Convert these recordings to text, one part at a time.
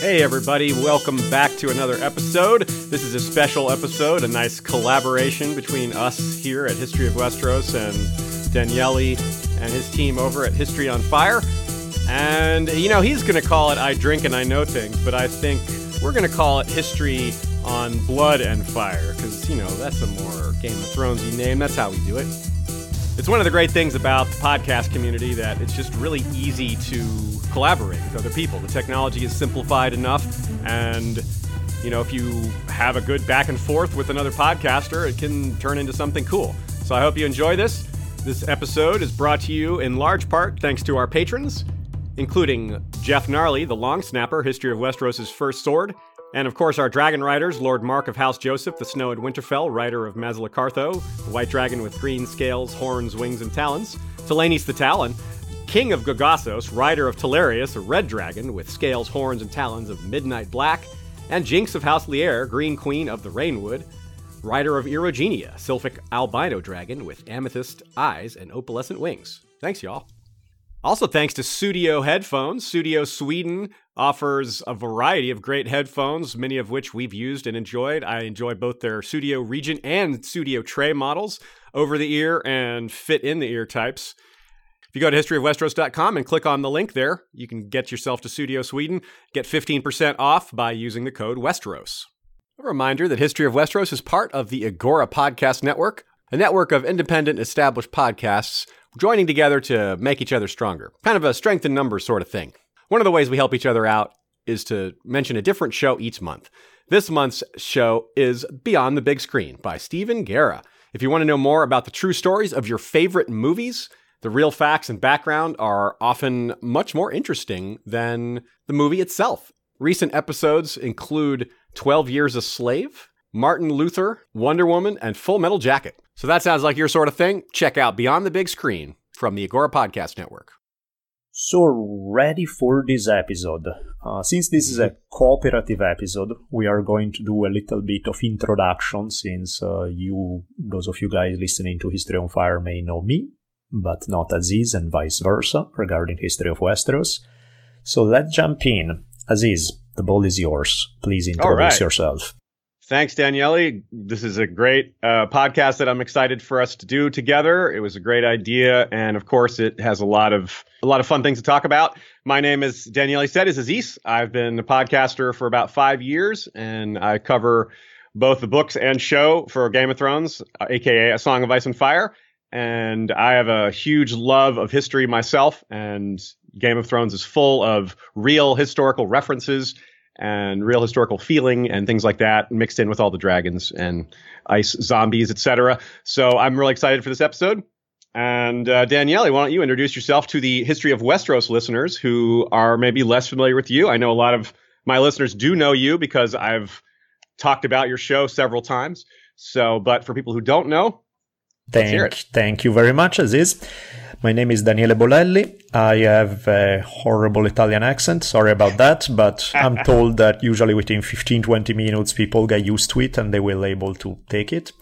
Hey, everybody, welcome back to another episode. This is a special episode, a nice collaboration between us here at History of Westeros and Daniele and his team over at History on Fire. And, you know, he's going to call it I Drink and I Know Things, but I think we're going to call it History on Blood and Fire, because, you know, that's a more Game of Thrones name. That's how we do it. It's one of the great things about the podcast community that it's just really easy to collaborate with other people. The technology is simplified enough, and you know, if you have a good back and forth with another podcaster, it can turn into something cool. So I hope you enjoy this. This episode is brought to you in large part thanks to our patrons, including Jeff Gnarly, the Long Snapper, History of Westeros' first sword, and of course, our dragon riders Lord Mark of House Joseph, the Snow and Winterfell, rider of Mazalacartho, the white dragon with green scales, horns, wings, and talons, Telenis the Talon, King of Gogassos, rider of Telarius, a red dragon with scales, horns, and talons of midnight black, and Jinx of House Lier, green queen of the Rainwood, rider of Irogenia, sylphic albino dragon with amethyst eyes and opalescent wings. Thanks, y'all. Also, thanks to Sudio Headphones. Sudio Sweden offers a variety of great headphones, many of which we've used and enjoyed. I enjoy both their Sudio Regent and Sudio Tre models, over the ear and fit in the ear types. If you go to historyofwesteros.com and click on the link there, you can get yourself to Sudio Sweden, get 15% off by using the code Westeros. A reminder that History of Westeros is part of the Agora Podcast Network, a network of independent established podcasts joining together to make each other stronger. Kind of a strength in numbers sort of thing. One of the ways we help each other out is to mention a different show each month. This month's show is Beyond the Big Screen by Stephen Guerra. If you want to know more about the true stories of your favorite movies, the real facts and background are often much more interesting than the movie itself. Recent episodes include 12 Years a Slave, Martin Luther, Wonder Woman, and Full Metal Jacket. So that sounds like your sort of thing. Check out Beyond the Big Screen from the Agora Podcast Network. So, ready for this episode. Uh, since this is a cooperative episode, we are going to do a little bit of introduction since uh, you, those of you guys listening to History on Fire, may know me, but not Aziz and vice versa regarding History of Westeros. So, let's jump in. Aziz, the ball is yours. Please introduce right. yourself. Thanks, Daniele. This is a great uh, podcast that I'm excited for us to do together. It was a great idea, and of course, it has a lot of a lot of fun things to talk about. My name is Daniele said is Aziz. I've been a podcaster for about five years, and I cover both the books and show for Game of Thrones, aka A Song of Ice and Fire. And I have a huge love of history myself, and Game of Thrones is full of real historical references and real historical feeling and things like that mixed in with all the dragons and ice zombies, etc. So I'm really excited for this episode. And uh, Daniele, why don't you introduce yourself to the History of Westeros listeners who are maybe less familiar with you? I know a lot of my listeners do know you because I've talked about your show several times. So, but for people who don't know, thank, thank you very much, Aziz. My name is Daniele Bolelli. I have a horrible Italian accent. Sorry about that, but I'm told that usually within 15 20 minutes people get used to it and they will able to take it.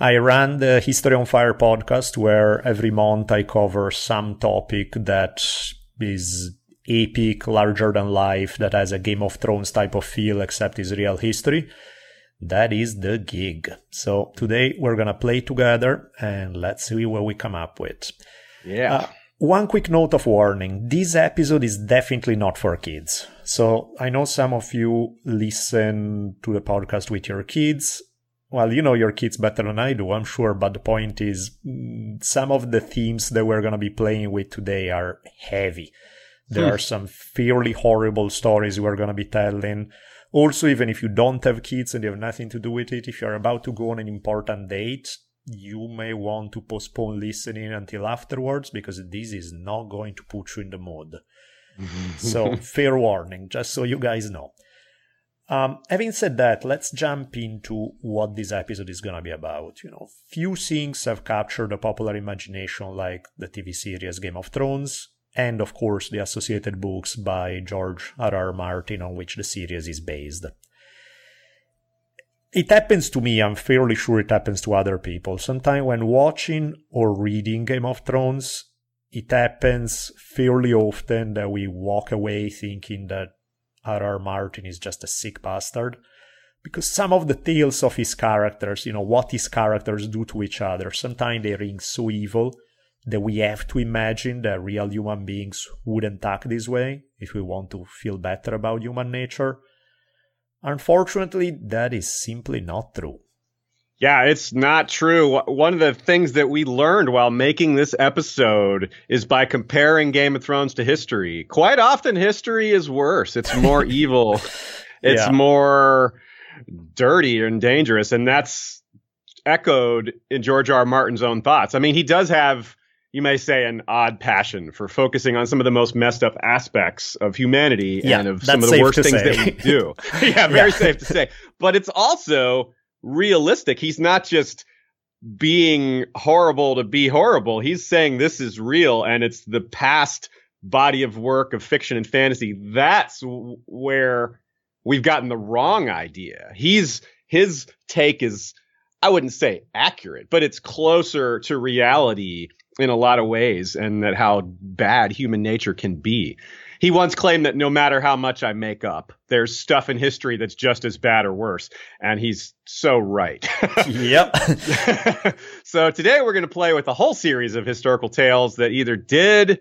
I run the History on Fire podcast where every month I cover some topic that is epic, larger than life, that has a Game of Thrones type of feel, except is real history. That is the gig. So today we're gonna play together and let's see what we come up with. Yeah. Uh, one quick note of warning this episode is definitely not for kids. So I know some of you listen to the podcast with your kids. Well, you know your kids better than I do, I'm sure, but the point is mm, some of the themes that we're going to be playing with today are heavy. There hmm. are some fairly horrible stories we're going to be telling. Also, even if you don't have kids and you have nothing to do with it, if you're about to go on an important date, you may want to postpone listening until afterwards because this is not going to put you in the mood. so, fair warning, just so you guys know. Um, having said that, let's jump into what this episode is going to be about. You know, few things have captured the popular imagination, like the TV series Game of Thrones, and of course the associated books by George R. R. Martin on which the series is based it happens to me. I'm fairly sure it happens to other people. Sometimes when watching or reading Game of Thrones, it happens fairly often that we walk away thinking that R.R. Martin is just a sick bastard. Because some of the tales of his characters, you know, what his characters do to each other, sometimes they ring so evil that we have to imagine that real human beings wouldn't act this way if we want to feel better about human nature. Unfortunately, that is simply not true. Yeah, it's not true. One of the things that we learned while making this episode is by comparing Game of Thrones to history. Quite often, history is worse. It's more evil. It's yeah. more dirty and dangerous. And that's echoed in George R. R. Martin's own thoughts. I mean, he does have, you may say, an odd passion for focusing on some of the most messed up aspects of humanity yeah, and of some of the worst things say. that we do. yeah, very yeah. safe to say. But it's also realistic. He's not just being horrible to be horrible. He's saying this is real and it's the past body of work of fiction and fantasy. That's where we've gotten the wrong idea. He's his take is I wouldn't say accurate, but it's closer to reality in a lot of ways and that how bad human nature can be. He once claimed that no matter how much I make up, there's stuff in history that's just as bad or worse. And he's so right. yep. so today we're going to play with a whole series of historical tales that either did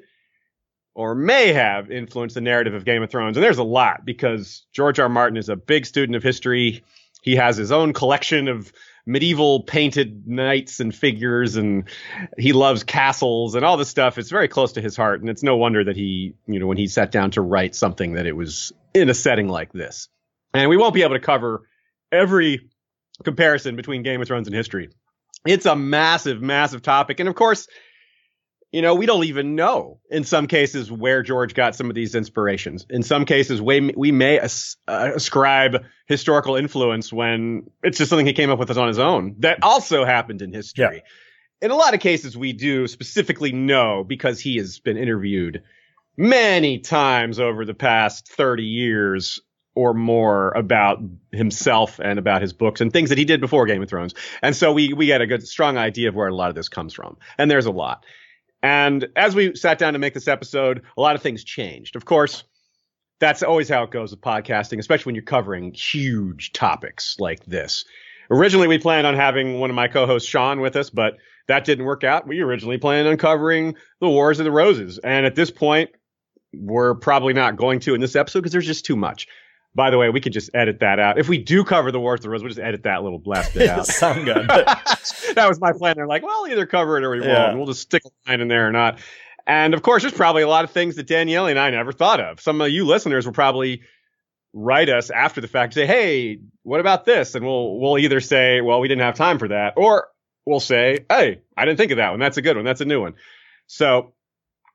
or may have influenced the narrative of Game of Thrones. And there's a lot because George R. R. Martin is a big student of history. He has his own collection of medieval painted knights and figures and he loves castles and all this stuff. It's very close to his heart. And it's no wonder that he, you know, when he sat down to write something that it was in a setting like this. And we won't be able to cover every comparison between Game of Thrones and history. It's a massive, massive topic. And of course, you know, we don't even know in some cases where George got some of these inspirations. In some cases, we, we may as, uh, ascribe historical influence when it's just something he came up with on his own. That also happened in history. Yeah. In a lot of cases, we do specifically know because he has been interviewed many times over the past 30 years or more about himself and about his books and things that he did before Game of Thrones. And so we, we get a good, strong idea of where a lot of this comes from. And there's a lot. And as we sat down to make this episode, a lot of things changed. Of course, that's always how it goes with podcasting, especially when you're covering huge topics like this. Originally, we planned on having one of my co-hosts, Sean, with us, but that didn't work out. We originally planned on covering the Wars of the Roses. And at this point, we're probably not going to in this episode because there's just too much. By the way, we could just edit that out. If we do cover the Wars of the Rose, we'll just edit that little blast bit out. Sound good. that was my plan. They're like, well, either cover it or we yeah. won't. We'll just stick a line in there or not. And of course, there's probably a lot of things that Daniele and I never thought of. Some of you listeners will probably write us after the fact, say, "Hey, what about this?" And we'll we'll either say, "Well, we didn't have time for that," or we'll say, "Hey, I didn't think of that one. That's a good one. That's a new one." So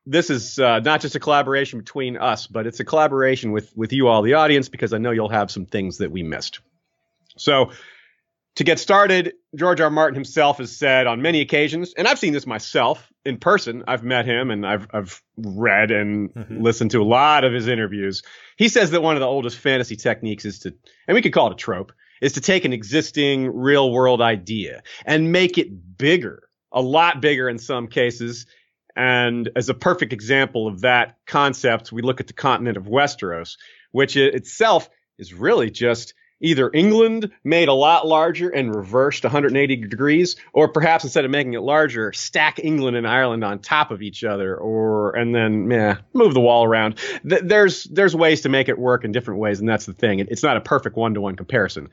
this is uh, not just a collaboration between us, but it's a collaboration with with you all, the audience, because I know you'll have some things that we missed. So, to get started, George R. Martin himself has said on many occasions, and I've seen this myself in person. I've met him and I've I've read and mm-hmm. listened to a lot of his interviews. He says that one of the oldest fantasy techniques is to, and we could call it a trope, is to take an existing real world idea and make it bigger, a lot bigger in some cases, and as a perfect example of that concept, we look at the continent of Westeros, which itself is really just either England made a lot larger and reversed 180 degrees, or perhaps instead of making it larger, stack England and Ireland on top of each other, or and then yeah, move the wall around. There's there's ways to make it work in different ways, and that's the thing. It's not a perfect one to one comparison.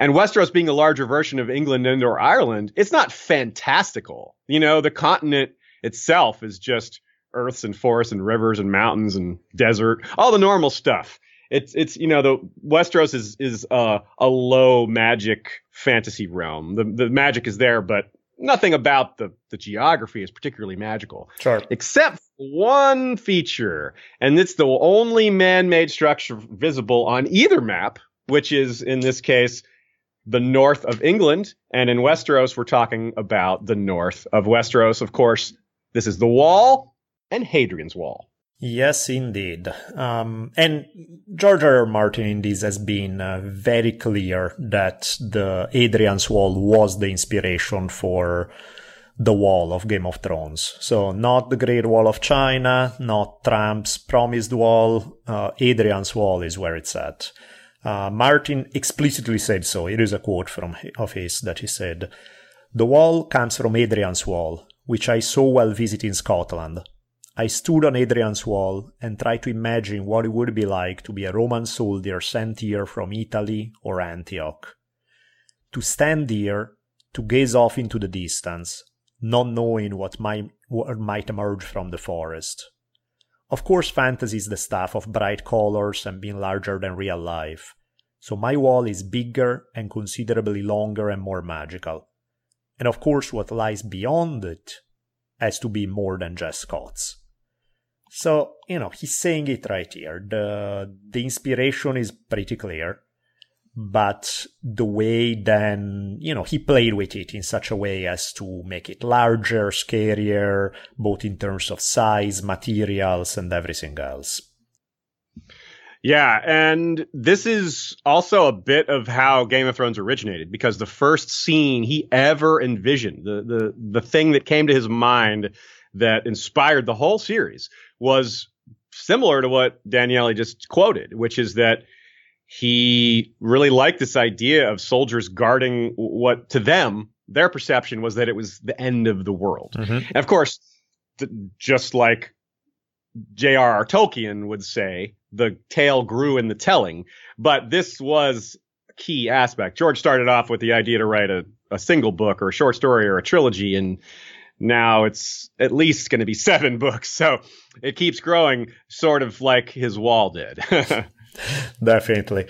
And Westeros being a larger version of England and or Ireland, it's not fantastical. You know, the continent itself is just earths and forests and rivers and mountains and desert, all the normal stuff. It's it's you know the Westeros is is uh, a low magic fantasy realm. The the magic is there, but nothing about the the geography is particularly magical. Sure. Except one feature, and it's the only man-made structure visible on either map, which is in this case the north of England, and in Westeros we're talking about the north of Westeros, of course, this is the wall and Hadrian's Wall. Yes, indeed. Um, and George R. R. Martin in this has been uh, very clear that the Hadrian's Wall was the inspiration for the wall of Game of Thrones. So not the Great Wall of China, not Trump's promised wall. Uh, Adrian's wall is where it's at. Uh, Martin explicitly said so. It is a quote from of his that he said, "The wall comes from Adrian's wall, which I saw while visiting Scotland. I stood on Adrian's wall and tried to imagine what it would be like to be a Roman soldier sent here from Italy or Antioch. To stand here, to gaze off into the distance, not knowing what might, what might emerge from the forest. Of course, fantasy is the stuff of bright colors and being larger than real life, so my wall is bigger and considerably longer and more magical. And of course, what lies beyond it has to be more than just Scots. So, you know, he's saying it right here. The, the inspiration is pretty clear but the way then, you know, he played with it in such a way as to make it larger, scarier, both in terms of size, materials, and everything else. Yeah, and this is also a bit of how Game of Thrones originated because the first scene he ever envisioned, the the the thing that came to his mind that inspired the whole series was similar to what Daniele just quoted, which is that he really liked this idea of soldiers guarding what to them their perception was that it was the end of the world. Mm-hmm. And of course, th- just like J.R.R. Tolkien would say, the tale grew in the telling. But this was a key aspect. George started off with the idea to write a, a single book or a short story or a trilogy, and now it's at least going to be seven books. So it keeps growing, sort of like his wall did. Definitely.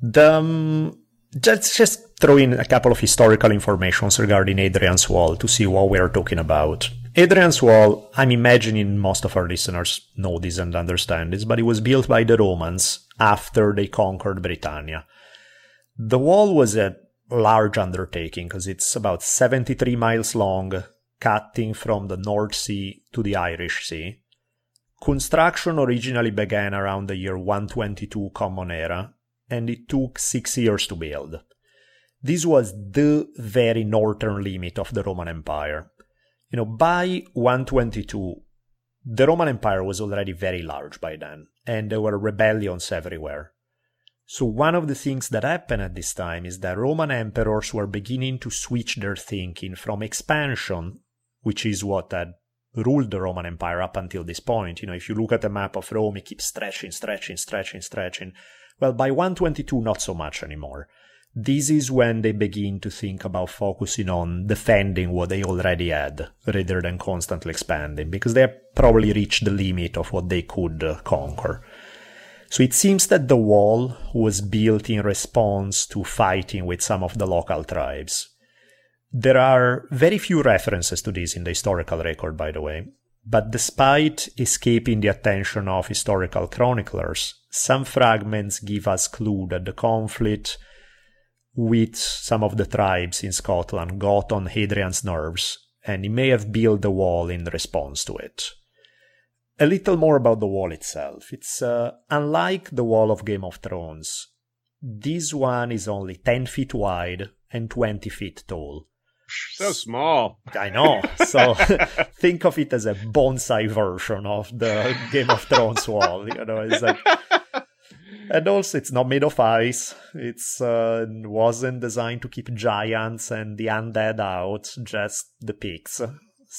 The, um, let's just throw in a couple of historical informations regarding Adrian's Wall to see what we're talking about. Adrian's Wall, I'm imagining most of our listeners know this and understand this, but it was built by the Romans after they conquered Britannia. The wall was a large undertaking because it's about 73 miles long, cutting from the North Sea to the Irish Sea. Construction originally began around the year 122 Common Era, and it took six years to build. This was the very northern limit of the Roman Empire. You know, by 122, the Roman Empire was already very large by then, and there were rebellions everywhere. So one of the things that happened at this time is that Roman emperors were beginning to switch their thinking from expansion, which is what had ruled the Roman Empire up until this point. You know, if you look at the map of Rome, it keeps stretching, stretching, stretching, stretching. Well, by 122, not so much anymore. This is when they begin to think about focusing on defending what they already had, rather than constantly expanding, because they have probably reached the limit of what they could uh, conquer. So it seems that the wall was built in response to fighting with some of the local tribes. There are very few references to this in the historical record, by the way, but despite escaping the attention of historical chroniclers, some fragments give us clue that the conflict with some of the tribes in Scotland got on Hadrian's nerves, and he may have built the wall in response to it. A little more about the wall itself. It's uh, unlike the wall of Game of Thrones. This one is only 10 feet wide and 20 feet tall so small. I know. So think of it as a bonsai version of the Game of Thrones wall. You know, it's like, and also it's not made of ice. It's uh, wasn't designed to keep giants and the undead out, just the pigs. So,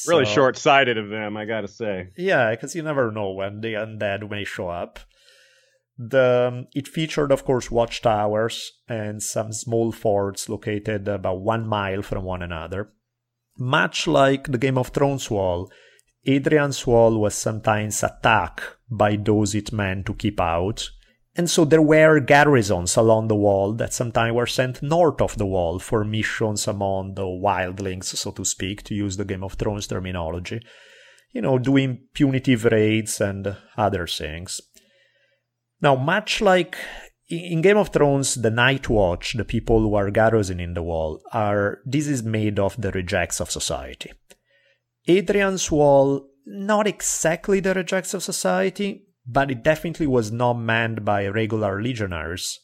really short-sighted of them, I gotta say. Yeah, because you never know when the undead may show up. The, um, it featured, of course, watchtowers and some small forts located about one mile from one another. Much like the Game of Thrones wall, Adrian's wall was sometimes attacked by those it meant to keep out, and so there were garrisons along the wall that sometimes were sent north of the wall for missions among the wildlings, so to speak, to use the Game of Thrones terminology. You know, doing punitive raids and other things. Now, much like in Game of Thrones, the Night Watch, the people who are garrisoning the wall, are this is made of the rejects of society. Adrian's wall, not exactly the rejects of society, but it definitely was not manned by regular legionaries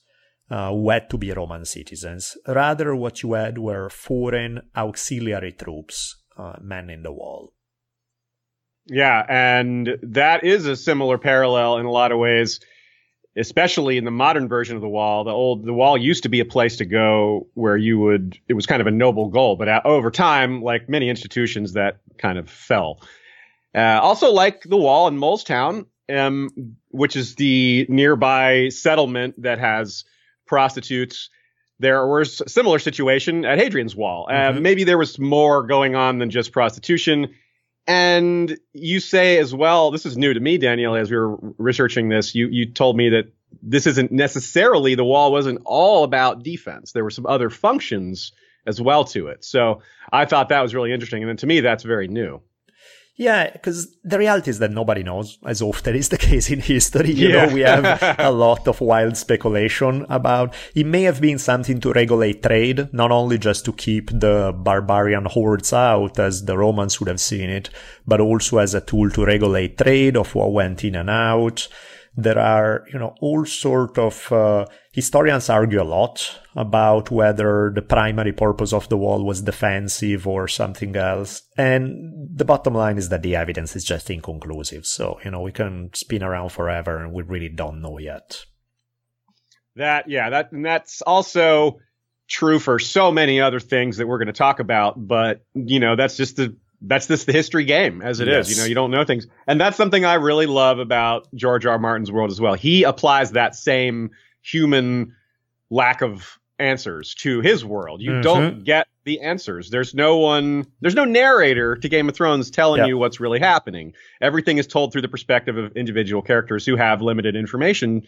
uh, who had to be Roman citizens. Rather, what you had were foreign auxiliary troops, uh, manning the wall. Yeah, and that is a similar parallel in a lot of ways, especially in the modern version of the wall. The old the wall used to be a place to go where you would it was kind of a noble goal, but over time, like many institutions, that kind of fell. Uh, also, like the wall in Mole's Town, um, which is the nearby settlement that has prostitutes. There was a similar situation at Hadrian's Wall. Uh, mm-hmm. maybe there was more going on than just prostitution and you say as well, this is new to me, Daniele, as we were researching this, you, you told me that this isn't necessarily, the wall wasn't all about defense. There were some other functions as well to it. So I thought that was really interesting. And then to me, that's very new. Yeah, because the reality is that nobody knows, as often is the case in history. You yeah. know, we have a lot of wild speculation about it may have been something to regulate trade, not only just to keep the barbarian hordes out, as the Romans would have seen it, but also as a tool to regulate trade of what went in and out there are, you know, all sort of uh, historians argue a lot about whether the primary purpose of the wall was defensive or something else. And the bottom line is that the evidence is just inconclusive. So, you know, we can spin around forever and we really don't know yet. That, yeah, that, and that's also true for so many other things that we're going to talk about. But, you know, that's just the that's just the history game as it yes. is. You know, you don't know things. And that's something I really love about George R. Martin's world as well. He applies that same human lack of answers to his world. You mm-hmm. don't get the answers. There's no one, there's no narrator to Game of Thrones telling yep. you what's really happening. Everything is told through the perspective of individual characters who have limited information,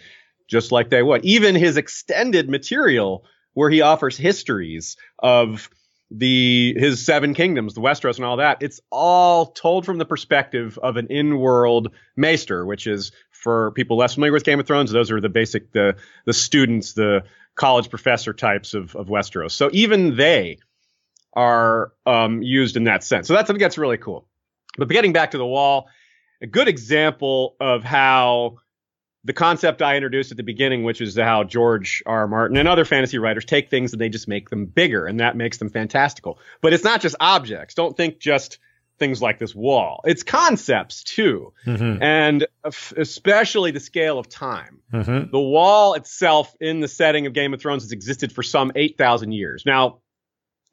just like they would. Even his extended material, where he offers histories of the his seven kingdoms, the Westeros and all that, it's all told from the perspective of an in-world maester, which is for people less familiar with Game of Thrones, those are the basic the the students, the college professor types of, of Westeros. So even they are um, used in that sense. So that's think that's really cool. But getting back to the wall, a good example of how the concept I introduced at the beginning, which is how George R. R. Martin and other fantasy writers take things and they just make them bigger, and that makes them fantastical. But it's not just objects. Don't think just things like this wall. It's concepts too, mm-hmm. and especially the scale of time. Mm-hmm. The wall itself, in the setting of Game of Thrones, has existed for some eight thousand years. Now,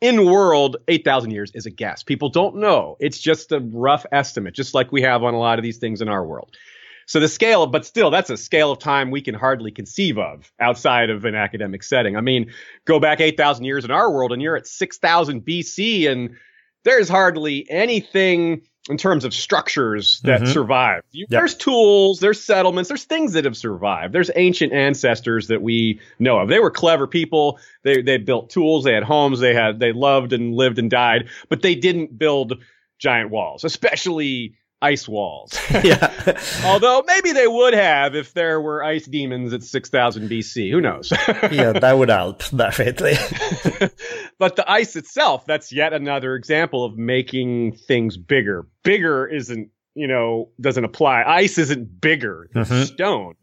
in world, 8,000 years is a guess. People don't know. It's just a rough estimate, just like we have on a lot of these things in our world. So the scale, but still, that's a scale of time we can hardly conceive of outside of an academic setting. I mean, go back 8,000 years in our world and you're at 6,000 BC and there's hardly anything in terms of structures that mm-hmm. survive. yep. There's tools, there's settlements, there's things that have survived. There's ancient ancestors that we know of. They were clever people. They they built tools, they had homes, they had they loved and lived and died, but they didn't build giant walls, especially ice walls. yeah. Although maybe they would have if there were ice demons at 6000 BC. Who knows? yeah, that would help, definitely. but the ice itself, that's yet another example of making things bigger. Bigger isn't, you know, doesn't apply. Ice isn't bigger than mm-hmm. stone.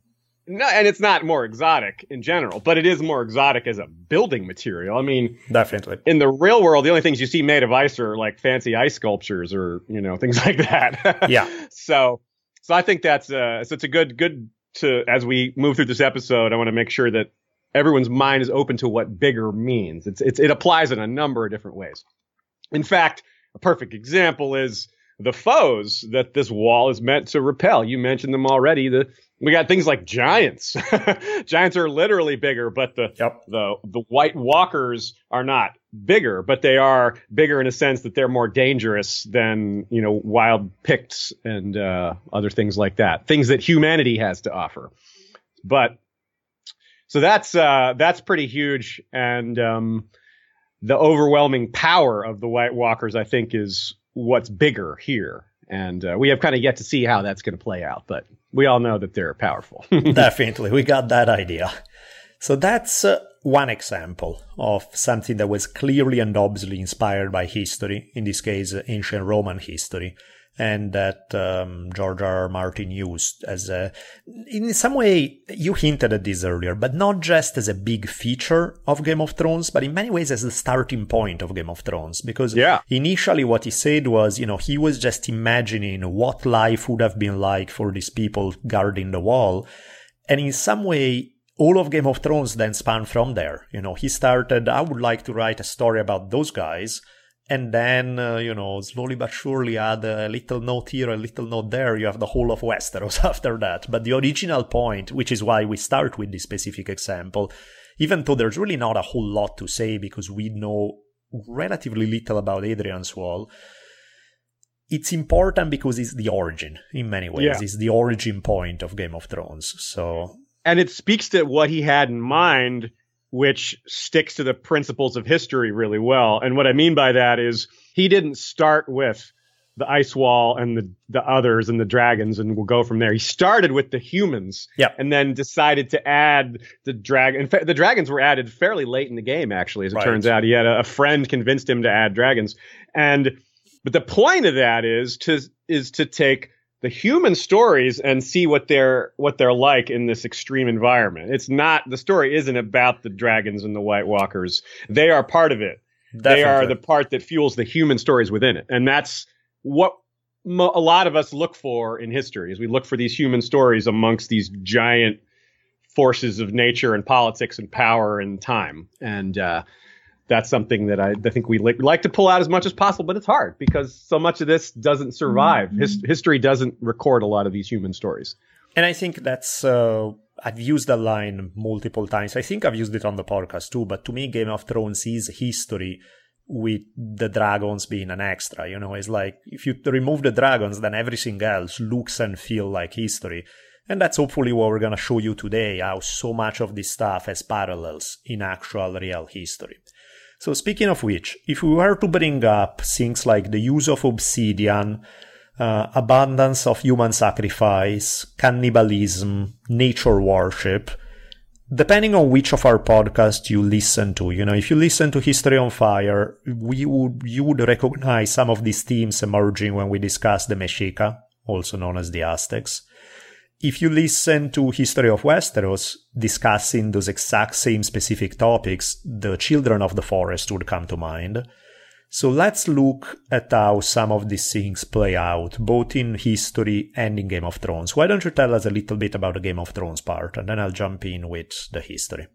No, and it's not more exotic in general, but it is more exotic as a building material. I mean, definitely. In the real world, the only things you see made of ice are like fancy ice sculptures or you know things like that. yeah. so, so I think that's uh, so it's a good good to as we move through this episode. I want to make sure that everyone's mind is open to what bigger means. It's, it's it applies in a number of different ways. In fact, a perfect example is the foes that this wall is meant to repel. You mentioned them already. The we got things like giants. giants are literally bigger, but the yep. the the white walkers are not bigger, but they are bigger in a sense that they're more dangerous than you know wild picts and uh, other things like that. Things that humanity has to offer. But so that's uh, that's pretty huge, and um, the overwhelming power of the White Walkers, I think, is what's bigger here. And uh, we have kind of yet to see how that's going to play out, but we all know that they're powerful. Definitely. We got that idea. So that's uh, one example of something that was clearly and obviously inspired by history, in this case, ancient Roman history. And that um, George R. R. Martin used as a, in some way, you hinted at this earlier, but not just as a big feature of Game of Thrones, but in many ways as the starting point of Game of Thrones. Because yeah. initially what he said was, you know, he was just imagining what life would have been like for these people guarding the wall. And in some way, all of Game of Thrones then span from there. You know, he started, I would like to write a story about those guys and then uh, you know slowly but surely add a little note here a little note there you have the whole of westeros after that. But the original point which is why we start with this specific example even though there's really not a whole lot to say because we know relatively little about adrian's wall it's important because it's the origin in many ways. Yeah. it's the origin point of game of thrones so. And it speaks to what he had in mind which sticks to the principles of history really well. And what I mean by that is he didn't start with the ice wall and the, the others and the dragons and we'll go from there. He started with the humans yep. and then decided to add the dragon. In fact, the dragons were added fairly late in the game, actually, as it right. turns out. He had a, a friend convinced him to add dragons. And, but the point of that is to, is to take the human stories and see what they're what they're like in this extreme environment. It's not the story isn't about the dragons and the White Walkers. They are part of it. Definitely. They are the part that fuels the human stories within it, and that's what mo- a lot of us look for in history. Is we look for these human stories amongst these giant forces of nature and politics and power and time. And uh, that's something that I, I think we li- like to pull out as much as possible, but it's hard because so much of this doesn't survive. Mm-hmm. His- history doesn't record a lot of these human stories. And I think that's, uh, I've used that line multiple times. I think I've used it on the podcast too, but to me, Game of Thrones is history with the dragons being an extra. You know, it's like if you remove the dragons, then everything else looks and feel like history. And that's hopefully what we're going to show you today, how so much of this stuff has parallels in actual real history. So speaking of which, if we were to bring up things like the use of obsidian, uh, abundance of human sacrifice, cannibalism, nature worship, depending on which of our podcasts you listen to, you know, if you listen to History on Fire, we would, you would recognize some of these themes emerging when we discuss the Mexica, also known as the Aztecs if you listen to History of Westeros discussing those exact same specific topics, the Children of the Forest would come to mind. So let's look at how some of these things play out, both in history and in Game of Thrones. Why don't you tell us a little bit about the Game of Thrones part, and then I'll jump in with the history.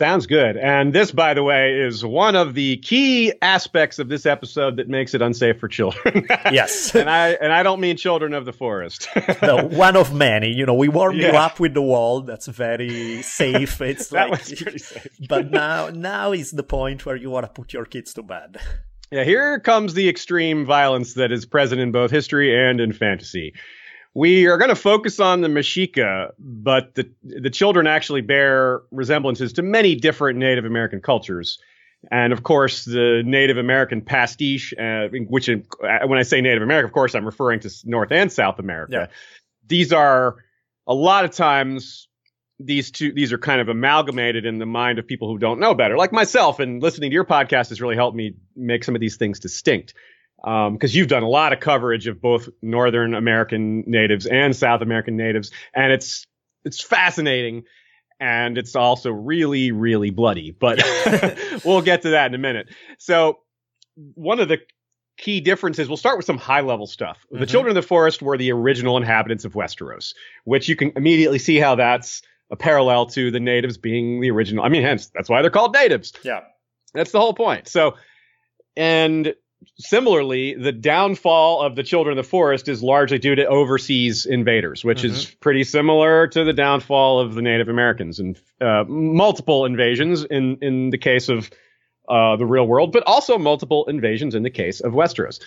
Sounds good. And this, by the way, is one of the key aspects of this episode that makes it unsafe for children. yes. and I and I don't mean children of the forest. no, one of many. You know, we warm yeah. you up with the wall. That's very safe. It's that like, safe. but now, now is the point where you want to put your kids to bed. Yeah, here comes the extreme violence that is present in both history and in fantasy. We are going to focus on the Mexica, but the the children actually bear resemblances to many different Native American cultures. And of course, the Native American pastiche, uh, which in, uh, when I say Native America, of course, I'm referring to North and South America. Yeah. These are a lot of times these two these are kind of amalgamated in the mind of people who don't know better, like myself. And listening to your podcast has really helped me make some of these things distinct because um, you've done a lot of coverage of both Northern American natives and South American natives, and it's it's fascinating, and it's also really really bloody. But we'll get to that in a minute. So one of the key differences, we'll start with some high level stuff. Mm-hmm. The Children of the Forest were the original inhabitants of Westeros, which you can immediately see how that's a parallel to the natives being the original. I mean, hence that's why they're called natives. Yeah, that's the whole point. So, and similarly, the downfall of the children of the forest is largely due to overseas invaders, which mm-hmm. is pretty similar to the downfall of the Native Americans and uh, multiple invasions in in the case of uh, the real world, but also multiple invasions in the case of Westeros.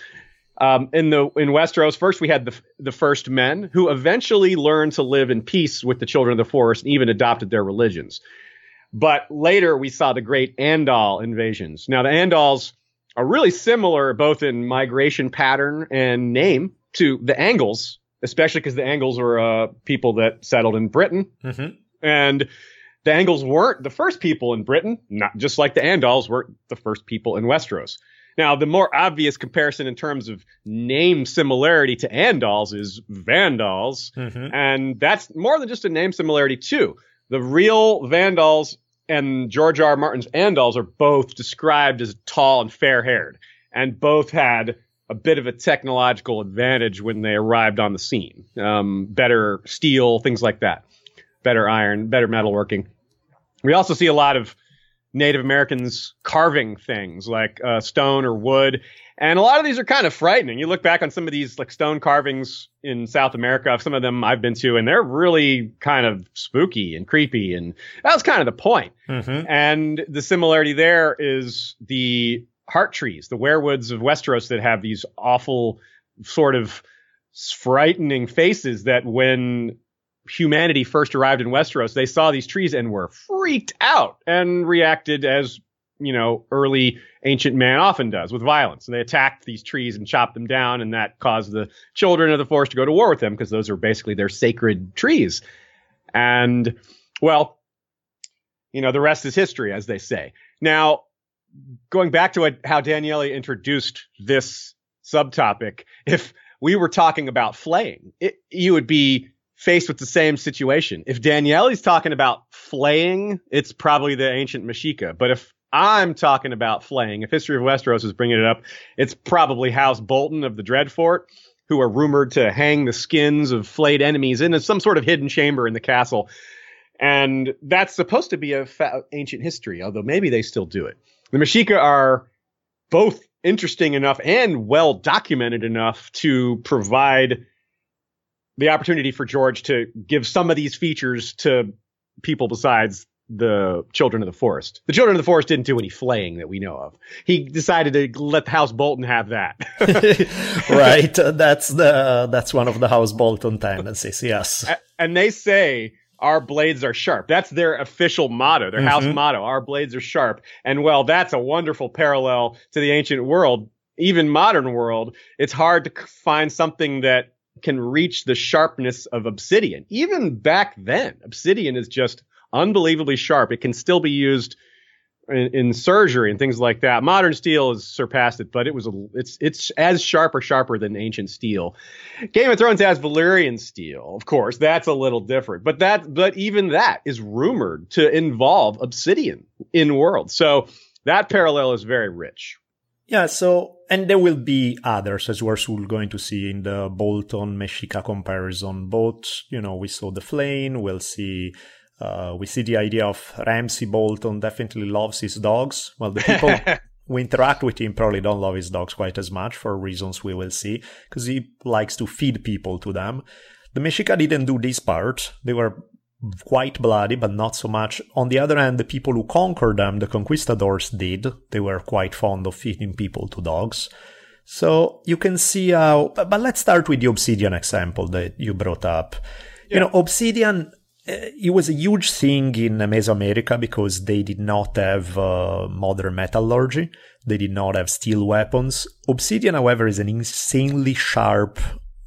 Um, in the in Westeros, first we had the the first men who eventually learned to live in peace with the children of the forest and even adopted their religions. But later we saw the great Andal invasions. Now the Andals are really similar both in migration pattern and name to the Angles, especially because the Angles were uh, people that settled in Britain. Mm-hmm. And the Angles weren't the first people in Britain, not just like the Andals weren't the first people in Westeros. Now, the more obvious comparison in terms of name similarity to Andals is Vandals, mm-hmm. and that's more than just a name similarity too. The real Vandals and George R. R. Martin's Andals are both described as tall and fair-haired, and both had a bit of a technological advantage when they arrived on the scene. Um, better steel, things like that, better iron, better metalworking. We also see a lot of Native Americans carving things like uh, stone or wood. And a lot of these are kind of frightening. You look back on some of these like stone carvings in South America, some of them I've been to, and they're really kind of spooky and creepy. And that was kind of the point. Mm-hmm. And the similarity there is the heart trees, the weirwoods of Westeros that have these awful sort of frightening faces that when humanity first arrived in Westeros, they saw these trees and were freaked out and reacted as, you know, early ancient man often does with violence. And they attacked these trees and chopped them down, and that caused the children of the forest to go to war with them because those are basically their sacred trees. And, well, you know, the rest is history, as they say. Now, going back to what, how Daniele introduced this subtopic, if we were talking about flaying, it, you would be faced with the same situation. If Daniele's talking about flaying, it's probably the ancient Mexica. But if I'm talking about flaying, if History of Westeros is bringing it up, it's probably House Bolton of the Dreadfort, who are rumored to hang the skins of flayed enemies in some sort of hidden chamber in the castle. And that's supposed to be a fa- ancient history, although maybe they still do it. The Mexica are both interesting enough and well documented enough to provide the opportunity for George to give some of these features to people besides the children of the forest. The children of the forest didn't do any flaying that we know of. He decided to let the House Bolton have that. right. That's the that's one of the House Bolton tendencies. Yes. And they say our blades are sharp. That's their official motto, their mm-hmm. house motto. Our blades are sharp. And well, that's a wonderful parallel to the ancient world, even modern world. It's hard to find something that can reach the sharpness of obsidian. Even back then, obsidian is just unbelievably sharp. It can still be used in, in, surgery and things like that. Modern steel has surpassed it, but it was a, it's it's as sharp or sharper than ancient steel. Game of Thrones has Valyrian steel, of course. That's a little different, but that but even that is rumored to involve obsidian in world. So that parallel is very rich. Yeah, so, and there will be others as we're going to see in the Bolton Mexica comparison. Both, you know, we saw the Flame, we'll see, uh, we see the idea of Ramsay Bolton definitely loves his dogs. Well, the people who interact with him probably don't love his dogs quite as much for reasons we will see, because he likes to feed people to them. The Mexica didn't do this part. They were quite bloody, but not so much. On the other hand, the people who conquered them, the conquistadors, did. They were quite fond of feeding people to dogs. So you can see how, but, let's start with the obsidian example that you brought up. Yeah. You know, obsidian, it was a huge thing in Mesoamerica because they did not have uh, modern metallurgy. They did not have steel weapons. Obsidian, however, is an insanely sharp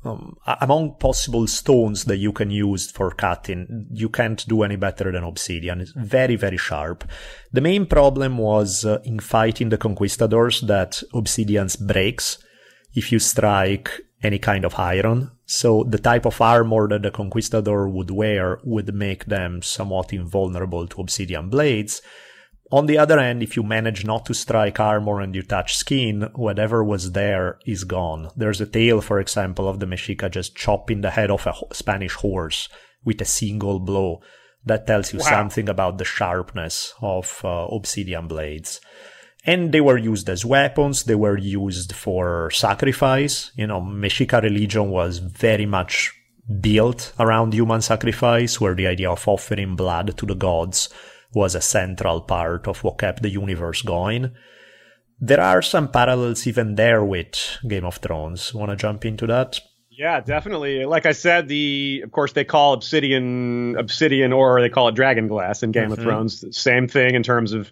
um, among possible stones that you can use for cutting, you can't do any better than obsidian. It's very, very sharp. The main problem was uh, in fighting the conquistadors that obsidians breaks if you strike any kind of iron. So the type of armor that the conquistador would wear would make them somewhat invulnerable to obsidian blades. On the other hand, if you manage not to strike armor and you touch skin, whatever was there is gone. There's a tale, for example, of the Mexica just chopping the head off a Spanish horse with a single blow. That tells you wow. something about the sharpness of uh, obsidian blades. And they were used as weapons. They were used for sacrifice. You know, Mexica religion was very much built around human sacrifice, where the idea of offering blood to the gods was a central part of what kept the universe going. There are some parallels even there with Game of Thrones. Want to jump into that? Yeah, definitely. Like I said, the of course they call obsidian obsidian or they call it dragon glass in Game mm-hmm. of Thrones. Same thing in terms of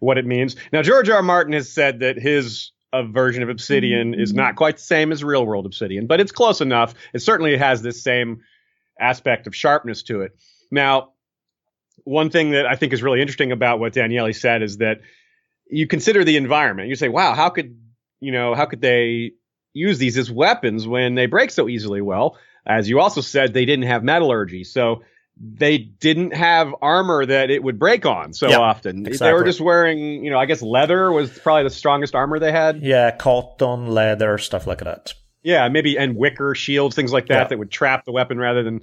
what it means. Now George R. R. Martin has said that his a version of obsidian is mm-hmm. not quite the same as real world obsidian, but it's close enough. It certainly has this same aspect of sharpness to it. Now, one thing that I think is really interesting about what Daniele said is that you consider the environment. You say, wow, how could you know, how could they use these as weapons when they break so easily? Well, as you also said, they didn't have metallurgy. So they didn't have armor that it would break on so yep, often. Exactly. They were just wearing, you know, I guess leather was probably the strongest armor they had. Yeah, cotton, leather, stuff like that. Yeah, maybe and wicker shields, things like that yeah. that would trap the weapon rather than,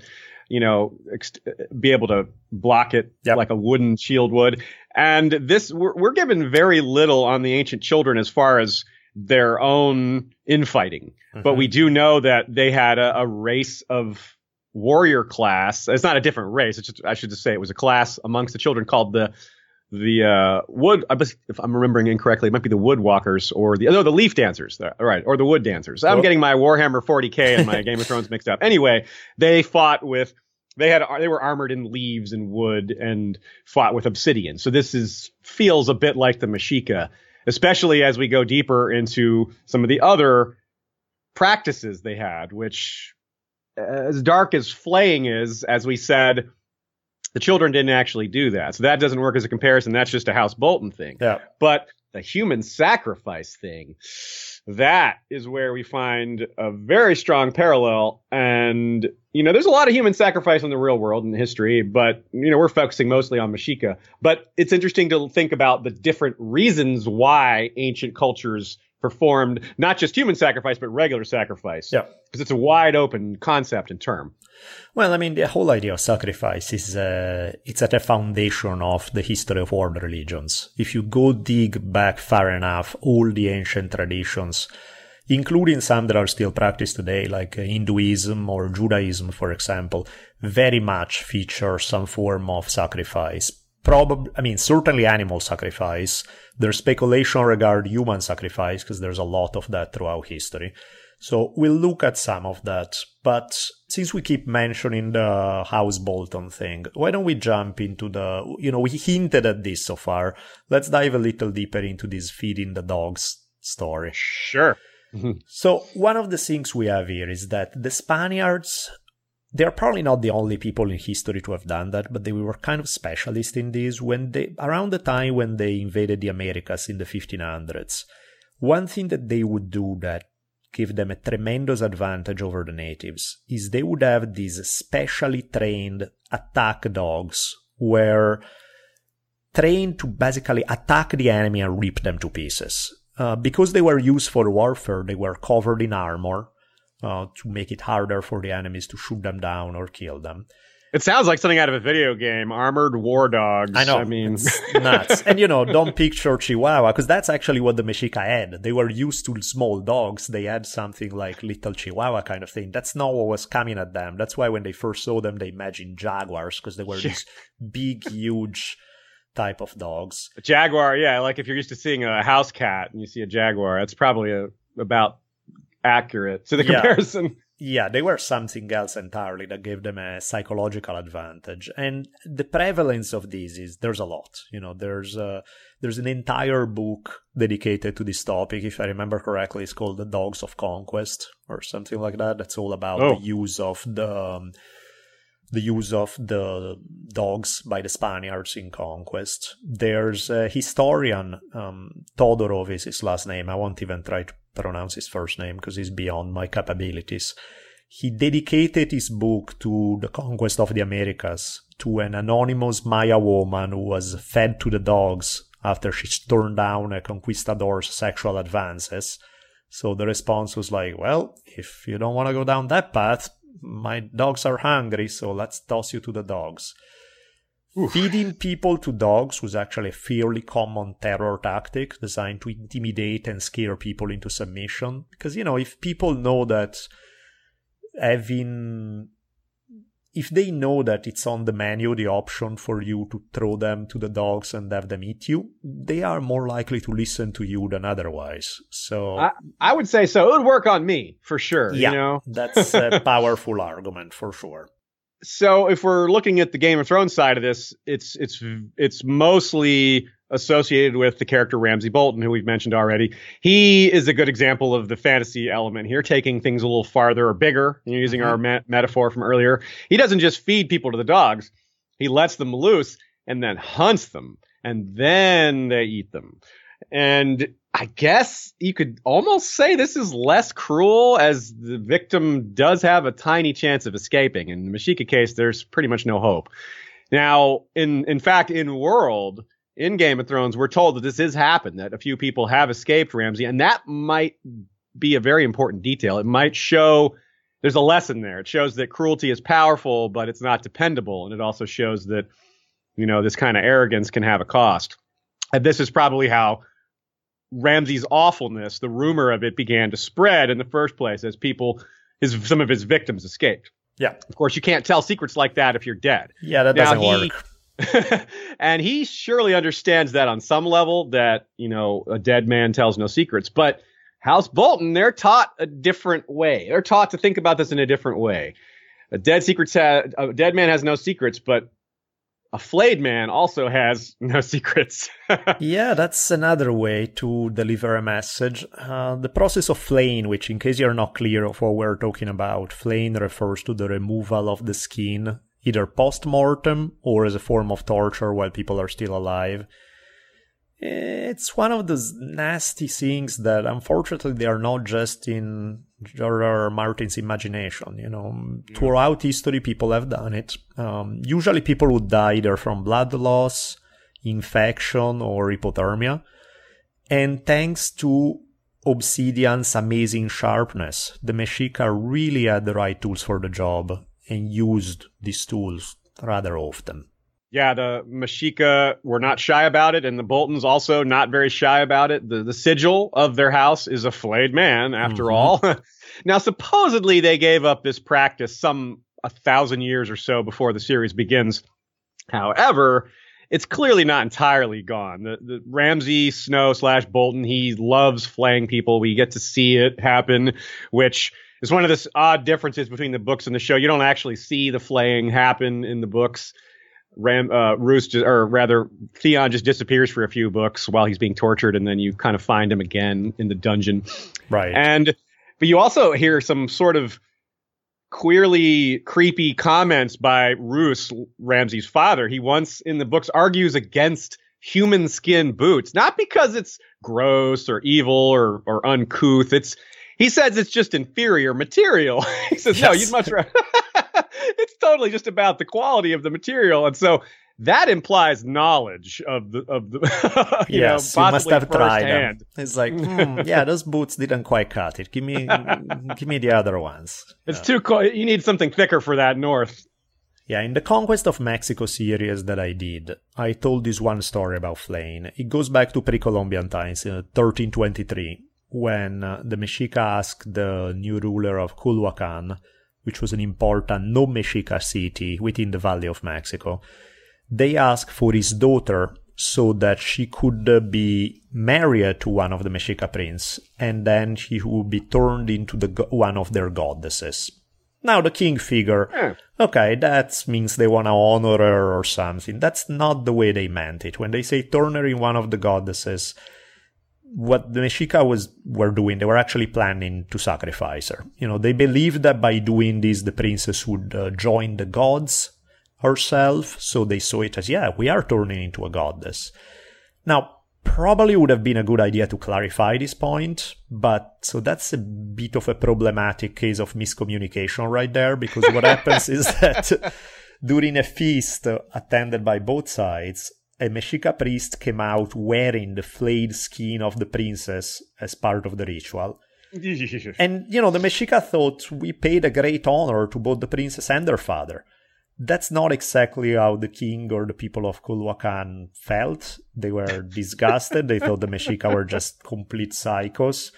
you know, ex- be able to block it yep. like a wooden shield would. And this we're, we're given very little on the ancient children as far as their own infighting, mm-hmm. but we do know that they had a, a race of warrior class. It's not a different race. It's just, I should just say it was a class amongst the children called the the uh, wood. If I'm remembering incorrectly, it might be the woodwalkers or the no the leaf dancers. Right, or the wood dancers. I'm getting my Warhammer 40k and my Game of Thrones mixed up. Anyway, they fought with. They had they were armored in leaves and wood and fought with obsidian. So this is feels a bit like the Mexica, especially as we go deeper into some of the other practices they had, which Uh, as dark as flaying is, as we said, the children didn't actually do that. So that doesn't work as a comparison. That's just a House Bolton thing. Yeah. But the human sacrifice thing, that is where we find a very strong parallel. And, you know, there's a lot of human sacrifice in the real world in history, but, you know, we're focusing mostly on Mexica. But it's interesting to think about the different reasons why ancient cultures performed not just human sacrifice, but regular sacrifice. Yeah. Because it's a wide open concept and term. Well, I mean, the whole idea of sacrifice is uh, it's at the foundation of the history of world religions. If you go dig back far enough, all the ancient traditions, including some that are still practiced today, like Hinduism or Judaism, for example, very much feature some form of sacrifice probably, I mean, certainly animal sacrifice. There's speculation regarding human sacrifice because there's a lot of that throughout history. So we'll look at some of that. But since we keep mentioning the House Bolton thing, why don't we jump into the, you know, we hinted at this so far. Let's dive a little deeper into this feeding the dogs story. Sure. Mm-hmm. so one of the things we have here is that the Spaniards they're probably not the only people in history to have done that, but they were kind of specialists in this when they around the time when they invaded the Americas in the 1500s. One thing that they would do that gave them a tremendous advantage over the natives is they would have these specially trained attack dogs where trained to basically attack the enemy and rip them to pieces. Uh, because they were used for warfare, they were covered in armor, uh, to make it harder for the enemies to shoot them down or kill them. It sounds like something out of a video game. Armored war dogs. I know. I mean, nuts. and you know, don't picture Chihuahua because that's actually what the Mexica had. They were used to small dogs. They had something like little Chihuahua kind of thing. That's not what was coming at them. That's why when they first saw them, they imagined jaguars because they were these big, huge type of dogs. A jaguar, yeah. Like if you're used to seeing a house cat and you see a jaguar, that's probably a, about accurate to the yeah. comparison. Yeah, they were something else entirely that gave them a psychological advantage. And the prevalence of this is there's a lot. You know, there's a, there's an entire book dedicated to this topic. If I remember correctly, it's called The Dogs of Conquest or something like that. That's all about oh. the use of the um, the use of the dogs by the Spaniards in conquest. There's a historian, um, Todorov is his last name. I won't even try to pronounce his first name because he's beyond my capabilities. He dedicated his book to the conquest of the Americas to an anonymous Maya woman who was fed to the dogs after she turned down a conquistador's sexual advances. So the response was like, well, if you don't want to go down that path, my dogs are hungry, so let's toss you to the dogs. Oof. Feeding people to dogs was actually a fairly common terror tactic designed to intimidate and scare people into submission. Because, you know, if people know that having if they know that it's on the menu, the option for you to throw them to the dogs and have them eat you, they are more likely to listen to you than otherwise. So I, I would say so. It would work on me for sure. Yeah, you know? that's a powerful argument for sure. So if we're looking at the Game of Thrones side of this, it's it's it's mostly associated with the character Ramsay Bolton, who we've mentioned already. He is a good example of the fantasy element here, taking things a little farther or bigger, using mm-hmm. our me- metaphor from earlier. He doesn't just feed people to the dogs, he lets them loose and then hunts them, and then they eat them. And I guess you could almost say this is less cruel as the victim does have a tiny chance of escaping. In the Mexica case, there's pretty much no hope. Now, in in fact, in World, in Game of Thrones, we're told that this has happened, that a few people have escaped Ramsay, and that might be a very important detail. It might show there's a lesson there. It shows that cruelty is powerful, but it's not dependable, and it also shows that you know this kind of arrogance can have a cost. And this is probably how Ramsay's awfulness, the rumor of it, began to spread in the first place as people, his some of his victims escaped. Yeah. Of course, you can't tell secrets like that if you're dead. Yeah, that Now, doesn't he- work. and he surely understands that on some level that, you know, a dead man tells no secrets. But House Bolton, they're taught a different way. They're taught to think about this in a different way. A dead secrets ha- a dead man has no secrets, but a flayed man also has no secrets. Yeah, that's another way to deliver a message. Uh, the process of flaying, which, in case you're not clear of what we're talking about, flaying refers to the removal of the skin, either post mortem or as a form of torture while people are still alive. It's one of those nasty things that, unfortunately, they are not just in George R. R. Martin's imagination. You know, throughout history, people have done it. Um, usually, people would die either from blood loss, infection, or hypothermia. And thanks to Obsidian's amazing sharpness, the Mexica really had the right tools for the job and used these tools rather often. Yeah, the Mexica were not shy about it, and the Boltons also not very shy about it. The the sigil of their house is a flayed man, after Mhm. all. now, supposedly they gave up this practice some a thousand years or so before the series begins. However, it's clearly not entirely gone. The, the Ramsay Snow slash Bolton, he loves flaying people. We get to see it happen, which is one of the odd differences between the books and the show. You don't actually see the flaying happen in the books. Ram, uh, Roose, just, or rather, Theon just disappears for a few books while he's being tortured, and then you kind of find him again in the dungeon. Right. And but you also hear some sort of queerly creepy comments by Roose, Ramsay's father. He once in the books argues against human skin boots, not because it's gross or evil or or uncouth. It's he says it's just inferior material. he says no, you'd much rather. it's totally just about the quality of the material, and so. That implies knowledge of the of the you yes, know, you must have tried them. It's like, hmm, yeah, those boots didn't quite cut it. Give me, give me the other ones. It's too cool. You need something thicker for that north. Yeah, in the Conquest of Mexico series that I did, I told this one story about flaying. It goes back to pre-Columbian times, uh, 1323, when uh, the Mexica asked the new ruler of Culhuacan, which was an important no-Mexica city within the Valley of Mexico, they asked for his daughter so that she could uh, be married to one of the Mexica prince, and then she would be turned into the go- one of their goddesses. Now the king figure, okay, that means they want to honor her or something. That's not the way they meant it. When they say turn her in one of the goddesses, what the Mexica was were doing, they were actually planning to sacrifice her. You know, they believed that by doing this, the princess would uh, join the gods herself. So they saw it as, yeah, we are turning into a goddess. Now, probably would have been a good idea to clarify this point, but so that's a bit of a problematic case of miscommunication right there, because what happens is that during a feast attended by both sides, a Mexica priest came out wearing the flayed skin of the princess as part of the ritual. And, you know, the Mexica thought we paid a great honor to both the princess and her father. That's not exactly how the king or the people of Culhuacan felt. They were disgusted. they thought the Mexica were just complete psychos.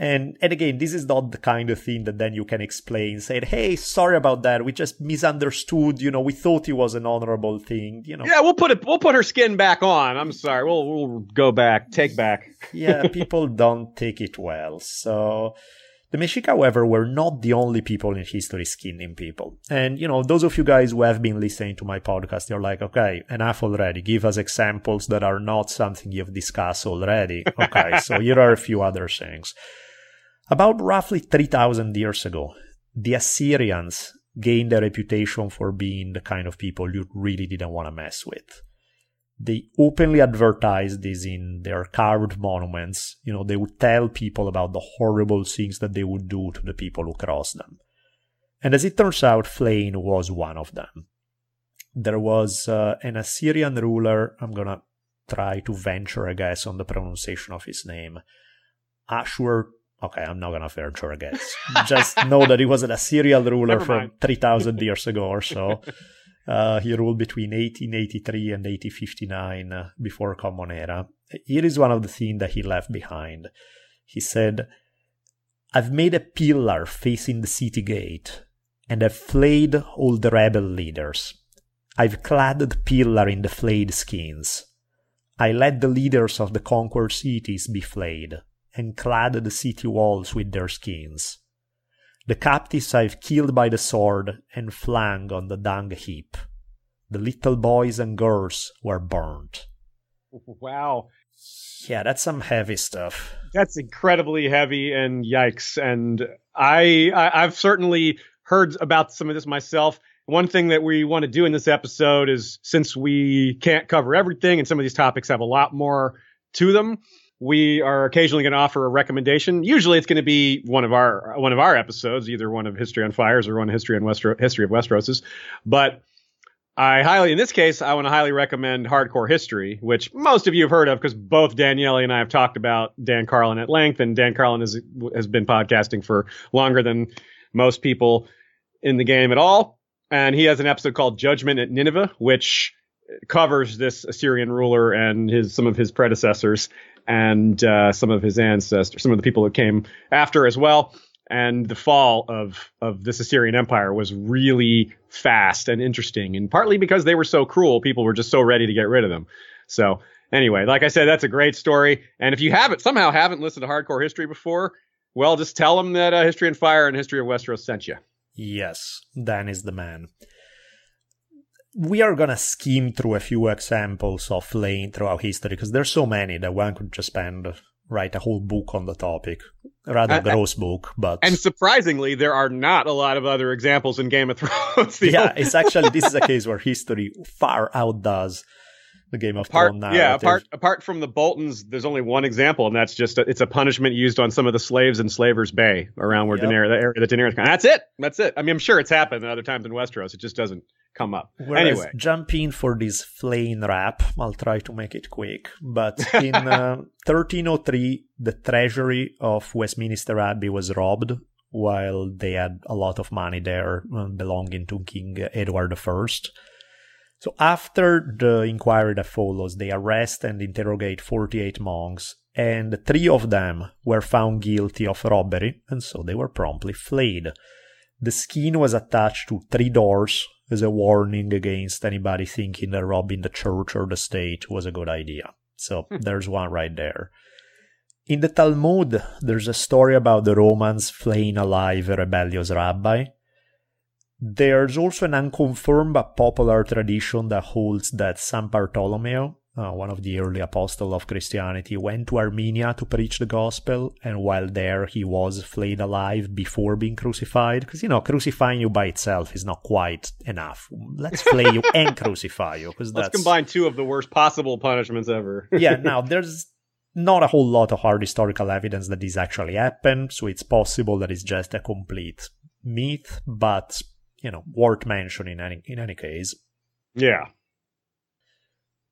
And, and again, this is not the kind of thing that then you can explain, saying, hey, sorry about that. We just misunderstood. You know, we thought it was an honorable thing. You know, Yeah, we'll put it. We'll put her skin back on. I'm sorry. We'll we'll go back. Take back. yeah, people don't take it well. So the Mexica, however, were not the only people in history skinning people. And, you know, those of you guys who have been listening to my podcast, you're like, okay, enough already. Give us examples that are not something you've discussed already. Okay, so here are a few other things. About roughly 3000 years ago, the Assyrians gained a reputation for being the kind of people you really didn't want to mess with. they openly advertised this in their carved monuments. You know, they would tell people about the horrible things that they would do to the people who crossed them. And as it turns out, flaying was one of them. There was uh, an Assyrian ruler, I'm gonna try to venture a guess on the pronunciation of his name. Ashur. Okay, I'm not gonna venture a guess. Just know that he was an Assyrian ruler from 3,000 years ago or so. Uh, he ruled between 1883 and 1859 uh, before Common Era. Here is one of the things that he left behind. He said, I've made a pillar facing the city gate, and have flayed all the rebel leaders. I've clad the pillar in the flayed skins. I let the leaders of the conquered cities be flayed, and clad the city walls with their skins. The captives I've killed by the sword and flung on the dung heap. The little boys and girls were burnt. Wow. Yeah, that's some heavy stuff. That's incredibly heavy and yikes. And I, I I've certainly heard about some of this myself. One thing that we want to do in this episode is since we can't cover everything and some of these topics have a lot more to them, we are occasionally going to offer a recommendation. Usually, it's going to be one of our one of our episodes, either one of History on Fires or one of History on Westro- History of Westeros's. But I highly, in this case, I want to highly recommend Hardcore History, which most of you have heard of because both Daniele and I have talked about Dan Carlin at length, and Dan Carlin has has been podcasting for longer than most people in the game at all. And he has an episode called Judgment at Nineveh, which covers this Assyrian ruler and his some of his predecessors and uh, some of his ancestors, some of the people that came after as well. And the fall of of this Assyrian Empire was really fast and interesting, and partly because they were so cruel, people were just so ready to get rid of them. So anyway, like I said, that's a great story. And if you haven't somehow haven't listened to Hardcore History before, well, just tell them that uh, History and Fire and History of Westeros sent you. Yes, Dan is the man we are gonna skim through a few examples of flaying throughout history because there's so many that one could just spend write a whole book on the topic rather uh, gross book but and surprisingly there are not a lot of other examples in game of thrones. Yeah it's actually this is a case where history far outdoes the Game of apart, Thrones Yeah, apart apart from the Boltons, there's only one example, and that's just a, it's a punishment used on some of the slaves in Slavers Bay around where yep. Daenerys, the area that Daenerys. That's it. That's it. I mean, I'm sure it's happened at other times in Westeros. It just doesn't come up. Whereas anyway, jump in for this flaying rap. I'll try to make it quick. But in uh, 1303, the treasury of Westminster Abbey was robbed while they had a lot of money there uh, belonging to King Edward I. So after the inquiry that follows, they arrest and interrogate 48 monks, and three of them were found guilty of robbery, and so they were promptly flayed. The skin was attached to three doors as a warning against anybody thinking that robbing the church or the state was a good idea. So hmm. there's one right there. In the Talmud, there's a story about the Romans flaying alive a rebellious rabbi. There's also an unconfirmed but popular tradition that holds that San Bartolomeo, uh, one of the early apostles of Christianity, went to Armenia to preach the gospel, and while there he was flayed alive before being crucified. Because, you know, crucifying you by itself is not quite enough. Let's flay you and crucify you. Because Let's combine two of the worst possible punishments ever. yeah, now there's not a whole lot of hard historical evidence that this actually happened, so it's possible that it's just a complete myth, but, you know, worth mentioning in any, in any case. Yeah.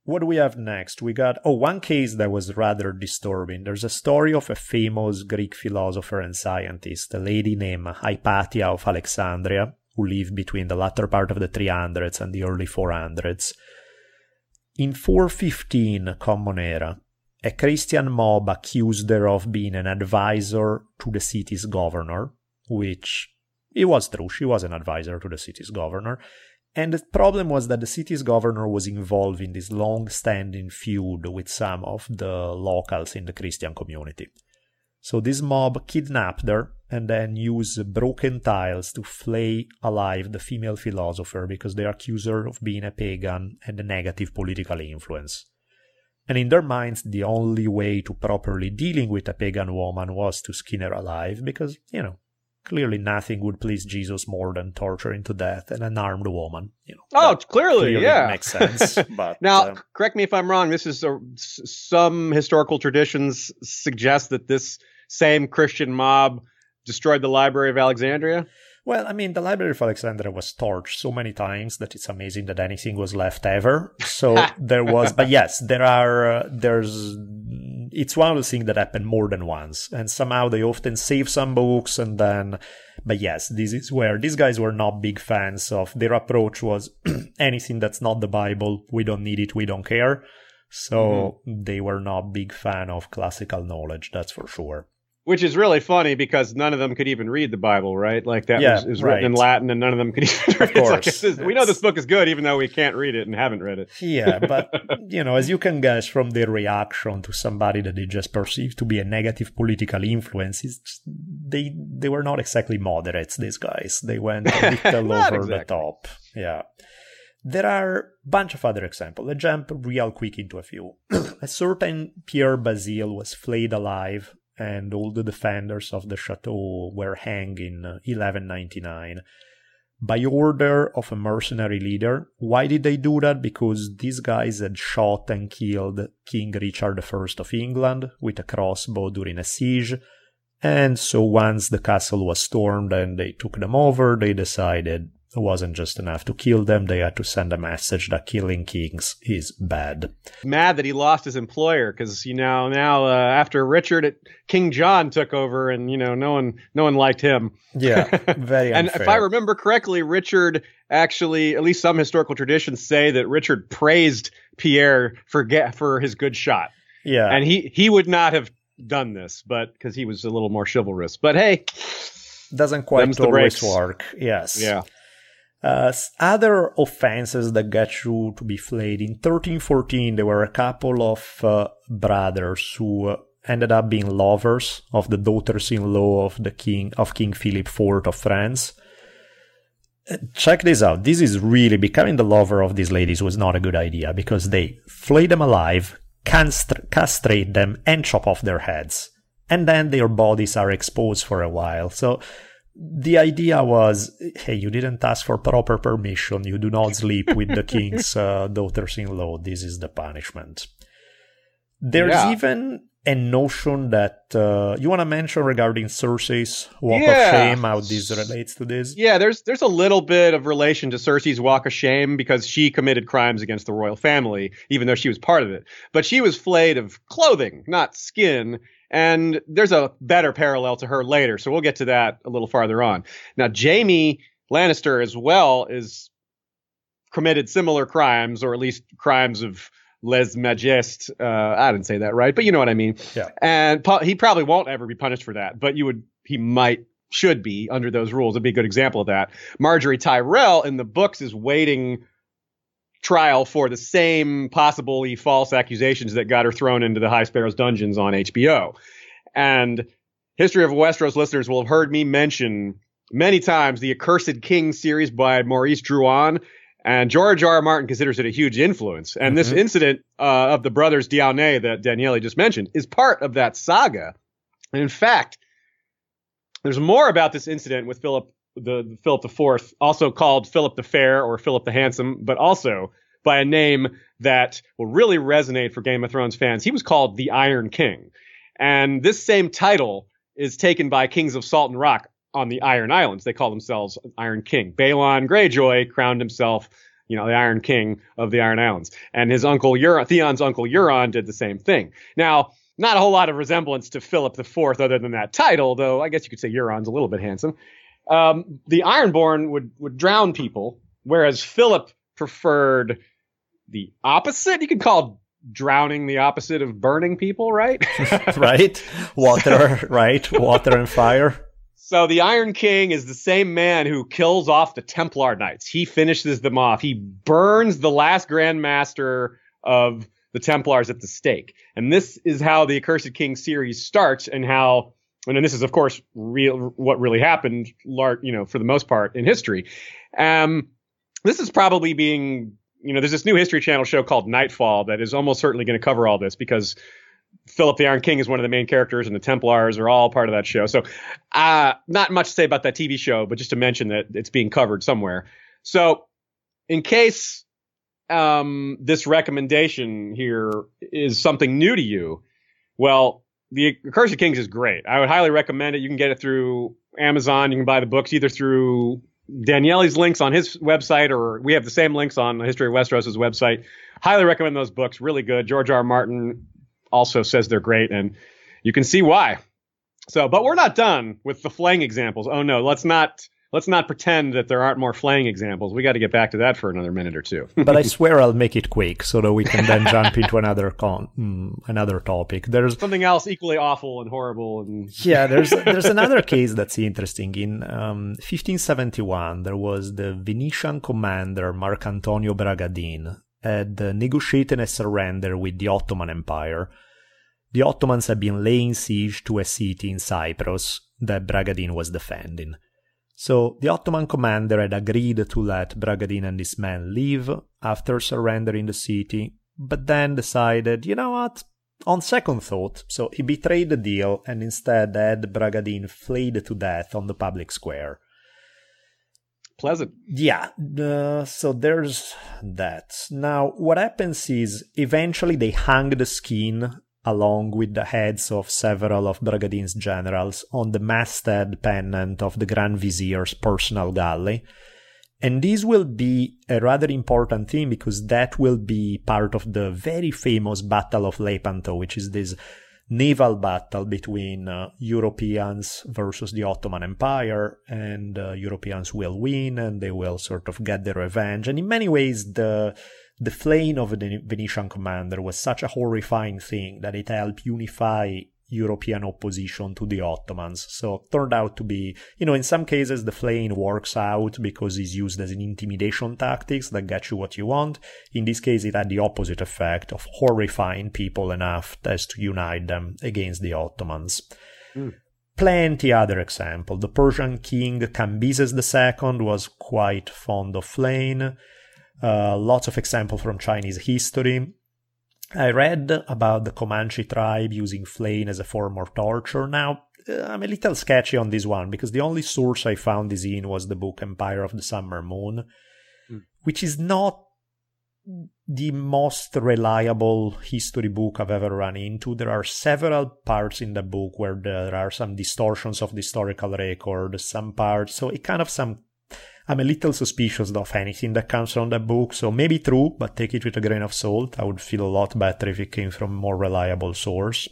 What do we have next? We got, oh, one case that was rather disturbing. There's a story of a famous Greek philosopher and scientist, a lady named Hypatia of Alexandria, who lived between the latter part of the 300s and the early 400s. In 415 Common Era, a Christian mob accused her of being an advisor to the city's governor, which it was true, she was an advisor to the city's governor, and the problem was that the city's governor was involved in this long standing feud with some of the locals in the Christian community. So this mob kidnapped her and then used broken tiles to flay alive the female philosopher because they accused her of being a pagan and a negative political influence. And in their minds, the only way to properly dealing with a pagan woman was to skin her alive because, you know, clearly nothing would please Jesus more than torturing to death an unarmed woman. You know, oh, clearly, clearly yeah, makes sense. But now, um, correct me if I'm wrong. This is a, some historical traditions suggest that this same Christian mob destroyed the Library of Alexandria. Well, I mean, the Library of Alexandria was torched so many times that it's amazing that anything was left ever. So there was, but yes, there are, uh, there's, it's one of the things that happened more than once. And somehow they often save some books and then, but yes, this is where these guys were not big fans of, their approach was anything that's not the Bible, we don't need it, we don't care. So mm-hmm. they were not big fan of classical knowledge, that's for sure which is really funny because none of them could even read the Bible, right? Like that yeah, was, was right. written in Latin, and none of them could even read it. Like is, we know this book is good, even though we can't read it and haven't read it. yeah, but you know, as you can guess from their reaction to somebody that they just perceive to be a negative political influence, they they were not exactly moderates. These guys, they went a little over exactly. the top. Yeah. There are a bunch of other examples. Let's jump real quick into a few. a certain Pierre Basile was flayed alive and all the defenders of the chateau were hanged in 1199 uh, by order of a mercenary leader. Why did they do that? Because these guys had shot and killed King Richard I of England with a crossbow during a siege. And so once the castle was stormed and they took them over, they decided wasn't just enough to kill them, they had to send a message that killing kings is bad. Mad that he lost his employer because you know now uh, after Richard, it, King John took over, and you know no one no one liked him. Yeah, very. and if I remember correctly, Richard actually, at least some historical traditions say that Richard praised Pierre for get, for his good shot. Yeah, and he he would not have done this, but because he was a little more chivalrous. But hey, doesn't quite always work. Yes. Yeah. Uh, other offenses that got you to be flayed in 1314, there were a couple of uh, brothers who uh, ended up being lovers of the daughters-in-law of the king of King Philip IV of France. Uh, check this out. This is really becoming the lover of these ladies was not a good idea because they flay them alive, castrate them, and chop off their heads. And then their bodies are exposed for a while. So the idea was hey you didn't ask for proper permission you do not sleep with the king's uh, daughters-in-law this is the punishment there's yeah. even a notion that uh, you want to mention regarding Cersei's walk yeah. of shame, how this relates to this. Yeah, there's there's a little bit of relation to Cersei's walk of shame because she committed crimes against the royal family, even though she was part of it. But she was flayed of clothing, not skin, and there's a better parallel to her later, so we'll get to that a little farther on. Now, Jaime Lannister as well is committed similar crimes, or at least crimes of les majestes. Uh, I didn't say that right, but you know what I mean. Yeah. And pu- he probably won't ever be punished for that, but you would, he might, should be under those rules. It'd be a good example of that. Margaery Tyrell in the books is waiting trial for the same possibly false accusations that got her thrown into the High Sparrows dungeons on HBO. And History of Westeros listeners will have heard me mention many times the Accursed King series by Maurice Druon. And George R. R. Martin considers it a huge influence. And mm-hmm. this incident uh, of the brothers d'Aunay that Daniele just mentioned is part of that saga. And in fact, there's more about this incident with Philip the Philip IV, also called Philip the Fair or Philip the Handsome, but also by a name that will really resonate for Game of Thrones fans. He was called the Iron King. And this same title is taken by kings of Salt and Rock on the Iron Islands. They call themselves Iron King. Balon Greyjoy crowned himself, you know, the Iron King of the Iron Islands. And his uncle Euron, Theon's uncle Euron did the same thing. Now, not a whole lot of resemblance to Philip IV other than that title, though I guess you could say Euron's a little bit handsome um, the Ironborn would would drown people, whereas Philip preferred the opposite. You could call drowning the opposite of burning people, right? right. Water, right? Water and fire. So the Iron King is the same man who kills off the Templar Knights. He finishes them off. He burns the last Grand Master of the Templars at the stake. And this is how the Accursed King series starts and how and then this is of course real what really happened large you know for the most part in history um this is probably being you know there's this new history channel show called Knightfall that is almost certainly going to cover all this because Philip the Iron King is one of the main characters, and the Templars are all part of that show. So, uh, not much to say about that TV show, but just to mention that it's being covered somewhere. So, in case um, this recommendation here is something new to you, well, the Accursed Kings is great. I would highly recommend it. You can get it through Amazon. You can buy the books either through Daniele's links on his website, or we have the same links on the History of Westeros' website. Highly recommend those books. Really good. George R. R. Martin also says they're great, and you can see why. So, but we're not done with the flaying examples. Oh no, let's not let's not pretend that there aren't more flaying examples. We got to get back to that for another minute or two. but I swear I'll make it quick so that we can then jump into another con mm, another topic. There's something else equally awful and horrible and yeah. There's there's another case that's interesting. In um, 1571, there was the Venetian commander Marc Antonio Bragadin had negotiated a surrender with the Ottoman Empire. The Ottomans had been laying siege to a city in Cyprus that Bragadin was defending. So the Ottoman commander had agreed to let Bragadin and his men leave after surrendering the city, but then decided, you know what, on second thought, so he betrayed the deal and instead had Bragadin flayed to death on the public square. Pleasant. Yeah, uh, so there's that. Now, what happens is eventually they hang the skin along with the heads of several of Bragadin's generals on the masthead pennant of the Grand Vizier's personal galley. And this will be a rather important thing because that will be part of the very famous Battle of Lepanto, which is this naval battle between uh, Europeans versus the Ottoman Empire, and uh, Europeans will win and they will sort of get their revenge. And in many ways, the the flaying of the Venetian commander was such a horrifying thing that it helped unify European opposition to the Ottomans. So it turned out to be, you know, in some cases the flaying works out because it's used as an intimidation tactics that get you what you want. In this case, it had the opposite effect of horrifying people enough as to unite them against the Ottomans. Mm. Plenty other example. The Persian king Cambyses II was quite fond of flaying. Uh, lots of examples from Chinese history. I read about the Comanche tribe using flaying as a form of torture. Now, uh, I'm a little sketchy on this one because the only source I found this in was the book Empire of the Summer Moon, mm. which is not the most reliable history book I've ever run into. There are several parts in the book where there are some distortions of the historical record, some parts, so it kind of some I'm a little suspicious of anything that comes from that book, so maybe true, but take it with a grain of salt. I would feel a lot better if it came from a more reliable source.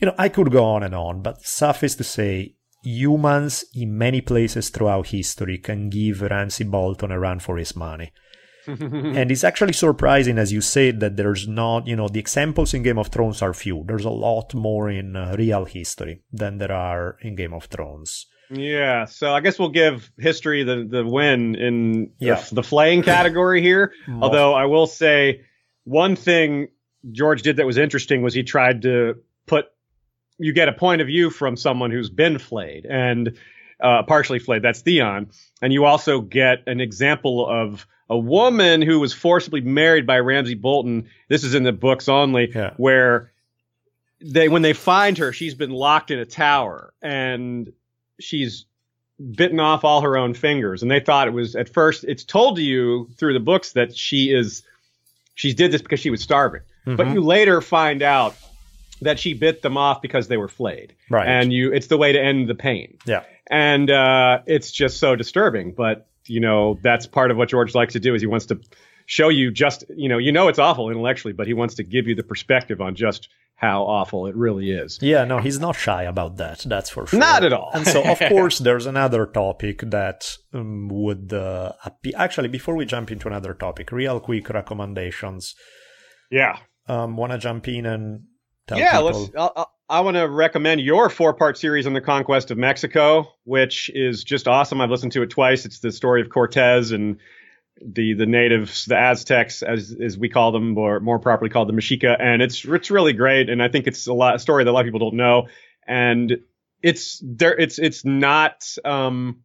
You know, I could go on and on, but suffice to say, humans in many places throughout history can give Ramsay Bolton a run for his money. and it's actually surprising, as you said, that there's not, you know, the examples in Game of Thrones are few. There's a lot more in uh, real history than there are in Game of Thrones. Yeah, so I guess we'll give history the the win in yeah. the, the flaying category here. Although I will say one thing George did that was interesting was he tried to put you get a point of view from someone who's been flayed and uh, partially flayed. That's Theon, and you also get an example of a woman who was forcibly married by Ramsay Bolton. This is in the books only, yeah. where they when they find her, she's been locked in a tower and she's bitten off all her own fingers. And they thought it was at first, it's told to you through the books that she is, she did this because she was starving. Mm-hmm. But you later find out that she bit them off because they were flayed. Right. And you, it's the way to end the pain. Yeah. And, uh, it's just so disturbing. But, you know, that's part of what George likes to do is he wants to show you just, you know, you know, it's awful intellectually, but he wants to give you the perspective on just how awful it really is. Yeah, no, he's not shy about that. That's for sure. Not at all. and so, of course, there's another topic that um, would uh, appeal. Actually, before we jump into another topic, real quick recommendations. Yeah. Um, want to jump in and tell yeah, people? let's. I'll, I want to recommend your four part series on the conquest of Mexico, which is just awesome. I've listened to it twice. It's the story of Cortez and the the natives, the Aztecs, as as we call them, or more properly called the Mexica, and it's it's really great. And I think it's a lot a story that a lot of people don't know, and it's there. It's it's not um,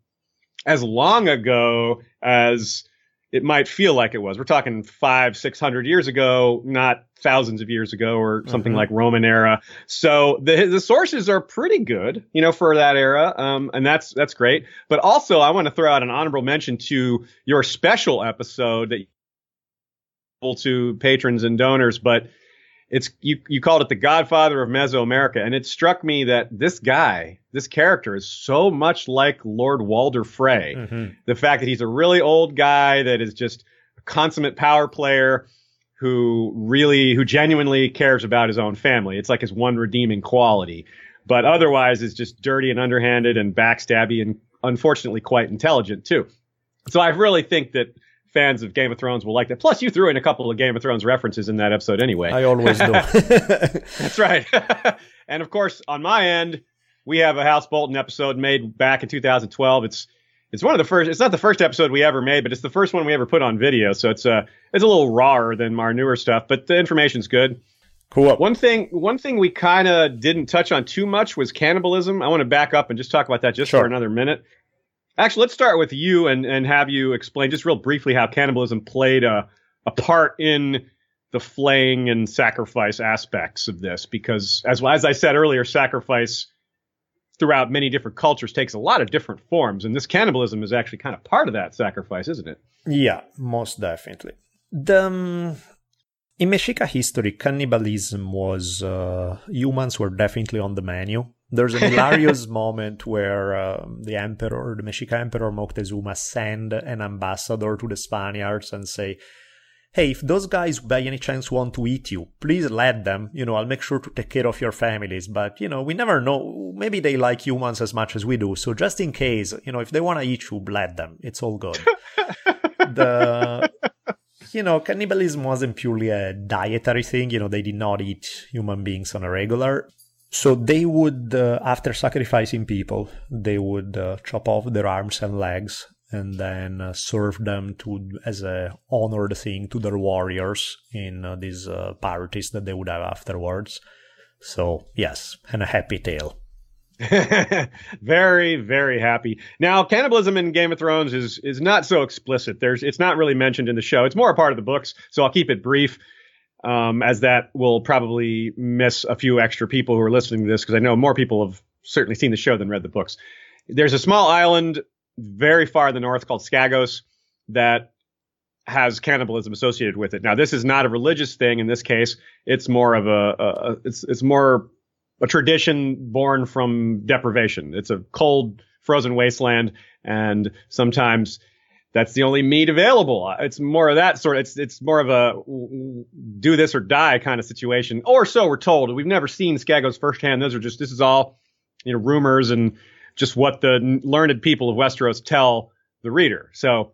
as long ago as it might feel like it was. We're talking five, six hundred years ago, not thousands of years ago or something mm-hmm. like Roman era. So the the sources are pretty good, you know, for that era, um, and that's that's great. But also, I want to throw out an honorable mention to your special episode that to patrons and donors, but it's you you called it the Godfather of Mesoamerica, and it struck me that this guy, this character, is so much like Lord Walder Frey. Mm-hmm. The fact that he's a really old guy that is just a consummate power player who really who genuinely cares about his own family. It's like his one redeeming quality. But otherwise is just dirty and underhanded and backstabby and unfortunately quite intelligent too. So I really think that fans of Game of Thrones will like that. Plus, you threw in a couple of Game of Thrones references in that episode anyway. I always do. That's right. and of course, on my end, we have a House Bolton episode made back in 2012. It's it's one of the first. It's not the first episode we ever made, but it's the first one we ever put on video. So it's uh it's a little rawer than our newer stuff, but the information's good. Cool. One thing, one thing we kind of didn't touch on too much was cannibalism. I want to back up and just talk about that just sure. for another minute. Actually, let's start with you and, and have you explain just real briefly how cannibalism played a, a part in the flaying and sacrifice aspects of this. Because as, as I said earlier, sacrifice throughout many different cultures takes a lot of different forms. And this cannibalism is actually kind of part of that sacrifice, isn't it? Yeah, most definitely. The, um, in Mexica history, cannibalism was uh, humans were definitely on the menu. There's a hilarious moment where um, the emperor, the Mexica emperor Moctezuma, send an ambassador to the Spaniards and say, "Hey, if those guys by any chance want to eat you, please let them. You know, I'll make sure to take care of your families. But you know, we never know. Maybe they like humans as much as we do. So just in case, you know, if they want to eat you, let them. It's all good." the you know, cannibalism wasn't purely a dietary thing. You know, they did not eat human beings on a regular. So they would, uh, after sacrificing people, they would uh, chop off their arms and legs and then uh, serve them to as a honored thing to their warriors in uh, these uh, parties that they would have afterwards. So yes, and a happy tale. very, very happy. Now, cannibalism in Game of Thrones is is not so explicit. There's it's not really mentioned in the show. It's more a part of the books, so I'll keep it brief um, as that will probably miss a few extra people who are listening to this because I know more people have certainly seen the show than read the books. There's a small island very far in the north called Skagos that has cannibalism associated with it. Now, this is not a religious thing in this case. It's more of a, a, it's it's more a tradition born from deprivation. It's a cold, frozen wasteland, and sometimes that's the only meat available. It's more of that sort. Of, it's it's more of a do this or die kind of situation, or so we're told. We've never seen Skagos firsthand. Those are just this is all you know rumors and just what the learned people of Westeros tell the reader. So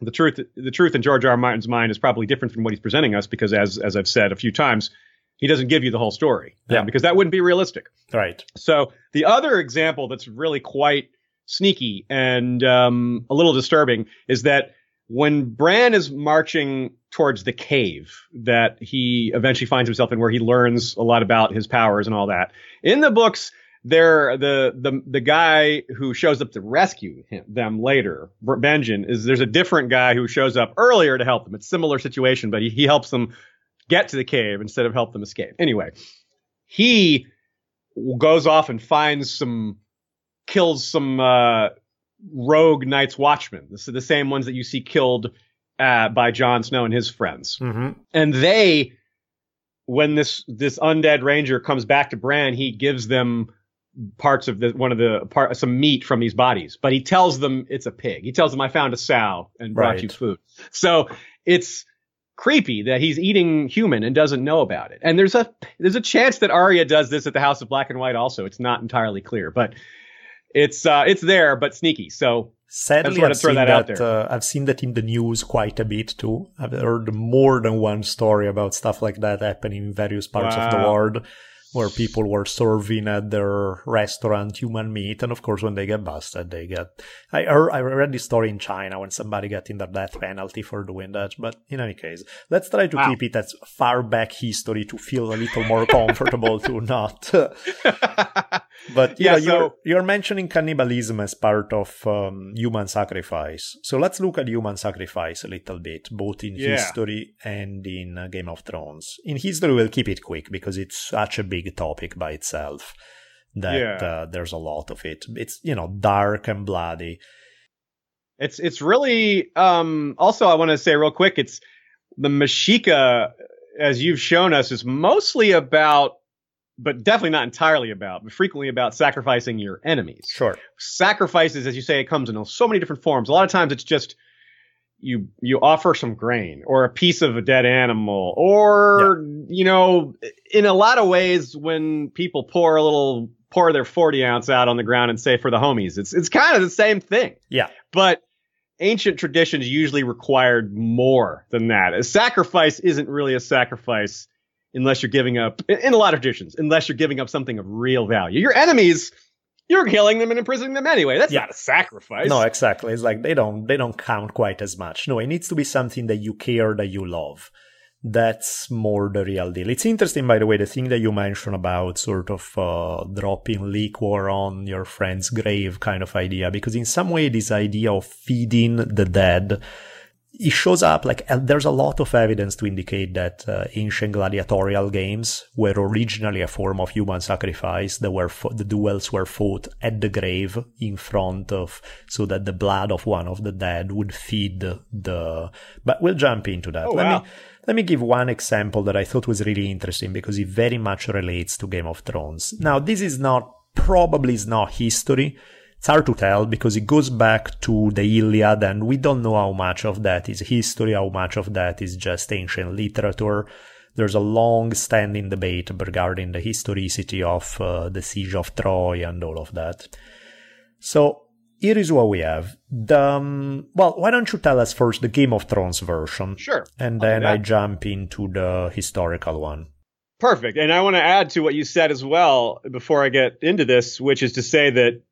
the truth the truth in George R. R. Martin's mind is probably different from what he's presenting us because as as I've said a few times, he doesn't give you the whole story. Yeah, because that wouldn't be realistic. Right. So the other example that's really quite sneaky and um, a little disturbing is that when Bran is marching towards the cave that he eventually finds himself in, where he learns a lot about his powers and all that, in the books, there the the the guy who shows up to rescue him, them later, Benjen, is there's a different guy who shows up earlier to help them. It's similar situation, but he, he helps them get to the cave instead of help them escape. Anyway, he goes off and finds some kills some uh, rogue Night's Watchmen. This is the same ones that you see killed uh, by Jon Snow and his friends. Mm-hmm. And they, when this this undead ranger comes back to Bran, he gives them parts of the one of the part some meat from these bodies, but he tells them it's a pig. He tells them I found a sow and brought right. you food. So it's creepy that he's eating human and doesn't know about it. And there's a there's a chance that Arya does this at the House of Black and White also. It's not entirely clear, but it's uh, it's there but sneaky. So sadly, I've seen that, that uh, I've seen that in the news quite a bit too. I've heard more than one story about stuff like that happening in various parts wow. of the world. Where people were serving at their restaurant human meat, and of course, when they get busted, they get. I I read this story in China when somebody got in the death penalty for doing that. But in any case, let's try to wow. keep it as far back history to feel a little more comfortable to not. but yeah, know, so, you're you're mentioning cannibalism as part of um, human sacrifice. So let's look at human sacrifice a little bit, both in yeah. history and in uh, Game of Thrones. In history, we'll keep it quick because it's such a big topic by itself that yeah. uh, there's a lot of it. It's you know dark and bloody. It's it's really um also I want to say real quick it's the Mexica as you've shown us is mostly about but definitely not entirely about, but frequently about sacrificing your enemies. Sure. Sacrifices, as you say, it comes in so many different forms. A lot of times it's just you you offer some grain or a piece of a dead animal or yeah. you know in a lot of ways when people pour a little pour their 40 ounce out on the ground and say for the homies it's it's kind of the same thing. Yeah. But ancient traditions usually required more than that. A sacrifice isn't really a sacrifice unless you're giving up in a lot of traditions unless you're giving up something of real value. Your enemies you're killing them and imprisoning them anyway. That's yeah. not a sacrifice. No, exactly. It's like they don't they don't count quite as much. No, it needs to be something that you care that you love. That's more the real deal. It's interesting, by the way, the thing that you mentioned about sort of uh, dropping liquor on your friend's grave kind of idea, because in some way, this idea of feeding the dead it shows up like there's a lot of evidence to indicate that uh, ancient gladiatorial games were originally a form of human sacrifice. Were fo- the duels were fought at the grave in front of, so that the blood of one of the dead would feed the. But we'll jump into that. Oh, let wow. me let me give one example that I thought was really interesting because it very much relates to Game of Thrones. Now, this is not probably is not history it's hard to tell because it goes back to the Iliad and we don't know how much of that is history, how much of that is just ancient literature. There's a long standing debate regarding the historicity of uh, the siege of Troy and all of that. So here is what we have. The, um, well, why don't you tell us first the Game of Thrones version? Sure. And then I jump into the historical one. Perfect. And I want to add to what you said as well before I get into this, which is to say that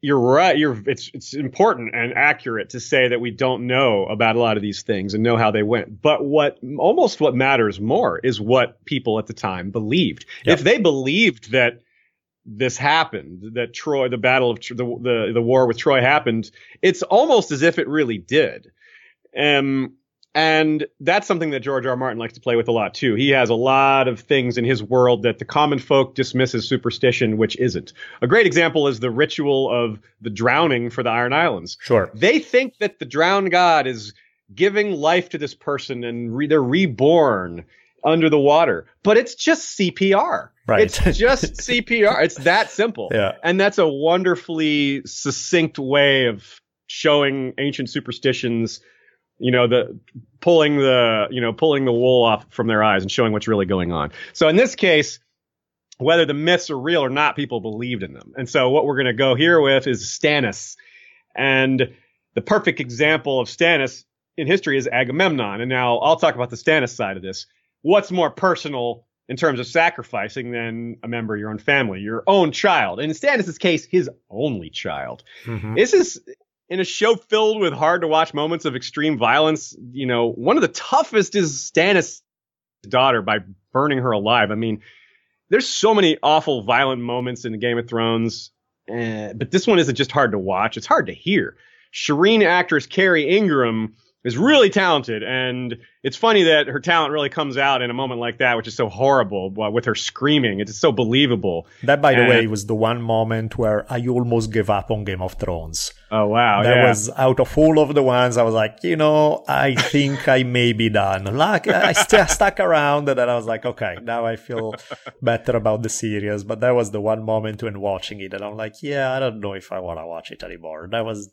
you're right. You're it's it's important and accurate to say that we don't know about a lot of these things and know how they went. But what almost what matters more is what people at the time believed. Yep. If they believed that this happened, that Troy, the battle of the, the the war with Troy happened, it's almost as if it really did. Um, and that's something that George R. R. Martin likes to play with a lot too. He has a lot of things in his world that the common folk dismisses superstition, which isn't. A great example is the ritual of the drowning for the Iron Islands. Sure. They think that the drowned god is giving life to this person and re- they're reborn under the water, but it's just CPR. Right. It's just CPR. It's that simple. Yeah. And that's a wonderfully succinct way of showing ancient superstitions you know the pulling the you know pulling the wool off from their eyes and showing what's really going on so in this case whether the myths are real or not people believed in them and so what we're going to go here with is stannis and the perfect example of stannis in history is agamemnon and now i'll talk about the stannis side of this what's more personal in terms of sacrificing than a member of your own family, your own child. And in Stannis' case, his only child. Mm-hmm. This is in a show filled with hard to watch moments of extreme violence, you know, one of the toughest is Stannis' daughter by burning her alive. I mean, there's so many awful violent moments in Game of Thrones, eh, but this one isn't just hard to watch, it's hard to hear. Shireen actress Kerry Ingram is really talented, and it's funny that her talent really comes out in a moment like that, which is so horrible uh, with her screaming. It's so believable. That, by the and, way, was the one moment where I almost gave up on Game of Thrones. Oh wow! That yeah. was out of all of the ones. I was like, you know, I think I may be done. Like I st- stuck around, and then I was like, okay, now I feel better about the series. But that was the one moment when watching it, and I'm like, yeah, I don't know if I want to watch it anymore. That was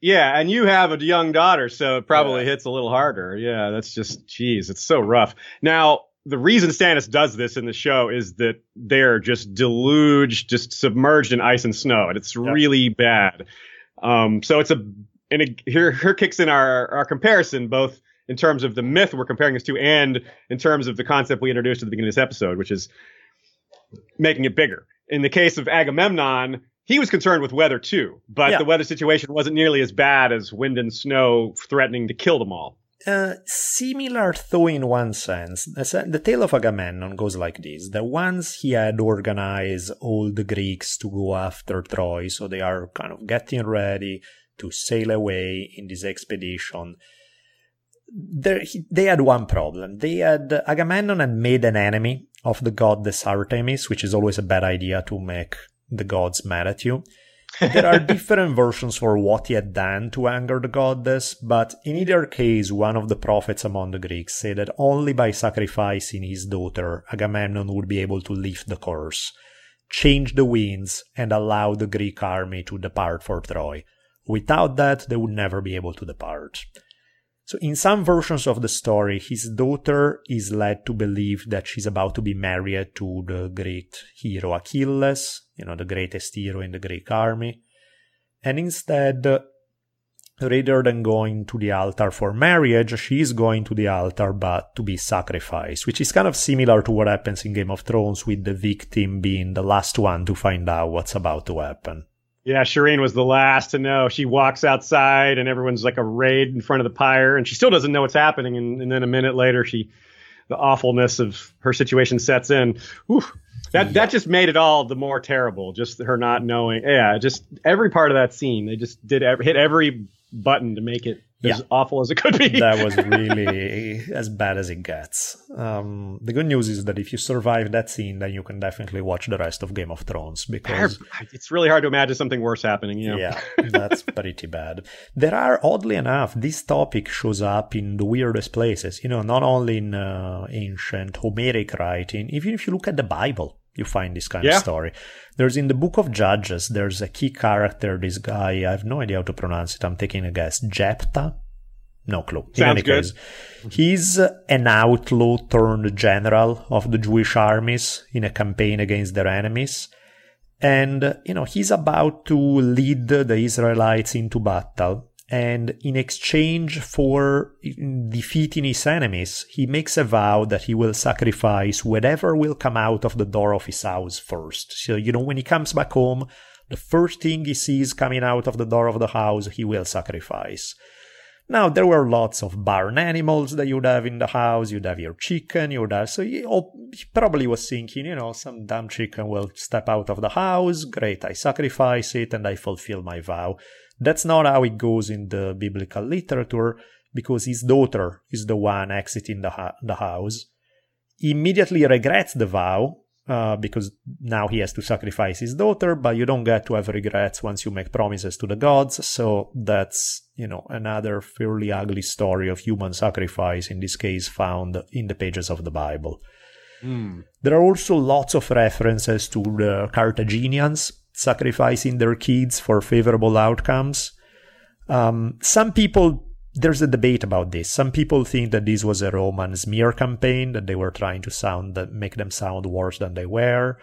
yeah, and you have a young daughter, so it probably yeah. hits a little harder. Yeah, that's just, geez, it's so rough. Now, the reason Stannis does this in the show is that they're just deluged, just submerged in ice and snow, and it's yeah. really bad. Um, so it's a, and it, here, here kicks in our, our comparison, both in terms of the myth we're comparing this to and in terms of the concept we introduced at the beginning of this episode, which is making it bigger. In the case of Agamemnon, he was concerned with weather too, but Yeah. the weather situation wasn't nearly as bad as wind and snow threatening to kill them all. Uh, similar, though, in one sense. The tale of Agamemnon goes like this. That once he had organized all the Greeks to go after Troy, so they are kind of getting ready to sail away in this expedition. There, he- they had one problem. They had Agamemnon had made an enemy of the goddess Artemis, which is always a bad idea to make the gods mad at you there are different versions for what he had done to anger the goddess, but in either case, one of the prophets among the Greeks said that only by sacrificing his daughter, Agamemnon would be able to lift the curse, change the winds, and allow the Greek army to depart for Troy. Without that, they would never be able to depart. So, in some versions of the story, his daughter is led to believe that she's about to be married to the great hero Achilles, you know, the greatest hero in the Greek army. And instead, rather than going to the altar for marriage, she is going to the altar but to be sacrificed, which is kind of similar to what happens in Game of Thrones with the victim being the last one to find out what's about to happen. Yeah, Shireen was the last to know. She walks outside and everyone's like arrayed in front of the pyre and she still doesn't know what's happening. And, and then a minute later, she, the awfulness of her situation sets in. Whew. That, that just made it all the more terrible. Just her not knowing. Yeah, just every part of that scene. They just did every, hit every button to make it as Yeah. awful as it could be. that was really as bad as it gets. Um, the good news is that if you survive that scene, then you can definitely watch the rest of Game of Thrones because it's really hard to imagine something worse happening. You know? yeah, that's pretty bad. There are, oddly enough, this topic shows up in the weirdest places. You know, not only in uh, ancient Homeric writing, even if you look at the Bible, you find this kind Yeah. of story. There's in the book of Judges, there's a key character, this guy, I have no idea how to pronounce it, I'm taking a guess, Jephthah? No clue. In Sounds any good. case, he's an outlaw turned general of the Jewish armies in a campaign against their enemies. And, you know, he's about to lead the Israelites into battle. And in exchange for defeating his enemies, he makes a vow that he will sacrifice whatever will come out of the door of his house first. So, you know, when he comes back home, the first thing he sees coming out of the door of the house, he will sacrifice. Now, there were lots of barn animals that you'd have in the house. You'd have your chicken, you'd have, so he, oh, he probably was thinking, you know, some dumb chicken will step out of the house. Great, I sacrifice it and I fulfill my vow. That's not how it goes in the biblical literature because his daughter is the one exiting the, ha- the house. He immediately regrets the vow uh, because now he has to sacrifice his daughter, but you don't get to have regrets once you make promises to the gods. So that's, you know, another fairly ugly story of human sacrifice, in this case found in the pages of the Bible. There are also lots of references to the Carthaginians sacrificing their kids for favorable outcomes. Um, some people, there's a debate about this. Some people think that this was a Roman smear campaign, that they were trying to sound, that make them sound worse than they were.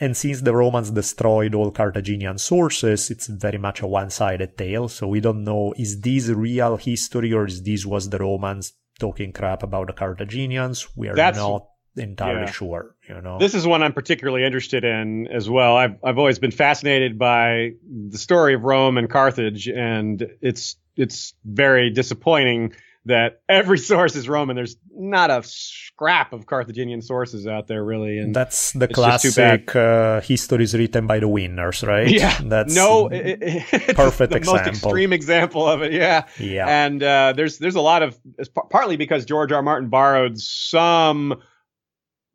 And since the Romans destroyed all Carthaginian sources, it's very much a one-sided tale. So we don't know, is this real history or is this was the Romans talking crap about the Carthaginians? We are That's- not entirely yeah. sure, you know? This is one I'm particularly interested in as well. I've I've always been fascinated by the story of Rome and Carthage, and it's it's very disappointing that every source is Roman. There's not a scrap of Carthaginian sources out there, really. And That's the it's just too bad. classic uh, histories written by the winners, right? yeah, that's no, it, it- perfect the most example. extreme example of it. Yeah, yeah. and uh, there's there's a lot of partly because George. R. Martin borrowed some,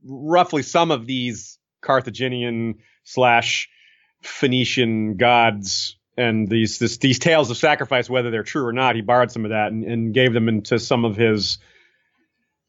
roughly some of these Carthaginian slash Phoenician gods and these this, these tales of sacrifice, whether they're true or not. He borrowed some of that and, and gave them into some of his.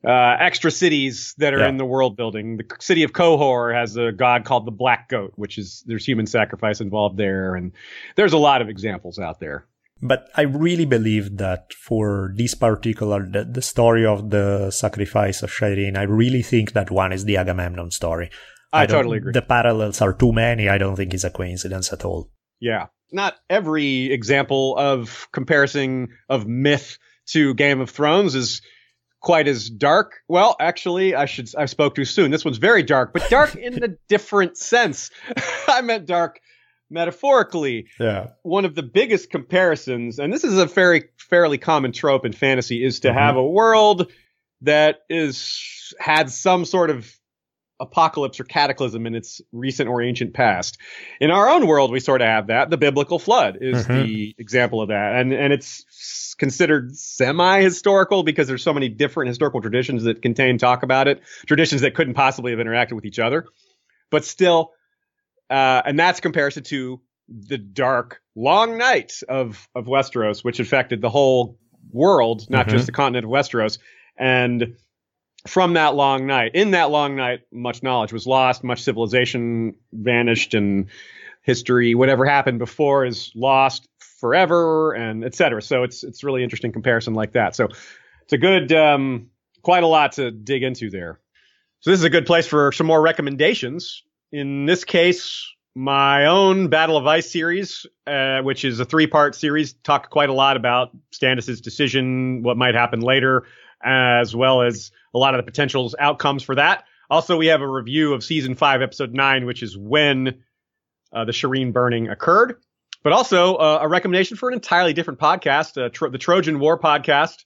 Uh, extra cities that are Yeah. in the world building. The city of Qohor has a god called the Black Goat, which is there's human sacrifice involved there, and there's a lot of examples out there. But I really believe that for this particular, the, the story of the sacrifice of Shireen, I really think that one is the Agamemnon story. I, don't- totally agree. The parallels are too many. I don't think it's a coincidence at all. Yeah. Not every example of comparison of myth to Game of Thrones is quite as dark. Well, actually, I should I spoke too soon. This one's very dark, but dark in a different sense. I meant dark metaphorically. Yeah. One of the biggest comparisons, and this is a very fairly common trope in fantasy, is to mm-hmm. have a world that is had some sort of apocalypse or cataclysm in its recent or ancient past. In our own world, we sort of have that. The biblical flood is mm-hmm. the example of that, and and it's considered semi-historical because there's so many different historical traditions that contain talk about it, traditions that couldn't possibly have interacted with each other, but still, uh, and that's comparison to the dark, long night of of Westeros, which affected the whole world, not mm-hmm. just the continent of Westeros, and from that long night. In that long night, much knowledge was lost, much civilization vanished, and history, whatever happened before, is lost forever, and etc. So it's it's really interesting comparison like that. So it's a good, um, quite a lot to dig into there. So this is a good place for some more recommendations. In this case, my own Battle of Ice series, uh, which is a three-part series, talked quite a lot about Stannis's decision, what might happen later, as well as a lot of the potential outcomes for that. Also, we have a review of season five, episode nine, which is when uh, the Shireen burning occurred. But also uh, a recommendation for an entirely different podcast, uh, Tro- the Trojan War podcast.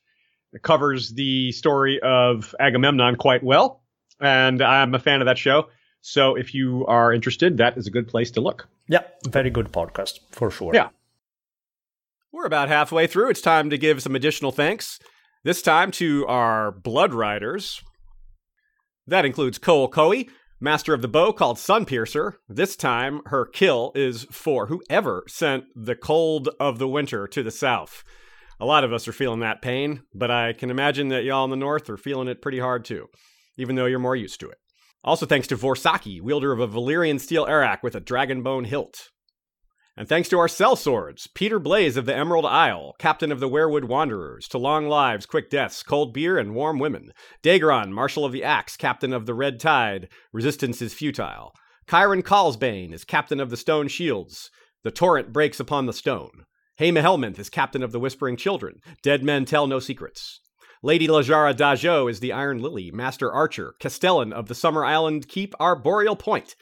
It covers the story of Agamemnon quite well, and I'm a fan of that show. So if you are interested, that is a good place to look. Yeah, very good podcast for sure. Yeah. We're about halfway through. It's time to give some additional thanks. This time to our Blood Riders. That includes Cole Coey, Master of the Bow called Sunpiercer. This time, her kill is for whoever sent the cold of the winter to the south. A lot of us are feeling that pain, but I can imagine that y'all in the north are feeling it pretty hard too, even though you're more used to it. Also, thanks to Vorsaki, wielder of a Valyrian steel arakh with a dragonbone hilt. And thanks to our sellswords, Peter Blaze of the Emerald Isle, captain of the Weirwood Wanderers, to long lives, quick deaths, cold beer, and warm women. Daegron, marshal of the Axe, captain of the Red Tide, resistance is futile. Chiron Callsbane is captain of the Stone Shields, the torrent breaks upon the stone. Haima Helminth is captain of the Whispering Children, dead men tell no secrets. Lady Lajara Dajo is the Iron Lily, master archer, castellan of the Summer Island Keep Arboreal Point,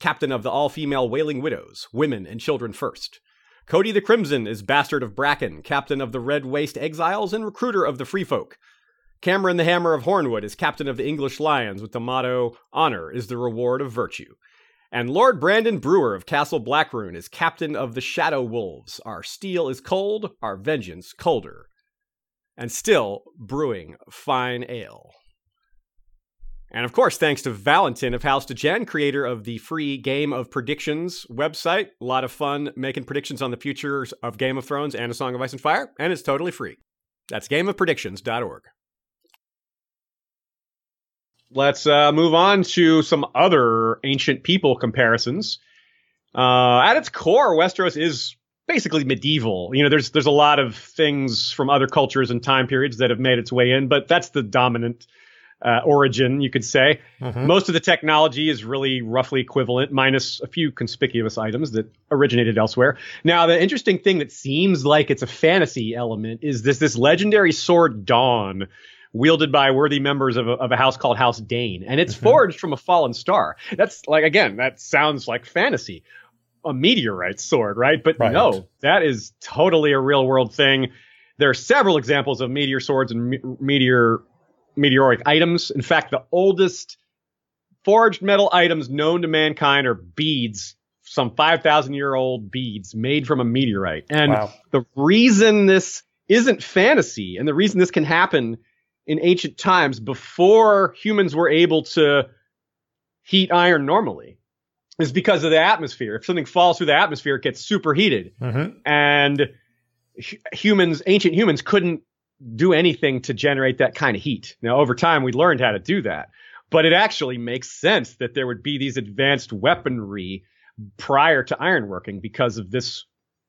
captain of the all female Wailing Widows, women and children first. Cody the Crimson is Bastard of Bracken, captain of the Red Waste Exiles and recruiter of the Free Folk. Cameron the Hammer of Hornwood is captain of the English Lions with the motto, Honor is the reward of virtue. And Lord Brandon Brewer of Castle Blackroon is captain of the Shadow Wolves. Our steel is cold, our vengeance colder. And still brewing fine ale. And of course, thanks to Valentin of House to Gen, creator of the free Game of Predictions website. A lot of fun making predictions on the futures of Game of Thrones and A Song of Ice and Fire, and it's totally free. That's gameofpredictions.org. Let's uh, move on to some other ancient people comparisons. Uh, at its core, Westeros is basically medieval. You know, there's there's a lot of things from other cultures and time periods that have made its way in, but that's the dominant uh, origin, you could say. Mm-hmm. Most of the technology is really roughly equivalent, minus a few conspicuous items that originated elsewhere. Now, the interesting thing that seems like it's a fantasy element is this this legendary sword Dawn. Wielded by worthy members of a, of a house called House Dayne, and it's mm-hmm. forged from a fallen star. That's like again, that sounds like fantasy, a meteorite sword, right? But right. no, that is totally a real world thing. There are several examples of meteor swords and me- meteor meteoric items. In fact, the oldest forged metal items known to mankind are beads, some 5,000 year old beads made from a meteorite. And wow. the reason this isn't fantasy and the reason this can happen in ancient times before humans were able to heat iron normally is because of the atmosphere. If something falls through the atmosphere, it gets superheated. Mm-hmm. And humans, ancient humans couldn't do anything to generate that kind of heat. Now, over time, we learned how to do that, but it actually makes sense that there would be these advanced weaponry prior to ironworking because of this,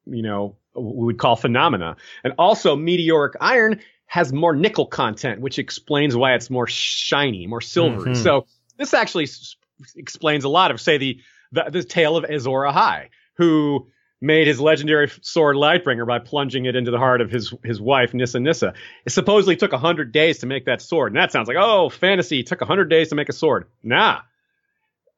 you know, we would call phenomena. And also, meteoric iron has more nickel content, which explains why it's more shiny, more silvery. Mm-hmm. So this actually s- explains a lot of, say, the, the, the tale of Azor Ahai, who made his legendary sword Lightbringer by plunging it into the heart of his his wife Nissa Nissa. It supposedly took hundred days to make that sword, and that sounds like oh fantasy. Took hundred days to make a sword. Nah,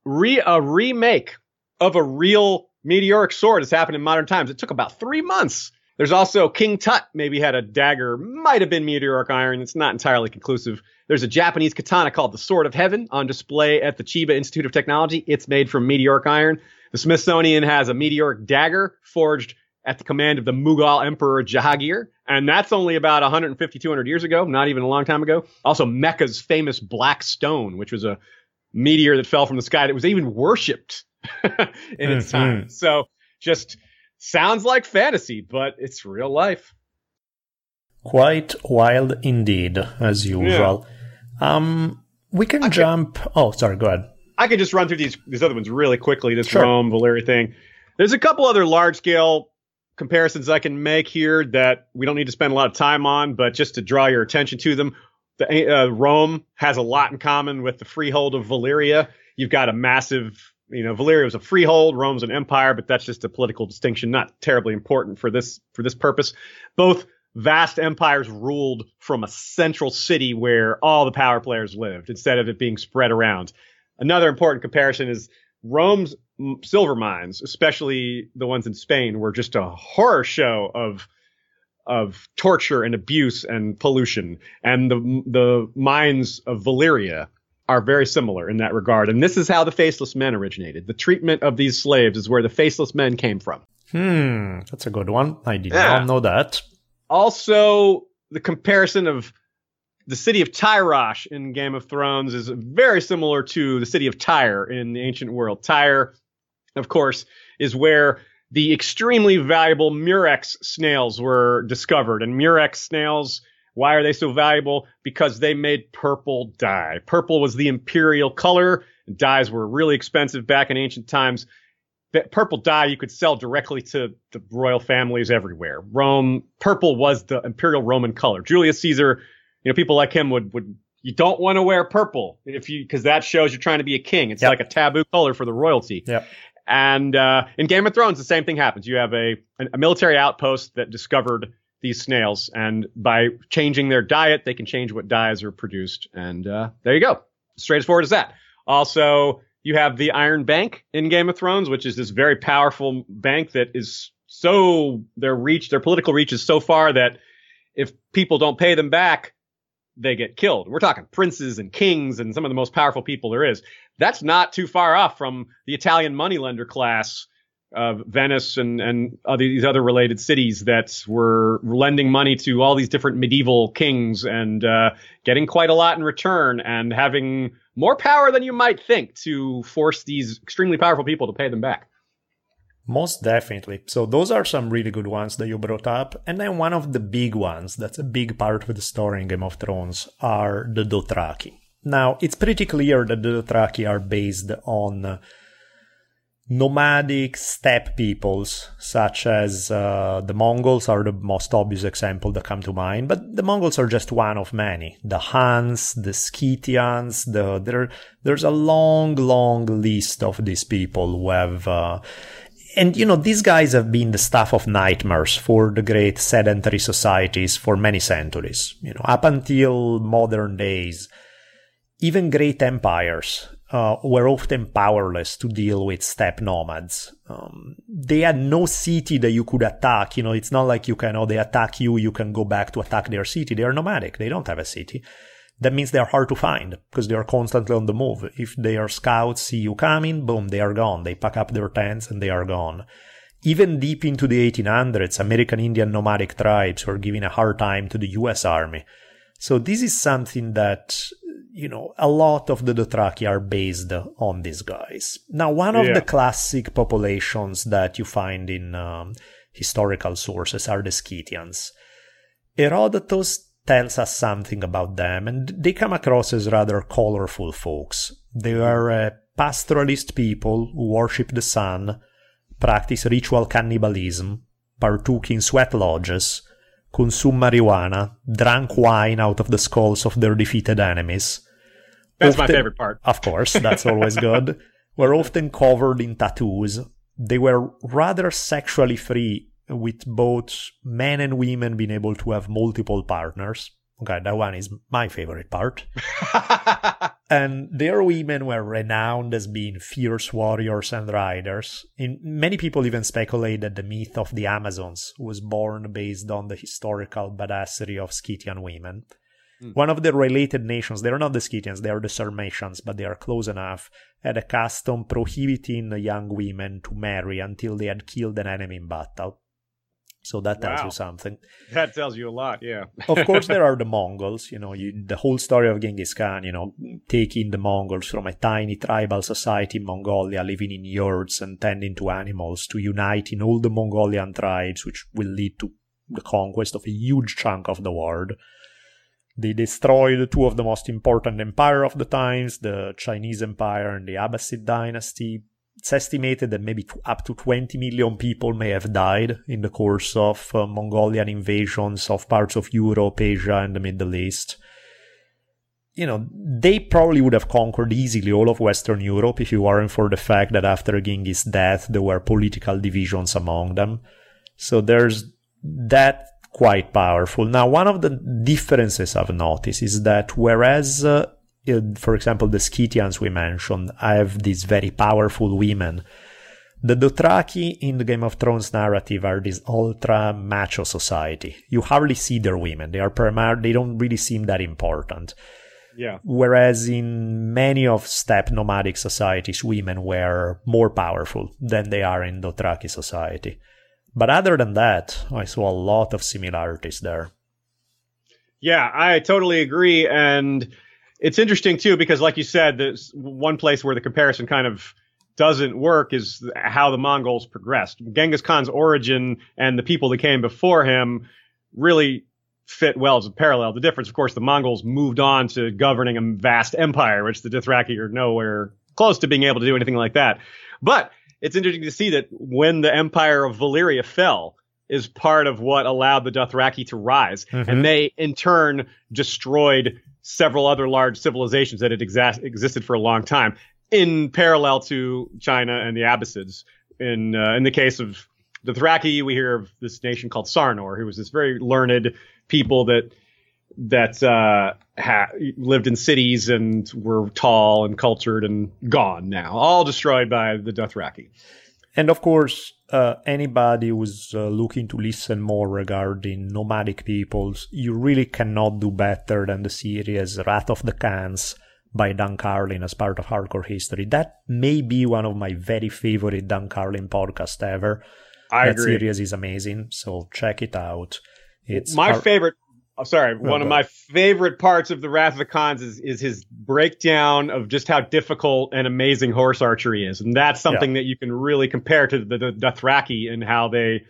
Re- a remake of a real meteoric sword has happened in modern times. It took about three months. There's also King Tut maybe had a dagger, might have been meteoric iron. It's not entirely conclusive. There's a Japanese katana called the Sword of Heaven on display at the Chiba Institute of Technology. It's made from meteoric iron. The Smithsonian has a meteoric dagger forged at the command of the Mughal Emperor Jahangir, and that's only about 150, 200 years ago, not even a long time ago. Also, Mecca's famous black stone, which was a meteor that fell from the sky that was even worshipped in its mm-hmm. time. So just sounds like fantasy, but it's real life. Quite wild indeed, as usual. Yeah. Um, we can I jump. Could, oh, sorry. Go ahead. I could just run through these these other ones really quickly. This sure. Rome Valyria thing. There's a couple other large scale comparisons I can make here that we don't need to spend a lot of time on, but just to draw your attention to them. The, uh, Rome has a lot in common with the freehold of Valyria. You've got a massive you know, Valyria was a freehold, Rome's an empire, but that's just a political distinction, not terribly important for this for this purpose. Both vast empires ruled from a central city where all the power players lived, instead of it being spread around. Another important comparison is Rome's silver mines, especially the ones in Spain, were just a horror show of of torture and abuse and pollution. And the the mines of Valyria are very similar in that regard. And this is how the faceless men originated. The treatment of these slaves is where the faceless men came from. Hmm, that's a good one. I did yeah. not know that. Also, the comparison of the city of Tyrosh in Game of Thrones is very similar to the city of Tyre in the ancient world. Tyre, of course, is where the extremely valuable Murex snails were discovered. And Murex snails why are they so valuable? Because they made purple dye. Purple was the imperial color. And dyes were really expensive back in ancient times. Purple dye you could sell directly to the royal families everywhere. Rome, purple was the imperial Roman color. Julius Caesar, you know, people like him would would you don't want to wear purple if you because that shows you're trying to be a king. It's yep. like a taboo color for the royalty. Yep. And uh, in Game of Thrones, the same thing happens. You have a a military outpost that discovered these snails, and by changing their diet, they can change what dyes are produced. And uh, there you go, straight as forward as that. Also, you have the Iron Bank in Game of Thrones, which is this very powerful bank that is so their reach, their political reach is so far that if people don't pay them back, they get killed. We're talking princes and kings and some of the most powerful people there is. That's not too far off from the Italian moneylender class uh, Venice and and other, these other related cities that were lending money to all these different medieval kings and uh, getting quite a lot in return and having more power than you might think to force these extremely powerful people to pay them back. Most definitely. So those are some really good ones that you brought up. And then one of the big ones that's a big part of the story in Game of Thrones are the Dothraki. Now, it's pretty clear that the Dothraki are based on nomadic steppe peoples, such as uh, the Mongols, are the most obvious example that come to mind. But the Mongols are just one of many. The Huns, the Scythians, the there, there's a long, long list of these people who have. Uh, and you know these guys have been the stuff of nightmares for the great sedentary societies for many centuries you know up until modern days even great empires uh, were often powerless to deal with steppe nomads. Um, they had no city that you could attack. You know, it's not like you can, oh, they attack you, you can go back to attack their city. They are nomadic. They don't have a city. That means they are hard to find because they are constantly on the move. If their scouts see you coming, boom, they are gone. They pack up their tents and they are gone. Even deep into the 1800s, American Indian nomadic tribes were giving a hard time to the US Army. So this is something that you know, a lot of the Dothraki are based on these guys. Now, one of yeah. the classic populations that you find in um, historical sources are the Scythians. Herodotus tells us something about them, and they come across as rather colorful folks. They are a pastoralist people who worship the sun, practice ritual cannibalism, partook in sweat lodges, consume marijuana, drank wine out of the skulls of their defeated enemies, that's often, my favorite part. Of course, that's always good. We're often covered in tattoos. they were rather sexually free with both men and women being able to have multiple partners. Okay, that one is my favorite part. and their women were renowned as being fierce warriors and riders. In, many people even speculate that the myth of the Amazons was born based on the historical badassery of Scythian women. Mm. One of the related nations, they're not the Scythians, they are the Sarmatians, but they are close enough, had a custom prohibiting young women to marry until they had killed an enemy in battle. So that tells wow. you something. That tells you a lot, yeah. of course, there are the Mongols. You know, you, the whole story of Genghis Khan. You know, taking the Mongols from a tiny tribal society in Mongolia, living in yurts and tending to animals, to uniting all the Mongolian tribes, which will lead to the conquest of a huge chunk of the world. They destroyed two of the most important empires of the times, the Chinese Empire and the Abbasid dynasty, it's estimated that maybe up to 20 million people may have died in the course of uh, Mongolian invasions of parts of Europe, Asia, and the Middle East. You know, they probably would have conquered easily all of Western Europe if it weren't for the fact that after Genghis' death, there were political divisions among them. So there's that quite powerful. Now, one of the differences I've noticed is that whereas uh, for example, the Scythians we mentioned have these very powerful women. The Dothraki in the Game of Thrones narrative are this ultra macho society. You hardly see their women. They are primar- they don't really seem that important. Yeah. Whereas in many of steppe nomadic societies, women were more powerful than they are in Dothraki society. But other than that, I saw a lot of similarities there. Yeah, I totally agree. And it's interesting too because, like you said, there's one place where the comparison kind of doesn't work is how the Mongols progressed. Genghis Khan's origin and the people that came before him really fit well as a parallel. The difference, of course, the Mongols moved on to governing a vast empire, which the Dothraki are nowhere close to being able to do anything like that. But it's interesting to see that when the empire of Valyria fell, is part of what allowed the Dothraki to rise. Mm-hmm. And they, in turn, destroyed several other large civilizations that had exa- existed for a long time in parallel to China and the Abbasids. In uh, in the case of the Thraki, we hear of this nation called Sarnor, who was this very learned people that that uh, ha- lived in cities and were tall and cultured and gone now, all destroyed by the Dothraki. And of course, uh, anybody who's uh, looking to listen more regarding nomadic peoples, you really cannot do better than the series Wrath of the Khans by Dan Carlin as part of Hardcore History. That may be one of my very favorite Dan Carlin podcasts ever. I that agree. series is amazing, so check it out. It's my favorite Oh, sorry, one of my favorite parts of the Wrath of the Khans is, is his breakdown of just how difficult and amazing horse archery is, and that's something yeah. that you can really compare to the, the Dothraki and how they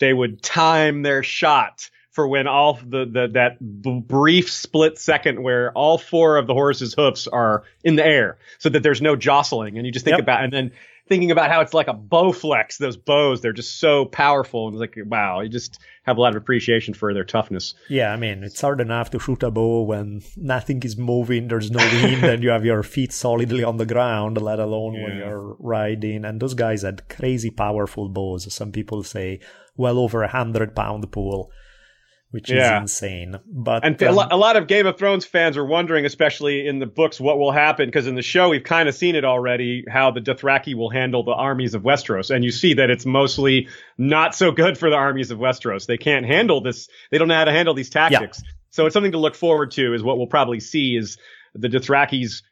they would time their shot for when all the, the that brief split second where all four of the horse's hoofs are in the air, so that there's no jostling, and you just think yep. about and then thinking about how it's like a Bowflex. Those bows, they're just so powerful. And it's like, wow, you just have a lot of appreciation for their toughness. Yeah, I mean, it's hard enough to shoot a bow when nothing is moving, there's no wind, and you have your feet solidly on the ground, let alone yeah. when you're riding. And those guys had crazy powerful bows. Some people say well over a hundred pound pull which yeah. is insane. But and um, a lot of Game of Thrones fans are wondering, especially in the books, what will happen because in the show we've kind of seen it already, how the Dothraki will handle the armies of Westeros, and you see that it's mostly not so good for the armies of Westeros. They can't handle this. They don't know how to handle these tactics. Yeah. So it's something to look forward to. Is what we'll probably see is the Dothrakis,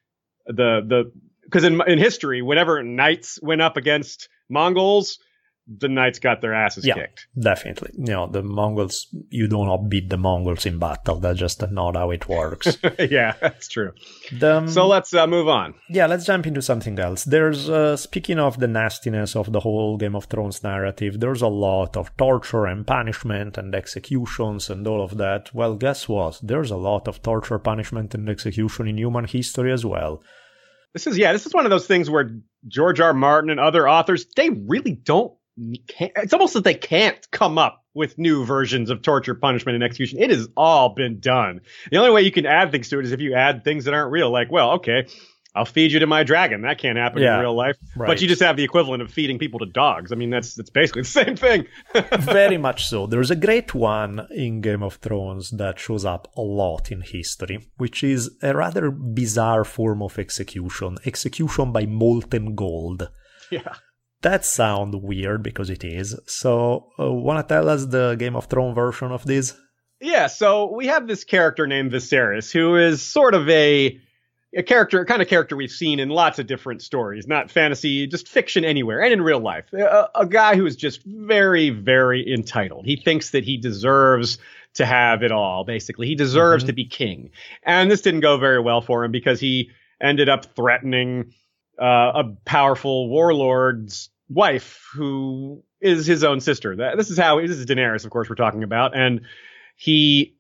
the the because in in history, whenever knights went up against Mongols the knights got their asses yeah, kicked. Definitely. You know, the Mongols, you do not beat the Mongols in battle. That's just not how it works. yeah, that's true. The, so let's uh, move on. Yeah, let's jump into something else. There's, uh, speaking of the nastiness of the whole Game of Thrones narrative, there's a lot of torture and punishment and executions and all of that. Well, guess what? There's a lot of torture, punishment, and execution in human history as well. This is, yeah, this is one of those things where George R. Martin and other authors, they really don't it's almost that they can't come up with new versions of torture, punishment, and execution. It has all been done. The only way you can add things to it is if you add things that aren't real. Like, well, okay, I'll feed you to my dragon. That can't happen Yeah, in real life. right. But you just have the equivalent of feeding people to dogs. I mean, that's that's basically the same thing. Very much so. There's a great one in Game of Thrones that shows up a lot in history, which is a rather bizarre form of execution execution by molten gold. yeah. That sounds weird because it is. So, uh, want to tell us the Game of Thrones version of this? Yeah, so we have this character named Viserys who is sort of a a character, kind of character we've seen in lots of different stories, not fantasy, just fiction anywhere, and in real life. A, a guy who is just very, very entitled. He thinks that he deserves to have it all, basically. He deserves Mhm. to be king. And this didn't go very well for him because he ended up threatening uh, a powerful warlord's wife who is his own sister. That, this is how, this is Daenerys, of course, we're talking about. And he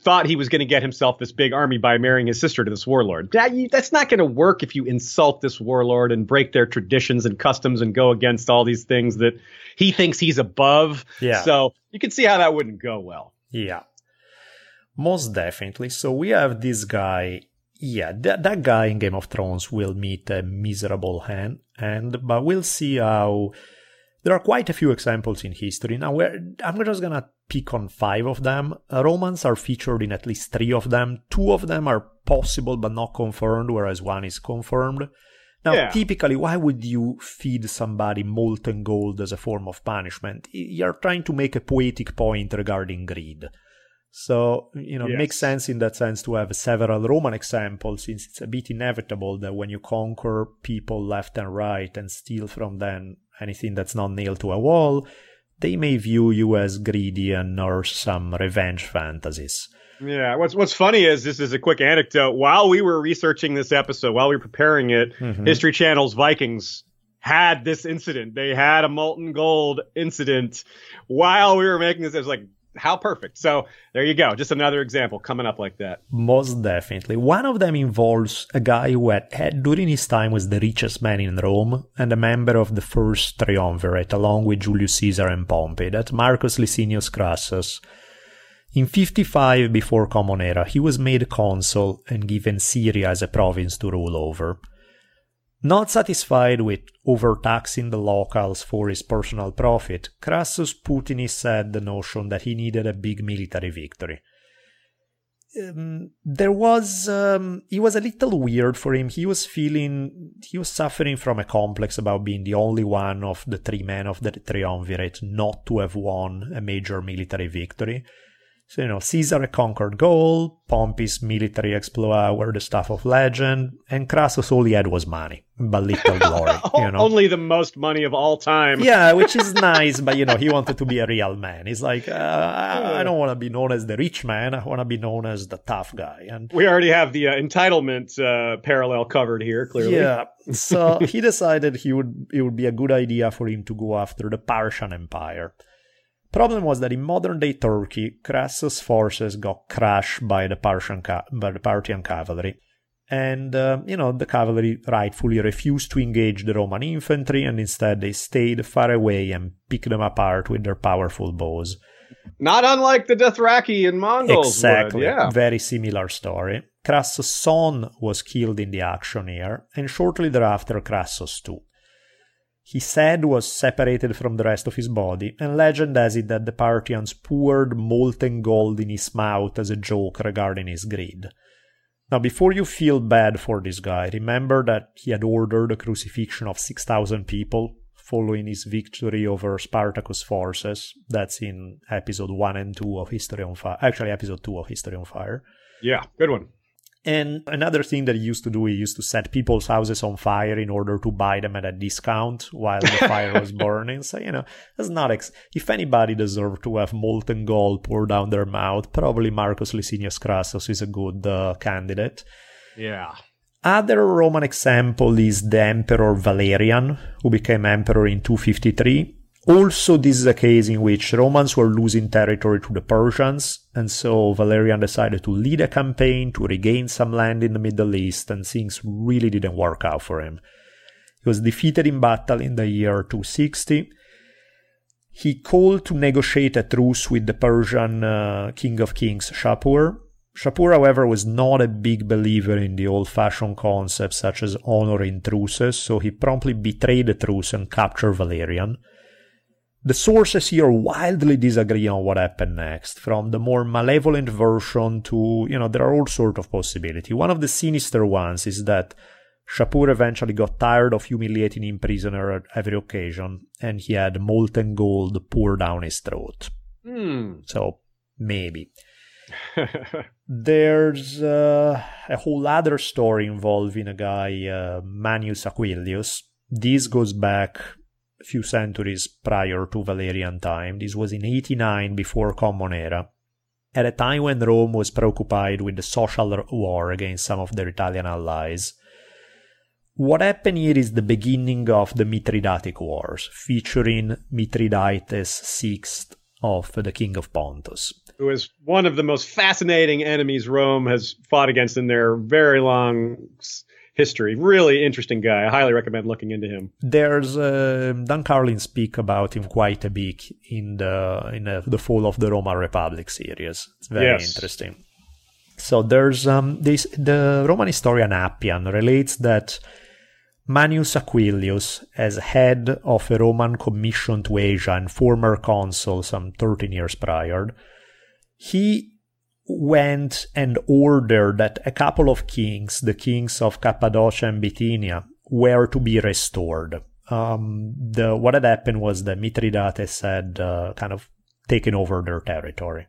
thought he was going to get himself this big army by marrying his sister to this warlord. That, you, that's not going to work if you insult this warlord and break their traditions and customs and go against all these things that he thinks he's above. Yeah. So you can see how that wouldn't go well. Yeah. Most definitely. So we have this guy. Yeah, that, that guy in Game of Thrones will meet a miserable hand, and but we'll see how. There are quite a few examples in history. Now, I'm just gonna pick on five of them. Uh, Romans are featured in at least three of them. Two of them are possible but not confirmed, whereas one is confirmed. Now, Yeah. typically, why would you feed somebody molten gold as a form of punishment? You're trying to make a poetic point regarding greed. So, you know, it Yes. makes sense in that sense to have several Roman examples, since it's a bit inevitable that when you conquer people left and right and steal from them anything that's not nailed to a wall, they may view you as greedy and nurse some revenge fantasies. Yeah. What's What's funny is this is a quick anecdote. While we were researching this episode, while we were preparing it, Mhm. History Channel's Vikings had this incident. They had a molten gold incident while we were making this. It was like how perfect. So there you go. Just another example coming up like that. Most definitely. One of them involves a guy who had, had during his time was the richest man in Rome and a member of the first triumvirate along with Julius Caesar and Pompey, that Marcus Licinius Crassus. In 55 before Common Era, he was made consul and given Syria as a province to rule over. Not satisfied with overtaxing the locals for his personal profit, Crassus put in his head the notion that he needed a big military victory. Um, there was um, he was a little weird for him. He was feeling he was suffering from a complex about being the only one of the three men of the triumvirate not to have won a major military victory so you know caesar conquered gaul pompey's military exploits were the stuff of legend and crassus all he had was money but little glory you know Only the most money of all time. yeah, which is nice, but you know, he wanted to be a real man. He's like, uh, I I don't want to be known as the rich man. I want to be known as the tough guy. And We already have the uh, entitlement uh, parallel covered here, clearly. yeah, so he decided he would it would be a good idea for him to go after the Parthian Empire. The problem was that in modern day Turkey, Crassus' forces got crushed by the Parthian ca- by the Parthian cavalry. And, uh, you know, the cavalry rightfully refused to engage the Roman infantry and instead they stayed far away and picked them apart with their powerful bows. Not unlike the Dothraki and Mongols. Exactly. Would. Yeah. Very similar story. Crassus' son was killed in the action here, and shortly thereafter Crassus too. His said was separated from the rest of his body, and legend has it that the Parthians poured molten gold in his mouth as a joke regarding his greed. Now, before you feel bad for this guy, remember that he had ordered the crucifixion of 6,000 people following his victory over Spartacus' forces. That's in episode 1 and 2 of History on Fire. Actually, episode 2 of History on Fire. yeah, good one. And another thing that he used to do, he used to set people's houses on fire in order to buy them at a discount while the fire was burning. So, you know, that's not, ex- if anybody deserved to have molten gold poured down their mouth, probably Marcus Licinius Crassus is a good uh, candidate. Yeah. Other Roman example is the Emperor Valerian, who became emperor in 253. Also, this is a case in which Romans were losing territory to the Persians, and so Valerian decided to lead a campaign to regain some land in the Middle East, and things really didn't work out for him. He was defeated in battle in the year 260. He called to negotiate a truce with the Persian uh, king of kings Shapur. Shapur, however, was not a big believer in the old fashioned concepts such as honor in truces, so he promptly betrayed the truce and captured Valerian. The sources here wildly disagree on what happened next, from the more malevolent version to, you know, there are all sorts of possibilities. One of the sinister ones is that Shapur eventually got tired of humiliating him prisoner at every occasion, and he had molten gold poured down his throat. Hmm. So, maybe. There's uh, a whole other story involving a guy, uh, Manius Aquilius. This goes back a few centuries prior to Valerian time. This was in 89 before Common Era, at a time when Rome was preoccupied with the social war against some of their Italian allies. What happened here is the beginning of the Mithridatic Wars, featuring Mithridates VI of the King of Pontus. Who is one of the most fascinating enemies Rome has fought against in their very long history. Really interesting guy. I highly recommend looking into him. There's uh, Dan Carlin speak about him quite a bit in the in the, the Fall of the Roman Republic series. It's very yes. interesting. So there's um, this the Roman historian Appian relates that Manius Aquilius, as head of a Roman commission to Asia and former consul some 13 years prior, he went and ordered that a couple of kings, the kings of Cappadocia and Bithynia, were to be restored. Um, the what had happened was that Mithridates had uh, kind of taken over their territory.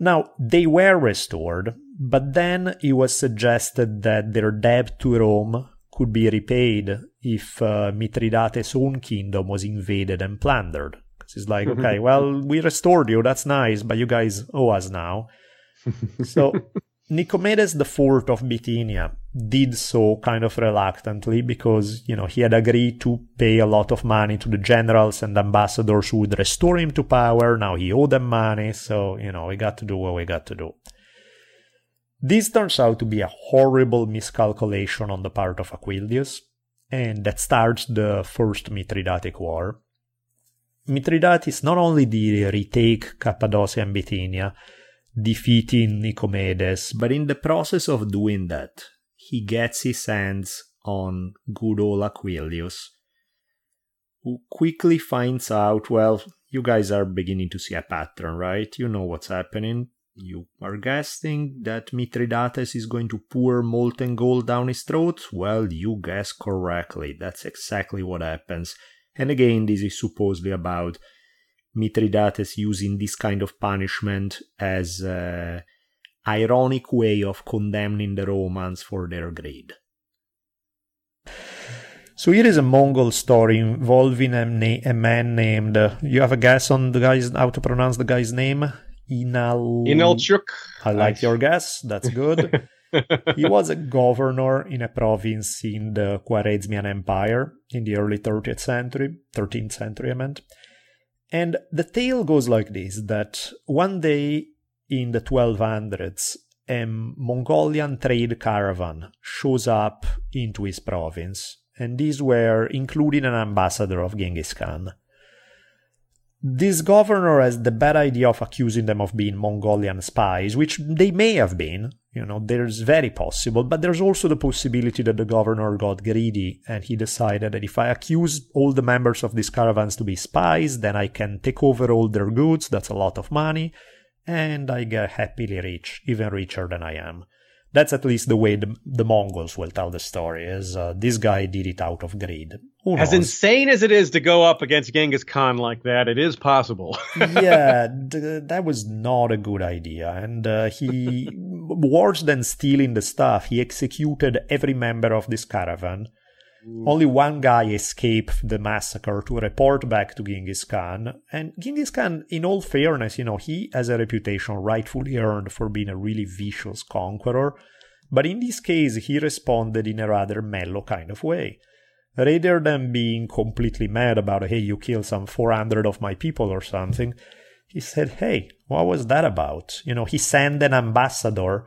Now they were restored, but then it was suggested that their debt to Rome could be repaid if uh, Mithridates' own kingdom was invaded and plundered. It's like, okay, well, we restored you, that's nice, but you guys owe us now. so Nicomedes IV of Bithynia did so kind of reluctantly because, you know, he had agreed to pay a lot of money to the generals and ambassadors who would restore him to power. Now he owed them money, so, you know, we got to do what we got to do. This turns out to be a horrible miscalculation on the part of Aquilius, and that starts the First Mithridatic War. Mithridates not only did retake Cappadocia and Bithynia, defeating Nicomedes, but in the process of doing that, he gets his hands on good old Aquilius, who quickly finds out, well, you guys are beginning to see a pattern, right? You know what's happening. You are guessing that Mithridates is going to pour molten gold down his throat? Well, you guess correctly. That's exactly what happens. And again, this is supposedly about Mithridates using this kind of punishment as an ironic way of condemning the Romans for their greed. So here is a Mongol story involving a, na- a man named. Uh, you have a guess on the guy's how to pronounce the guy's name? Inal Inalchuk. I like your guess. That's good. he was a governor in a province in the Khwarezmian Empire in the early 30th century, 13th century, I meant. And the tale goes like this that one day in the 1200s, a Mongolian trade caravan shows up into his province, and these were including an ambassador of Genghis Khan. This governor has the bad idea of accusing them of being Mongolian spies, which they may have been. You know, there's very possible, but there's also the possibility that the governor got greedy and he decided that if I accuse all the members of these caravans to be spies, then I can take over all their goods, that's a lot of money, and I get happily rich, even richer than I am. That's at least the way the, the Mongols will tell the story. Is uh, this guy did it out of greed? As insane as it is to go up against Genghis Khan like that, it is possible. yeah, th- that was not a good idea. And uh, he, worse than stealing the stuff, he executed every member of this caravan. Ooh. Only one guy escaped the massacre to report back to Genghis Khan. And Genghis Khan, in all fairness, you know, he has a reputation rightfully earned for being a really vicious conqueror. But in this case, he responded in a rather mellow kind of way. Rather than being completely mad about, hey, you killed some 400 of my people or something, he said, hey, what was that about? You know, he sent an ambassador.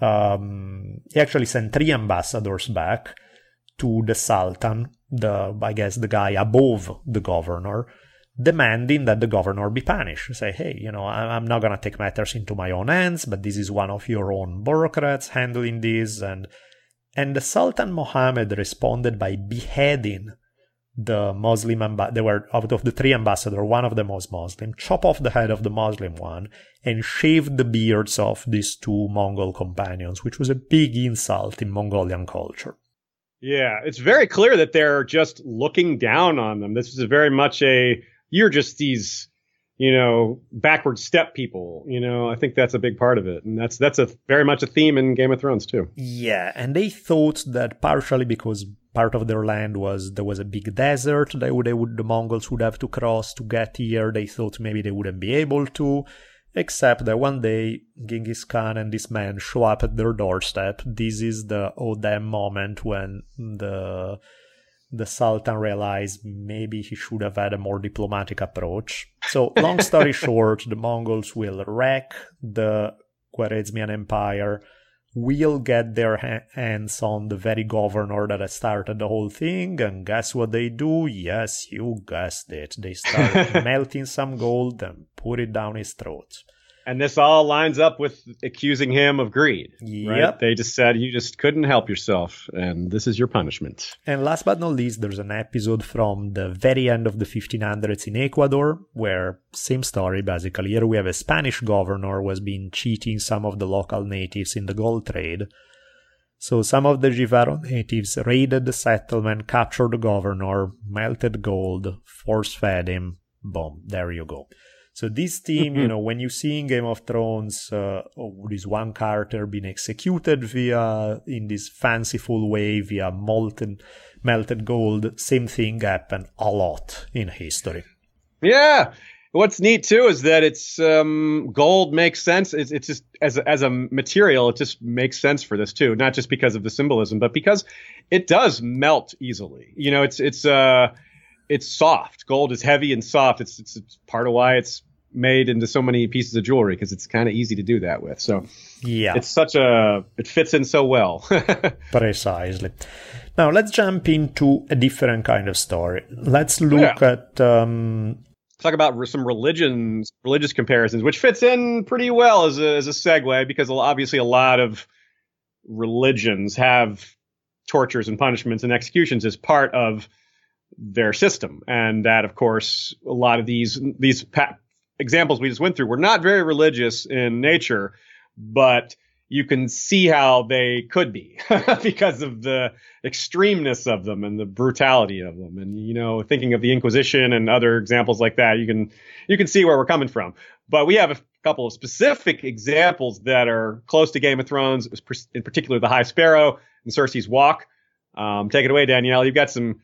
Um, he actually sent three ambassadors back to the Sultan, the I guess the guy above the governor, demanding that the governor be punished. Say, hey, you know, I'm not going to take matters into my own hands, but this is one of your own bureaucrats handling this. And, and the Sultan Mohammed responded by beheading the Muslim ambassador. They were out of the three ambassadors, one of them was Muslim. Chop off the head of the Muslim one and shaved the beards of these two Mongol companions, which was a big insult in Mongolian culture. Yeah, it's very clear that they're just looking down on them. This is very much a you're just these you know backward steppe people you know? I think that's a big part of it and that's that's a very much a theme in game of thrones too. Yeah and they thought that partially because part of their land was there was a big desert they would, they would the mongols would have to cross to get here. They thought maybe they wouldn't be able to except that one day genghis khan and this man show up at their doorstep this is the oh damn moment when the the Sultan realized maybe he should have had a more diplomatic approach. So, long story short, the Mongols will wreck the Khwarezmian Empire, will get their ha- hands on the very governor that has started the whole thing, and guess what they do? Yes, you guessed it. They start melting some gold and put it down his throat. And this all lines up with accusing him of greed. Yep. Right? They just said you just couldn't help yourself, and this is your punishment. And last but not least, there's an episode from the very end of the 1500s in Ecuador, where same story basically. Here we have a Spanish governor who has been cheating some of the local natives in the gold trade. So some of the Jivaro natives raided the settlement, captured the governor, melted gold, force fed him. Boom, there you go. So this team, mm-hmm. you know, when you see in Game of Thrones uh, oh, this one character being executed via in this fanciful way via molten melted gold, same thing happened a lot in history. Yeah. What's neat too is that it's um, gold makes sense. It's, it's just as a, as a material, it just makes sense for this too. Not just because of the symbolism, but because it does melt easily. You know, it's it's uh it's soft. Gold is heavy and soft. It's, it's, it's part of why it's made into so many pieces of jewelry because it's kind of easy to do that with. So yeah, it's such a it fits in so well. Precisely. Now let's jump into a different kind of story. Let's look yeah. at um, talk about some religions, religious comparisons, which fits in pretty well as a, as a segue because obviously a lot of religions have tortures and punishments and executions as part of their system, and that of course a lot of these these pa- examples we just went through were not very religious in nature, but you can see how they could be because of the extremeness of them and the brutality of them. And you know, thinking of the Inquisition and other examples like that, you can you can see where we're coming from. But we have a couple of specific examples that are close to Game of Thrones, in particular the High Sparrow and Cersei's Walk. Um, take it away, Daniele. You've got some.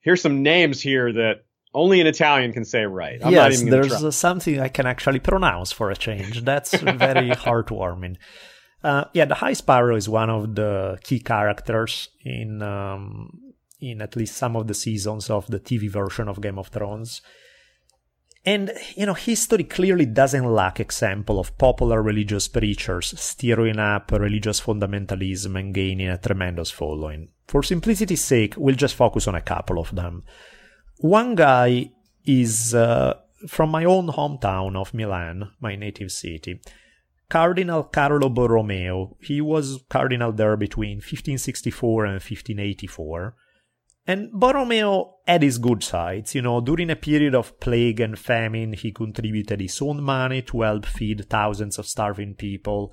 Here's some names here that only an Italian can say right. I'm yes, there's something I can actually pronounce for a change. That's very heartwarming. Uh, yeah, the High Sparrow is one of the key characters in um, in at least some of the seasons of the TV version of Game of Thrones. And you know, history clearly doesn't lack example of popular religious preachers stirring up religious fundamentalism and gaining a tremendous following. For simplicity's sake, we'll just focus on a couple of them. One guy is uh, from my own hometown of Milan, my native city. Cardinal Carlo Borromeo. He was cardinal there between 1564 and 1584. And Borromeo had his good sides. You know, during a period of plague and famine, he contributed his own money to help feed thousands of starving people.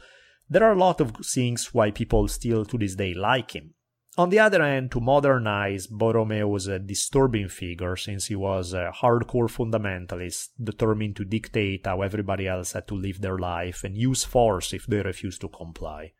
There are a lot of things why people still to this day like him. On the other hand, to modernize, Borromeo was a disturbing figure since he was a hardcore fundamentalist, determined to dictate how everybody else had to live their life and use force if they refused to comply.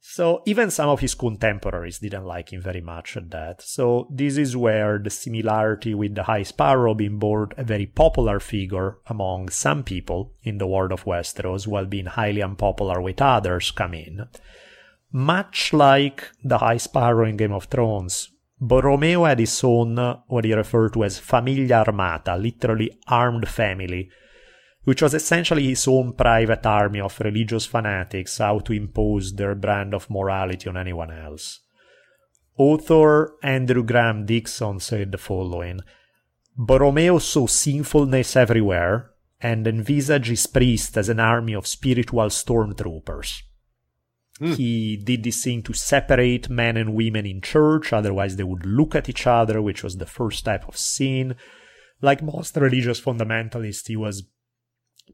So even some of his contemporaries didn't like him very much at that. So this is where the similarity with the High Sparrow being both a very popular figure among some people in the world of Westeros while being highly unpopular with others come in. Much like the High Sparrow in Game of Thrones, Borromeo had his own, what he referred to as famiglia armata, literally armed family, which was essentially his own private army of religious fanatics out to impose their brand of morality on anyone else. Author Andrew Graham Dixon said the following Borromeo saw sinfulness everywhere and envisaged his priest as an army of spiritual stormtroopers. Mm. He did this thing to separate men and women in church, otherwise they would look at each other, which was the first type of sin. Like most religious fundamentalists, he was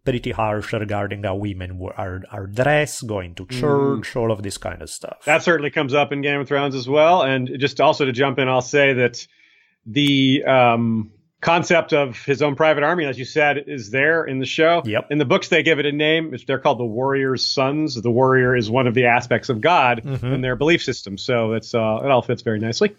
pretty harsh regarding how women were, are, are dressed, going to hmm. church, mm. all of this kind of stuff. That certainly comes up in Game of Thrones as well. And just also to jump in, I'll say that the um, concept of his own private army, as you said, is there in the show. Yep. In the books, they give it a name. They're called the Warrior's Sons. The warrior is one of the aspects of God mm-hmm. in their belief system. So it's uh, it all fits very nicely.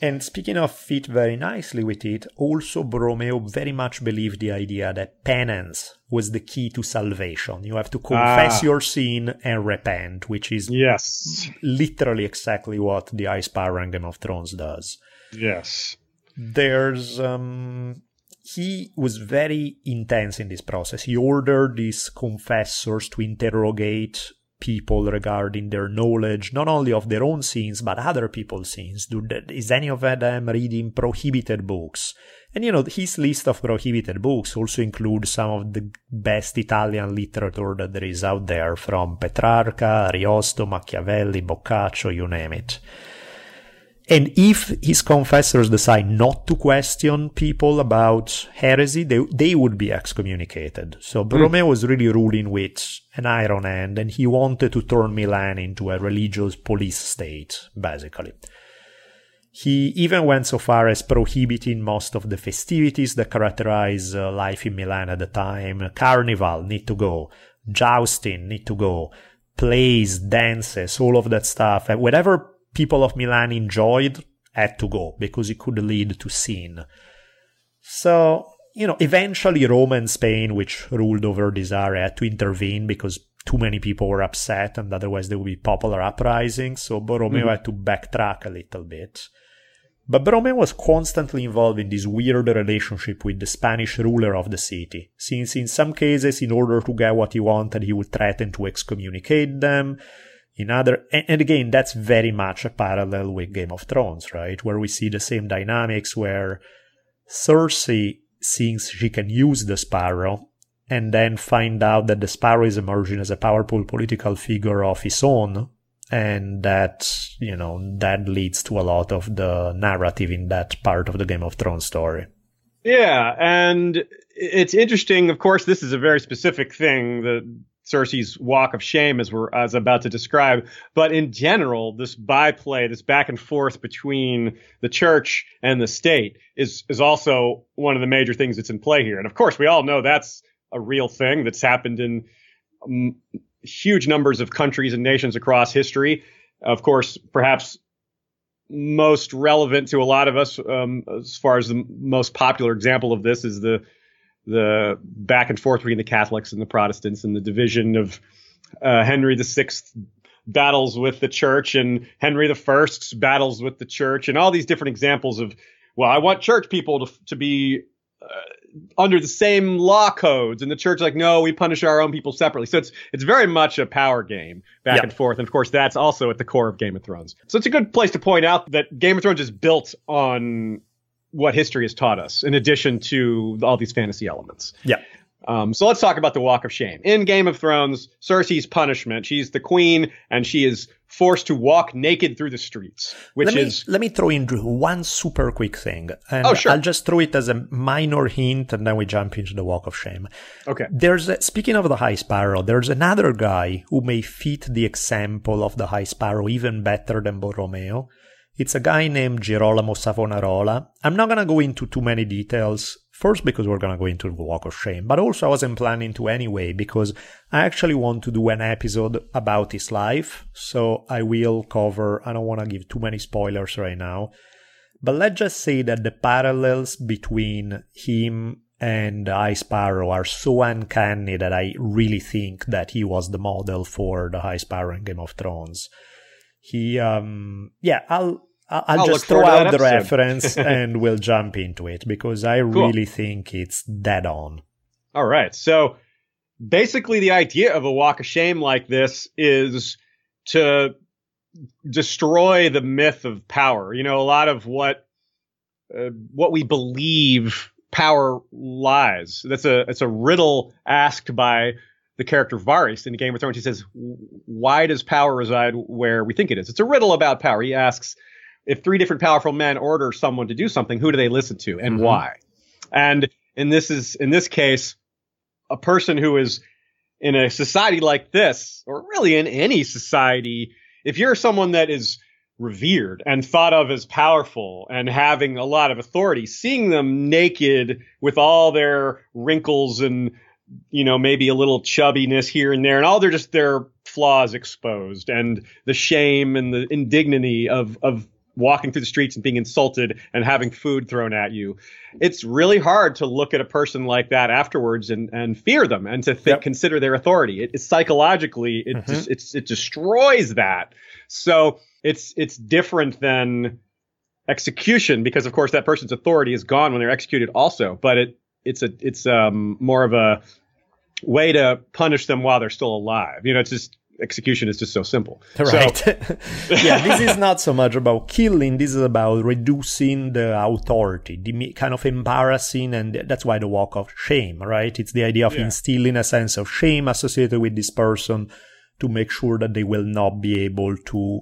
And speaking of fit very nicely with it, also Borromeo very much believed the idea that penance was the key to salvation. You have to confess ah. your sin and repent, which is yes, literally exactly what the High Sparrow and Game of Thrones does. Yes there's um, he was very intense in this process. He ordered these confessors to interrogate people regarding their knowledge, not only of their own sins, but other people's sins. Do, is any of them reading prohibited books? And you know, his list of prohibited books also includes some of the best Italian literature that there is out there, from Petrarca, Ariosto, Machiavelli, Boccaccio, you name it. And if his confessors decide not to question people about heresy, they, they would be excommunicated. So hmm. Borromeo mm. was really ruling with an iron hand, and he wanted to turn Milan into a religious police state, basically. He even went so far as prohibiting most of the festivities that characterize uh, life in Milan at the time. Carnival, need to go. Jousting, need to go. Plays, dances, all of that stuff. And whatever people of Milan enjoyed had to go because it could lead to sin. So, you know, eventually Rome and Spain, which ruled over this area, had to intervene because too many people were upset and otherwise there would be popular uprisings. So Borromeo mm. had to backtrack a little bit. But Borromeo was constantly involved in this weird relationship with the Spanish ruler of the city, since in some cases, in order to get what he wanted, he would threaten to excommunicate them in other and, again that's very much a parallel with game of thrones right? Where we see the same dynamics where cersei thinks she can use the sparrow and then find out that the sparrow is emerging as a powerful political figure of his own. And that you know that leads to a lot of the narrative in that part of the game of thrones story. Yeah and it's interesting. Of course this is a very specific thing. That Cersei's walk of shame, as we're as about to describe. But in general, this byplay, this back and forth between the church and the state, is is also one of the major things that's in play here. And of course, we all know that's a real thing that's happened in um, huge numbers of countries and nations across history. Of course, perhaps most relevant to a lot of us, um, as far as the most popular example of this, is the the back and forth between the Catholics and the Protestants and the division of uh, Henry VI battles with the church and Henry I's battles with the church and all these different examples of, well, I want church people to, to be uh, under the same law codes. And the church like no we punish our own people separately. So it's it's very much a power game back yep. and forth. And of course that's also at the core of game of thrones. So it's a good place to point out that game of thrones is built on what history has taught us, in addition to all these fantasy elements. Yeah. Um, so let's talk about the Walk of Shame. In Game of Thrones, Cersei's punishment, she's the queen and she is forced to walk naked through the streets, which let me, is. Let me throw in one super quick thing. And oh, sure. I'll just throw it as a minor hint and then we jump into the Walk of Shame. Okay. There's a, speaking of the High Sparrow, there's another guy who may fit the example of the High Sparrow even better than Borromeo. It's a guy named Girolamo Savonarola. I'm not gonna go into too many details. First, because we're gonna go into the Walk of Shame, but also I wasn't planning to anyway, because I actually want to do an episode about his life. So I will cover, I don't wanna give too many spoilers right now. But let's just say that the parallels between him and High Sparrow are so uncanny that I really think that he was the model for the High Sparrow in Game of Thrones. He, um, yeah, I'll, I'll, I'll just throw out the reference and we'll jump into it because I cool. really think it's dead on. All right. So basically, the idea of a walk of shame like this is to destroy the myth of power. You know, a lot of what uh, what we believe power lies. That's a it's a riddle asked by the character Varys in Game of Thrones. He says, "Why does power reside where we think it is?" It's a riddle about power. He asks, "If three different powerful men order someone to do something, who do they listen to and mm-hmm. why?" And in this is in this case, a person who is in a society like this, or really in any society, if you're someone that is revered and thought of as powerful and having a lot of authority, seeing them naked with all their wrinkles and you know maybe a little chubbiness here and there and all their just their flaws exposed and the shame and the indignity of of walking through the streets and being insulted and having food thrown at you. It's really hard to look at a person like that afterwards and, and fear them and to think, yep. consider their authority. It, psychologically, it mm-hmm. just, it destroys that. So it's, it's different than execution because of course that person's authority is gone when they're executed also, but it, it's a, it's, um, more of a way to punish them while they're still alive. You know, it's just, execution is just so simple. Right. So, yeah, this is not so much about killing. This is about reducing the authority, the kind of embarrassing, and that's why the walk of shame, right? It's the idea of yeah. instilling a sense of shame associated with this person to make sure that they will not be able to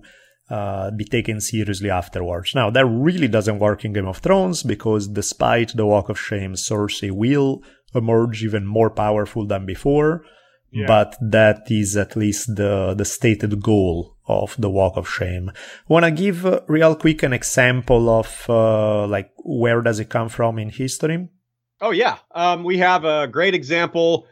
uh, be taken seriously afterwards. Now, that really doesn't work in Game of Thrones because despite the walk of shame, Cersei will emerge even more powerful than before but that is at least the, the stated goal of the walk of shame. Want to give uh, real quick an example of uh, like where does it come from in history? Oh yeah, um, we have a great example,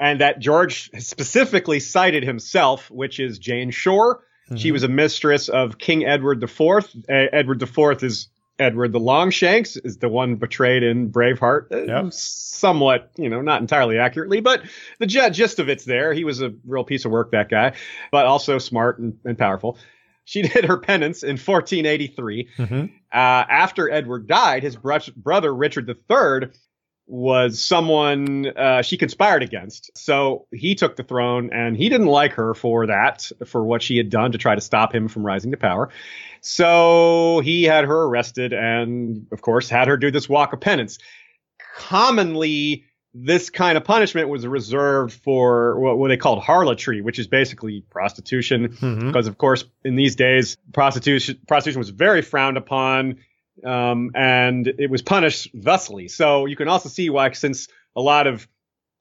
and that George specifically cited himself, which is Jane Shore. Mm-hmm. She was a mistress of King Edward IV. Uh, Edward IV is Edward the Longshanks is the one betrayed in Braveheart. Uh, yep. Somewhat, you know, not entirely accurately, but the gist of it's there. He was a real piece of work, that guy, but also smart and, and powerful. She did her penance in 1483. Mm-hmm. Uh, after Edward died, his bro- brother Richard III was someone uh, she conspired against. So he took the throne, and he didn't like her for that, for what she had done to try to stop him from rising to power. So he had her arrested and, of course, had her do this walk of penance. Commonly, this kind of punishment was reserved for what, what they called harlotry, which is basically prostitution. Mm-hmm. Because, of course, in these days, prostitution, prostitution was very frowned upon. Um, and it was punished thusly. So you can also see why, since a lot of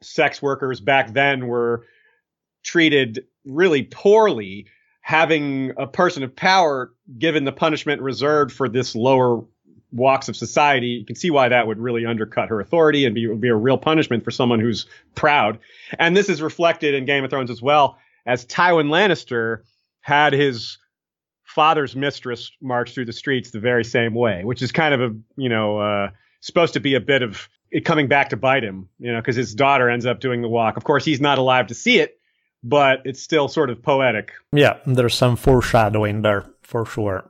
sex workers back then were treated really poorly, having a person of power given the punishment reserved for this lower walks of society, you can see why that would really undercut her authority and be, be a real punishment for someone who's proud. And this is reflected in Game of Thrones as well, as Tywin Lannister had his father's mistress march through the streets the very same way, which is kind of a, you know, uh, supposed to be a bit of it coming back to bite him, you know, because his daughter ends up doing the walk. Of course, he's not alive to see it, but it's still sort of poetic. Yeah, there's some foreshadowing there for sure.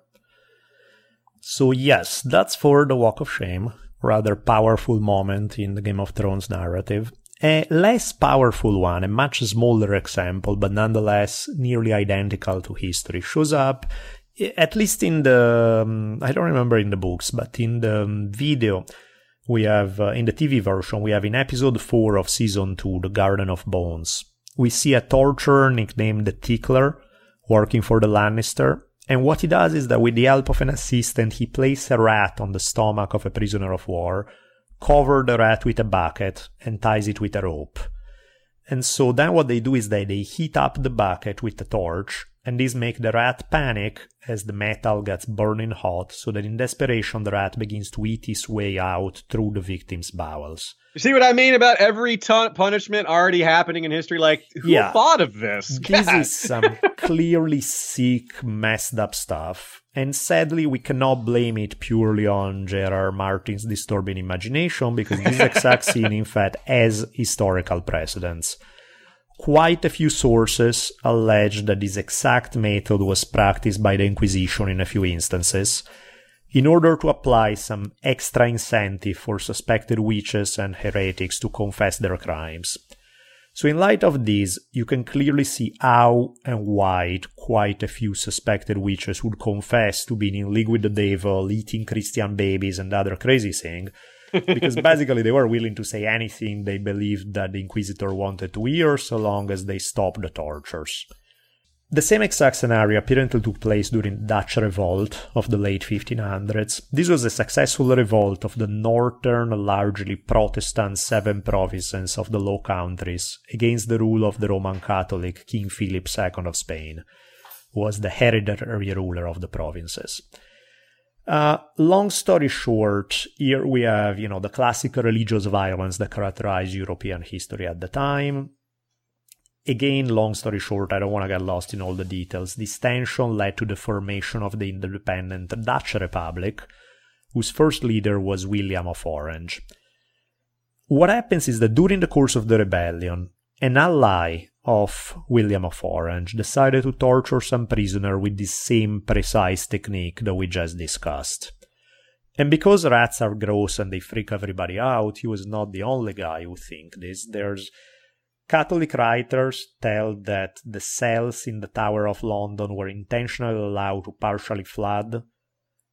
So, yes, that's for the Walk of Shame, rather powerful moment in the Game of Thrones narrative. A less powerful one, a much smaller example, but nonetheless nearly identical to history, shows up at least in the um, I don't remember in the books, but in the um, video we have uh, in the TV version we have in episode 4 of season 2 The Garden of Bones we see a torturer nicknamed the Tickler working for the Lannister. And what he does is that with the help of an assistant, he places a rat on the stomach of a prisoner of war, cover the rat with a bucket, and ties it with a rope. And so then what they do is that they heat up the bucket with a torch, and this makes the rat panic as the metal gets burning hot, so that in desperation the rat begins to eat his way out through the victim's bowels. You see what I mean about every ton- punishment already happening in history? Like, who yeah. thought of this? This is some clearly sick, messed up stuff. And sadly, we cannot blame it purely on J.R.R. Martin's disturbing imagination because this exact scene, in fact, has historical precedents. Quite a few sources allege that this exact method was practiced by the Inquisition in a few instances, in order to apply some extra incentive for suspected witches and heretics to confess their crimes. So, in light of this, you can clearly see how and why quite a few suspected witches would confess to being in league with the devil, eating Christian babies, and other crazy things, because basically they were willing to say anything they believed that the Inquisitor wanted to hear so long as they stopped the tortures. The same exact scenario apparently took place during the Dutch Revolt of the late 1500s. This was a successful revolt of the northern, largely Protestant seven provinces of the Low Countries against the rule of the Roman Catholic King Philip II of Spain, who was the hereditary ruler of the provinces. Uh, long story short, here we have, you know, the classic religious violence that characterized European history at the time, Again, long story short, I don't want to get lost in all the details. This tension led to the formation of the independent Dutch Republic, whose first leader was William of Orange. What happens is that during the course of the rebellion, an ally of William of Orange decided to torture some prisoner with the same precise technique that we just discussed. And because rats are gross and they freak everybody out, he was not the only guy who think this. There's Catholic writers tell that the cells in the Tower of London were intentionally allowed to partially flood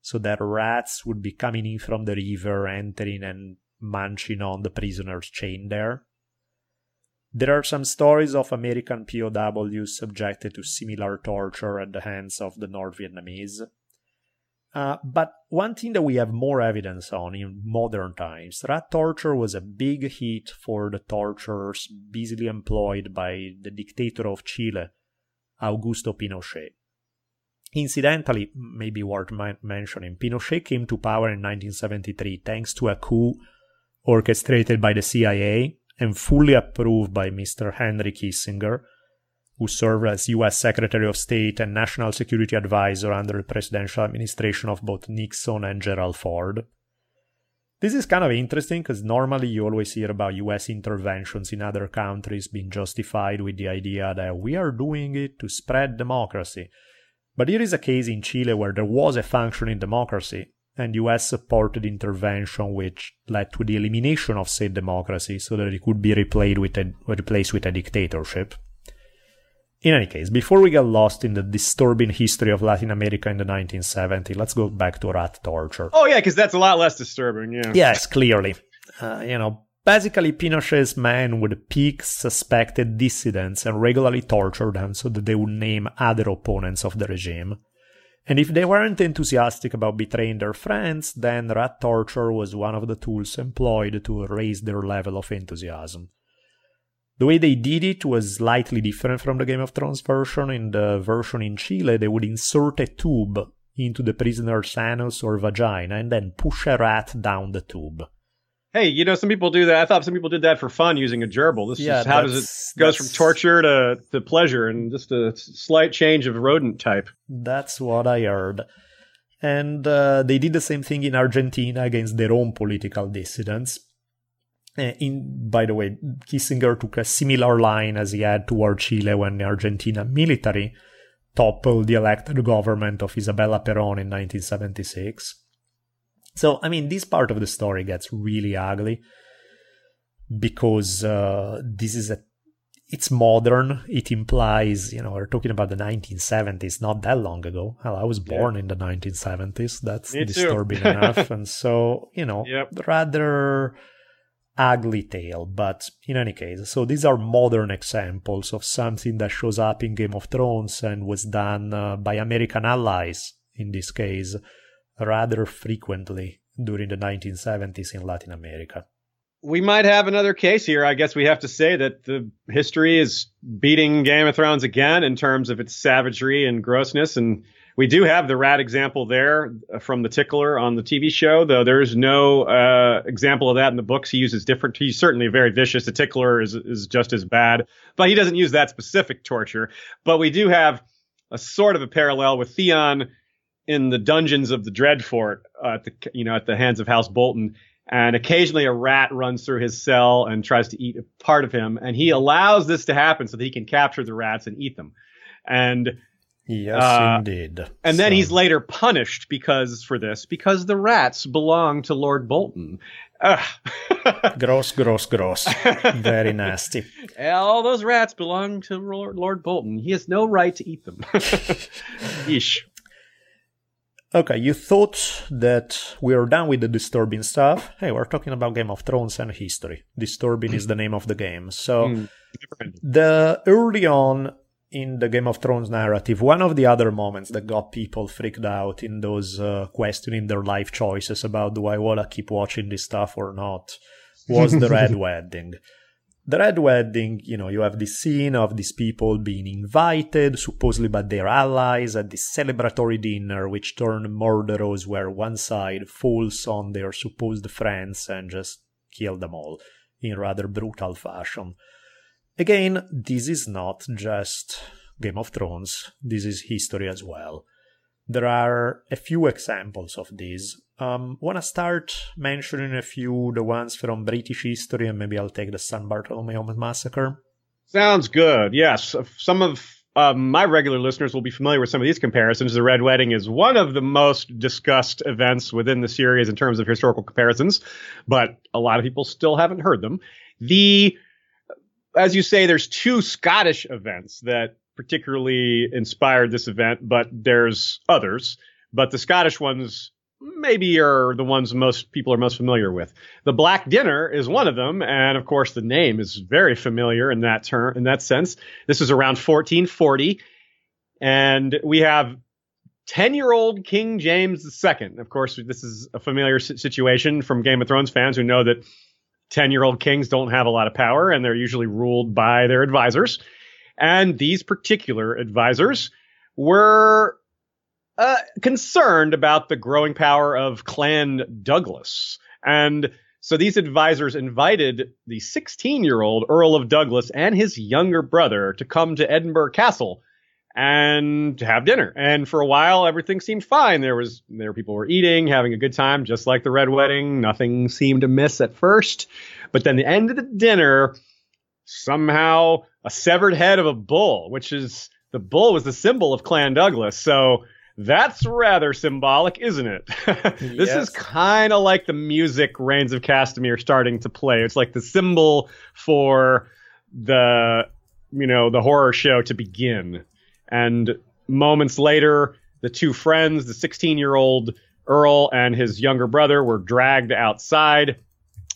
so that rats would be coming in from the river, entering and munching on the prisoners chain there. There are some stories of American POWs subjected to similar torture at the hands of the North Vietnamese. Uh, but one thing that we have more evidence on in modern times, rat torture was a big hit for the torturers busily employed by the dictator of Chile, Augusto Pinochet. Incidentally, maybe worth mentioning, Pinochet came to power in 1973 thanks to a coup orchestrated by the CIA and fully approved by Mr. Henry Kissinger, who served as US Secretary of State and National Security Advisor under the presidential administration of both Nixon and Gerald Ford. This is kind of interesting because normally you always hear about US interventions in other countries being justified with the idea that we are doing it to spread democracy. But here is a case in Chile where there was a functioning democracy, and US supported intervention which led to the elimination of said democracy so that it could be replaced with a, replaced with a dictatorship. In any case, before we get lost in the disturbing history of Latin America in the 1970s, let's go back to rat torture. Oh, yeah, because that's a lot less disturbing, yeah. Yes, clearly. Uh, you know, basically, Pinochet's men would pick suspected dissidents and regularly torture them so that they would name other opponents of the regime. And if they weren't enthusiastic about betraying their friends, then rat torture was one of the tools employed to raise their level of enthusiasm. The way they did it was slightly different from the Game of Thrones version. In the version in Chile, they would insert a tube into the prisoner's anus or vagina and then push a rat down the tube. Hey, you know, some people do that. I thought some people did that for fun using a gerbil. This yeah, is how does it goes from torture to, to pleasure and just a slight change of rodent type. That's what I heard. And uh, they did the same thing in Argentina against their own political dissidents. Uh, in, by the way, Kissinger took a similar line as he had toward Chile when the Argentina military toppled the elected government of Isabella Perón in 1976. So, I mean, this part of the story gets really ugly because uh, this is a it's modern. It implies, you know, we're talking about the 1970s, not that long ago. Hell, I was born yeah. in the 1970s. That's Me disturbing enough. And so, you know, yep. rather ugly tale, but in any case, so these are modern examples of something that shows up in Game of Thrones and was done uh, by American allies, in this case, rather frequently during the 1970s in Latin America. We might have another case here. I guess we have to say that the history is beating Game of Thrones again in terms of its savagery and grossness and we do have the rat example there from the tickler on the TV show, though there's no uh, example of that in the books. He uses different. He's certainly very vicious. The tickler is is just as bad, but he doesn't use that specific torture. But we do have a sort of a parallel with Theon in the dungeons of the Dreadfort uh, at the you know at the hands of House Bolton. And occasionally a rat runs through his cell and tries to eat a part of him. And he allows this to happen so that he can capture the rats and eat them. And Yes, uh, indeed. And so. then he's later punished because for this because the rats belong to Lord Bolton, gross, gross, gross. Very nasty. All those rats belong to Lord, Bolton. He has no right to eat them. Yeesh. Okay, you thought that we are done with the disturbing stuff. Hey, we're talking about Game of Thrones and history. Disturbing is the name of the game. So, mm, the early on in the Game of Thrones narrative, one of the other moments that got people freaked out in those uh, questioning their life choices about do I want to keep watching this stuff or not was the Red Wedding the Red Wedding, you know, you have this scene of these people being invited, supposedly by their allies, at this celebratory dinner, which turned murderous, where one side falls on their supposed friends and just kill them all in rather brutal fashion. Again, this is not just Game of Thrones, this is history as well. There are a few examples of this. Um, Want to start mentioning a few the ones from British history, and maybe I'll take the San Bartolomeo massacre. Sounds good. Yes, some of um, my regular listeners will be familiar with some of these comparisons. The Red Wedding is one of the most discussed events within the series in terms of historical comparisons, but a lot of people still haven't heard them. The, as you say, there's two Scottish events that particularly inspired this event, but there's others. But the Scottish ones maybe are the ones most people are most familiar with. The Black Dinner is one of them, and of course the name is very familiar in that term in that sense. This is around 1440, and we have 10 year old King James II. Of course, this is a familiar situation from Game of Thrones fans who know that 10 year old kings don't have a lot of power and they're usually ruled by their advisors. And these particular advisors were uh, concerned about the growing power of Clan Douglas. And so these advisors invited the 16 year old Earl of Douglas and his younger brother to come to Edinburgh Castle and to have dinner. And for a while, everything seemed fine. There was, there people were eating, having a good time, just like the Red Wedding. Nothing seemed amiss at first. But then the end of the dinner, somehow a severed head of a bull, which is the bull was the symbol of Clan Douglas. So that's rather symbolic, isn't it? this yes. is kind of like the music Rains of Castamere starting to play. It's like the symbol for the you know the horror show to begin. And moments later, the two friends, the 16 year old Earl and his younger brother, were dragged outside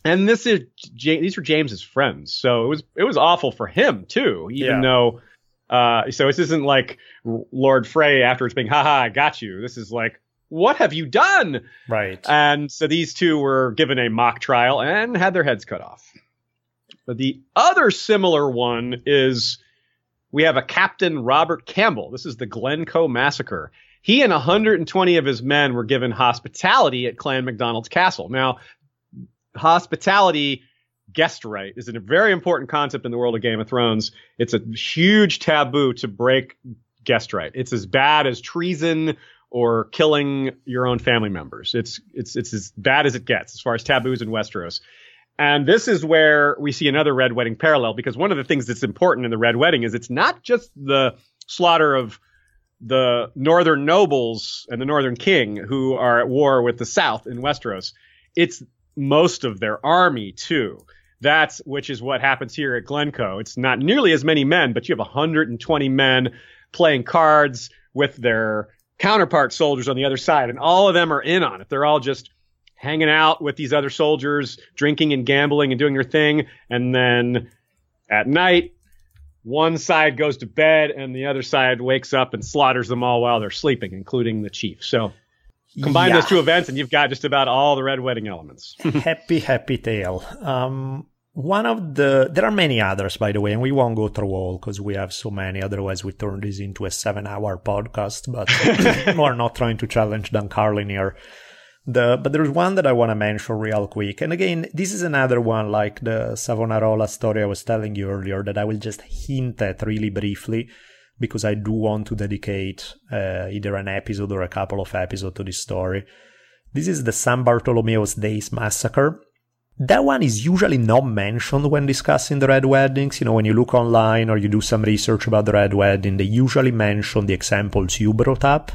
and this is these were James's friends, so it was it was awful for him too. Even yeah. though, uh, so this isn't like Lord Frey afterwards being, "Haha, I got you." This is like, "What have you done?" Right. And so these two were given a mock trial and had their heads cut off. But the other similar one is we have a Captain Robert Campbell. This is the Glencoe massacre. He and 120 of his men were given hospitality at Clan MacDonald's castle. Now, hospitality guest right is a very important concept in the world of Game of Thrones. It's a huge taboo to break guest right. It's as bad as treason or killing your own family members. It's it's it's as bad as it gets as far as taboos in Westeros. And this is where we see another Red Wedding parallel because one of the things that's important in the Red Wedding is it's not just the slaughter of the northern nobles and the northern king who are at war with the south in Westeros. It's most of their army too. That's which is what happens here at Glencoe. It's not nearly as many men, but you have 120 men playing cards with their counterpart soldiers on the other side, and all of them are in on it. They're all just hanging out with these other soldiers, drinking and gambling and doing their thing, and then at night, one side goes to bed and the other side wakes up and slaughters them all while they're sleeping, including the chief. So Combine yeah. those two events, and you've got just about all the red wedding elements. happy, happy tale. Um, one of the there are many others, by the way, and we won't go through all because we have so many. Otherwise, we turn this into a seven-hour podcast. But we're not trying to challenge Dan Carlin here. The, but there's one that I want to mention real quick. And again, this is another one like the Savonarola story I was telling you earlier that I will just hint at really briefly because I do want to dedicate uh, either an episode or a couple of episodes to this story. This is the San Bartolomeo's Days massacre. That one is usually not mentioned when discussing the Red Weddings. You know, when you look online or you do some research about the Red Wedding, they usually mention the examples you brought up,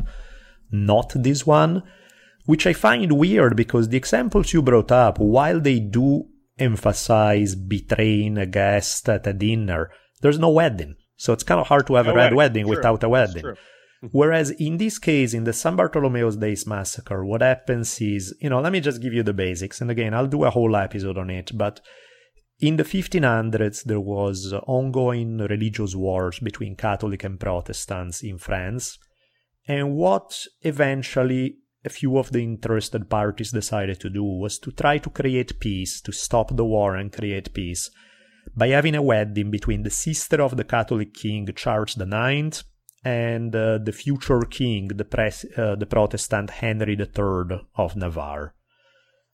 not this one, which I find weird because the examples you brought up, while they do emphasize betraying a guest at a dinner, there's no wedding. So it's kind of hard to have no a red wedding, wedding without a wedding. Whereas in this case, in the San Bartolomeo's Days massacre, what happens is, you know, let me just give you the basics. And again, I'll do a whole episode on it, but in the 1500s, there was ongoing religious wars between Catholic and Protestants in France. And what eventually a few of the interested parties decided to do was to try to create peace, to stop the war and create peace, by having a wedding between the sister of the Catholic king Charles IX and uh, the future king, the, pres- uh, the Protestant Henry III of Navarre.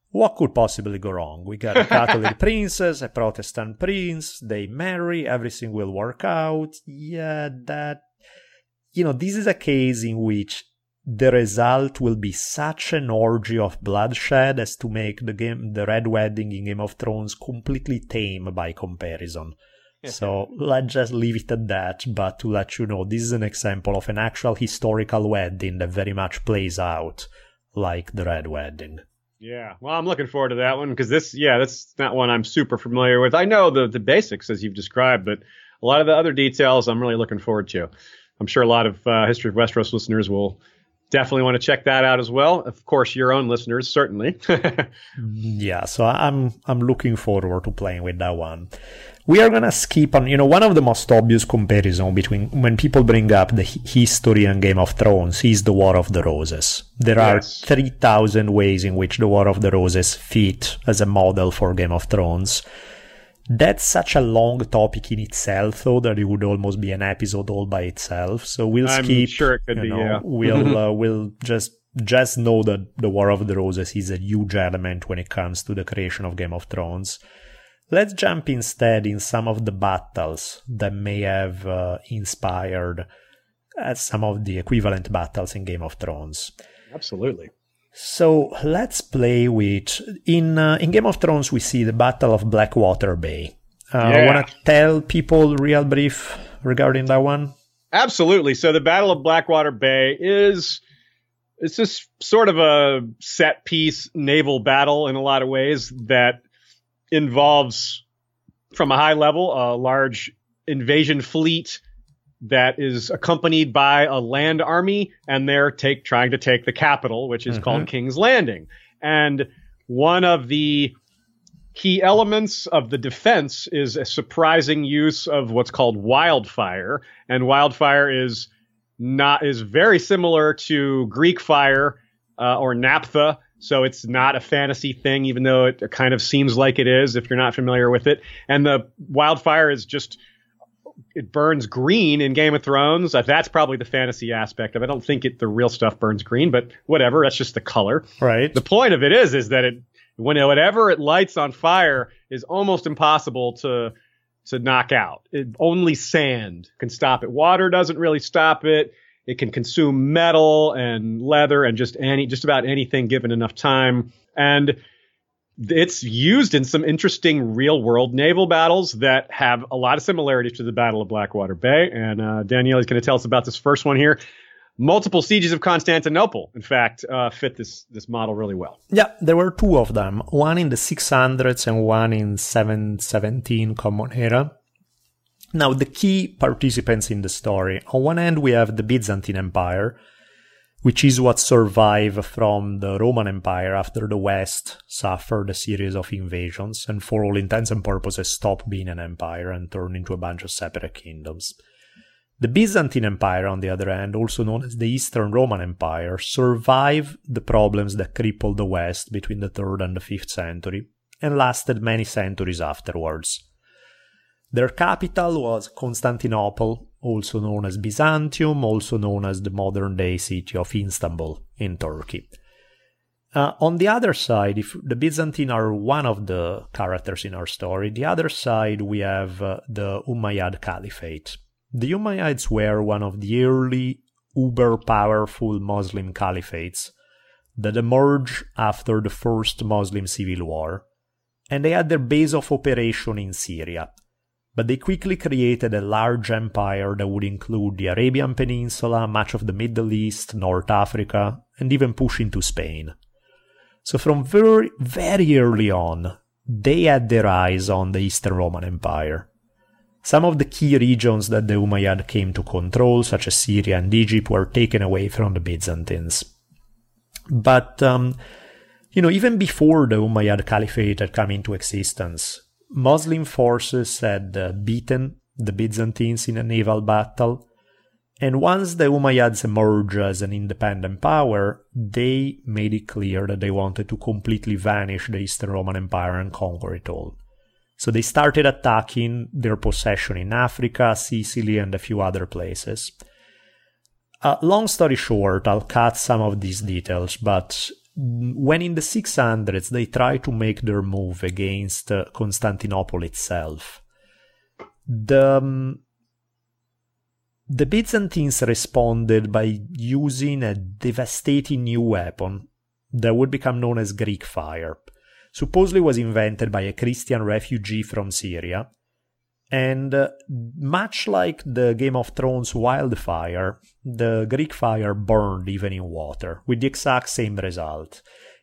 What could possibly go wrong? We got a Catholic princess, a Protestant prince, they marry, everything will work out. Yeah, that. You know, this is a case in which the result will be such an orgy of bloodshed as to make the game the red wedding in game of thrones completely tame by comparison so let's just leave it at that but to let you know this is an example of an actual historical wedding that very much plays out like the red wedding Yeah, well, I'm looking forward to that one because this, yeah, that's not one I'm super familiar with. I know the the basics as you've described, but a lot of the other details I'm really looking forward to. I'm sure a lot of uh, History of Westeros listeners will definitely want to check that out as well. Of course, your own listeners certainly. yeah so i'm i'm looking forward to playing with that one we are gonna skip on you know one of the most obvious comparison between when people bring up the history and game of thrones is the war of the roses there are Yes. 3000 ways in which the war of the roses fit as a model for game of thrones that's such a long topic in itself though that it would almost be an episode all by itself so we'll I'm skip sure it could be, know, yeah. we'll uh, we'll just just know that the War of the Roses is a huge element when it comes to the creation of Game of Thrones. Let's jump instead in some of the battles that may have uh, inspired uh, some of the equivalent battles in Game of Thrones. Absolutely. So let's play with in uh, in Game of Thrones we see the Battle of Blackwater Bay. Uh, Yeah. Want to tell people real brief regarding that one? Absolutely. So the Battle of Blackwater Bay is it's just sort of a set piece naval battle in a lot of ways that involves from a high level a large invasion fleet that is accompanied by a land army and they're take trying to take the capital which is Mhm. called King's Landing. And one of the key elements of the defense is a surprising use of what's called wildfire and wildfire is not is very similar to greek fire uh, or naphtha so it's not a fantasy thing even though it kind of seems like it is if you're not familiar with it and the wildfire is just it burns green in Game of Thrones. Uh, That's probably the fantasy aspect of it. I don't think it the real stuff burns green, but whatever. That's just the color. Right. The point of it is, is that it when whatever it lights on fire is almost impossible to to knock out. It, only sand can stop it. Water doesn't really stop it. It can consume metal and leather and just any just about anything given enough time. And it's used in some interesting real world naval battles that have a lot of similarities to the Battle of Blackwater Bay. And uh, Daniele is going to tell us about this first one here. Multiple sieges of Constantinople, in fact, uh, fit this this model really well. Yeah, there were two of them, one in the 600s and one in 717 Common Era. Now, the key participants in the story on one end, we have the Byzantine Empire, which is what survived from the Roman Empire after the West suffered a series of invasions and, for all intents and purposes, stopped being an empire and turned into a bunch of separate kingdoms. The Byzantine Empire, on the other hand, also known as the Eastern Roman Empire, survived the problems that crippled the West between the 3rd and the 5th century and lasted many centuries afterwards. Their capital was Constantinople, also known as Byzantium, also known as the modern day city of Istanbul in Turkey. Uh, on the other side, if the Byzantine are one of the characters in our story, the other side we have uh, the Umayyad Caliphate. The Umayyads were one of the early uber powerful Muslim caliphates that emerged after the first Muslim civil war, and they had their base of operation in Syria. But they quickly created a large empire that would include the Arabian Peninsula, much of the Middle East, North Africa, and even push into Spain. So from very, very early on, they had their eyes on the Eastern Roman Empire. Some of the key regions that the Umayyad came to control, such as Syria and Egypt, were taken away from the Byzantines. But, um, you know, even before the Umayyad Caliphate had come into existence, Muslim forces had uh, beaten the Byzantines in a naval battle, and once the Umayyads emerged as an independent power, they made it clear that they wanted to completely vanish the Eastern Roman Empire and conquer it all. So they started attacking their possession in Africa, Sicily, and a few other places. Uh, long story short, I'll cut some of these details, but when in the 600s they tried to make their move against uh, Constantinople itself, the um, the Byzantines responded by using a devastating new weapon that would become known as Greek fire. Supposedly was invented by a Christian refugee from Syria, and uh, much like the Game of Thrones wildfire, the Greek fire burned even in water, with the exact same result.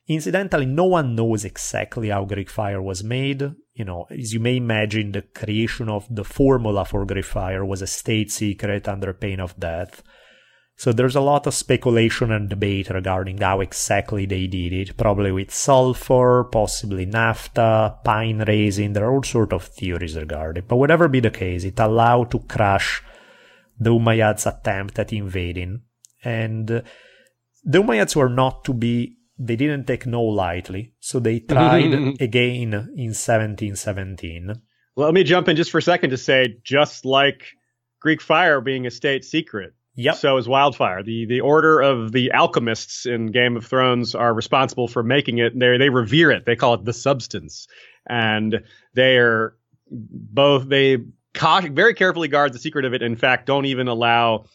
Incidentally, no one knows exactly how Greek fire was made. You know, as you may imagine, the creation of the formula for Greek fire was a state secret under pain of death. So there's a lot of speculation and debate regarding how exactly they did it, probably with sulfur, possibly naphtha, pine resin, there are all sorts of theories regarding it. But whatever be the case, it allowed to crush the Umayyads' attempt at invading. And uh, the Umayyads were not to be they didn't take no lightly, so they tried again in 1717. Let me jump in just for a second to say, just like Greek fire being a state secret, Yep. So is wildfire. The the order of the alchemists in Game of Thrones are responsible for making it. They they revere it. They call it the substance, and they are both they very carefully guard the secret of it. In fact, don't even allow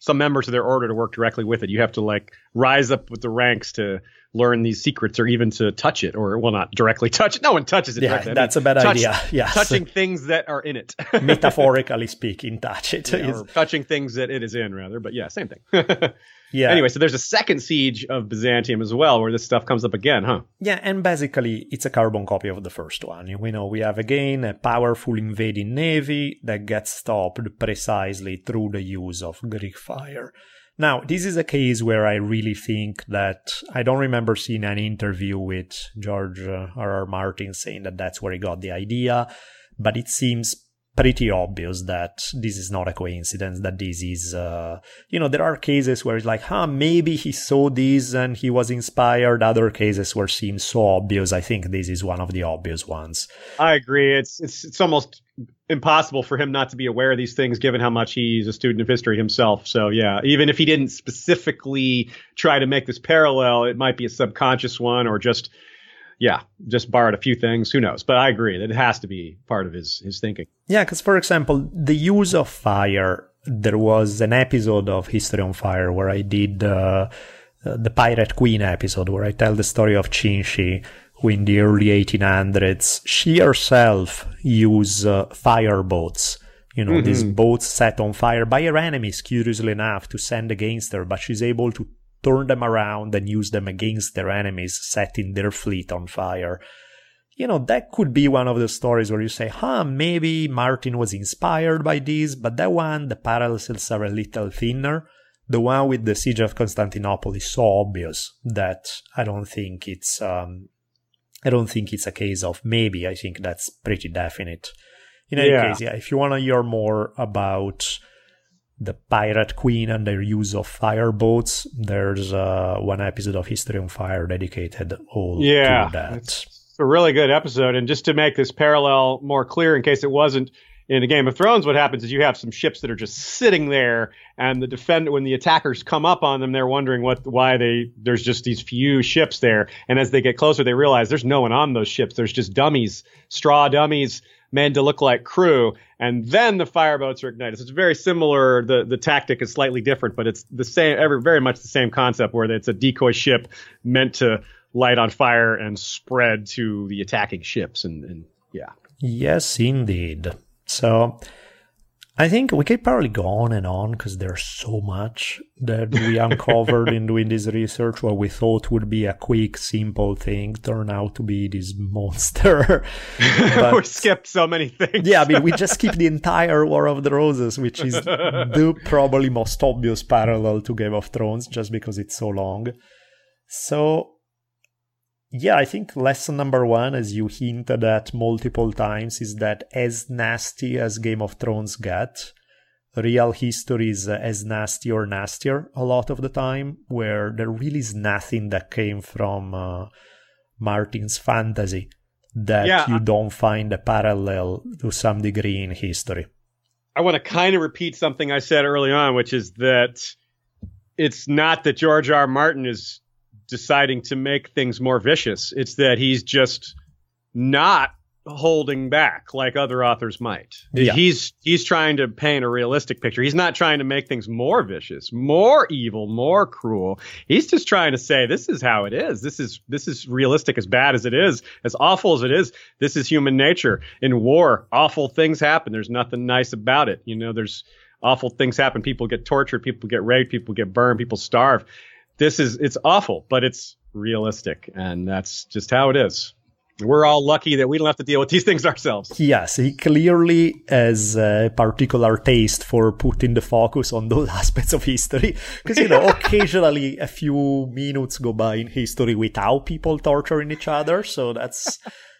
some members of their order to work directly with it. You have to like rise up with the ranks to learn these secrets or even to touch it or well not directly touch it. No one touches it yeah directly. that's I mean, a bad touch, idea. Yeah touching things that are in it. Metaphorically speaking touch it yeah, or touching things that it is in rather. But yeah same thing. Yeah. Anyway so there's a second siege of byzantium as well where this stuff comes up again huh? Yeah and basically it's a carbon copy of the first one. We know we have again a powerful invading navy that gets stopped precisely through the use of greek fire now, this is a case where I really think that I don't remember seeing an interview with George uh, R. R. Martin saying that that's where he got the idea, but it seems pretty obvious that this is not a coincidence that this is uh, you know there are cases where it's like huh maybe he saw this and he was inspired other cases where it seems so obvious i think this is one of the obvious ones i agree it's it's it's almost impossible for him not to be aware of these things given how much he's a student of history himself so yeah even if he didn't specifically try to make this parallel it might be a subconscious one or just yeah, just borrowed a few things. Who knows? But I agree that it has to be part of his his thinking. Yeah, because for example, the use of fire. There was an episode of History on Fire where I did uh, the Pirate Queen episode, where I tell the story of Ching Shih, who in the early 1800s she herself used uh, fire boats. You know, mm-hmm. these boats set on fire by her enemies, curiously enough, to send against her, but she's able to turn them around and use them against their enemies, setting their fleet on fire. You know, that could be one of the stories where you say, huh, maybe Martin was inspired by this, but that one, the parallels are a little thinner. The one with the siege of Constantinople is so obvious that I don't think it's, um, I don't think it's a case of maybe. I think that's pretty definite. In any yeah. case, yeah, if you want to hear more about the Pirate Queen and their use of fire boats. There's uh, one episode of History on Fire dedicated all yeah, to that. It's a really good episode. And just to make this parallel more clear, in case it wasn't in the Game of Thrones, what happens is you have some ships that are just sitting there, and the defend when the attackers come up on them, they're wondering what why they there's just these few ships there, and as they get closer, they realize there's no one on those ships. There's just dummies, straw dummies made to look like crew, and then the fireboats are ignited. So it's very similar. The the tactic is slightly different, but it's the same, every, very much the same concept where it's a decoy ship meant to light on fire and spread to the attacking ships. And, and yeah. Yes, indeed. So I think we could probably go on and on because there's so much that we uncovered in doing this research. What we thought would be a quick, simple thing turned out to be this monster. we skipped so many things. yeah, I mean, we just skipped the entire War of the Roses, which is the probably most obvious parallel to Game of Thrones, just because it's so long. So yeah, I think lesson number one, as you hinted at multiple times, is that as nasty as Game of Thrones get, real history is as nasty or nastier a lot of the time, where there really is nothing that came from uh, Martin's fantasy that yeah, you don't find a parallel to some degree in history. I want to kind of repeat something I said early on, which is that it's not that George R. R. Martin is deciding to make things more vicious. It's that he's just not holding back like other authors might. Yeah. He's he's trying to paint a realistic picture. He's not trying to make things more vicious, more evil, more cruel. He's just trying to say this is how it is. This is this is realistic as bad as it is, as awful as it is. This is human nature. In war, awful things happen. There's nothing nice about it. You know, there's awful things happen. People get tortured, people get raped, people get burned, people starve this is it's awful, but it's realistic, and that's just how it is. We're all lucky that we don't have to deal with these things ourselves. Yes, he clearly has a particular taste for putting the focus on those aspects of history. Because, you know, occasionally a few minutes go by in history without people torturing each other. So that's,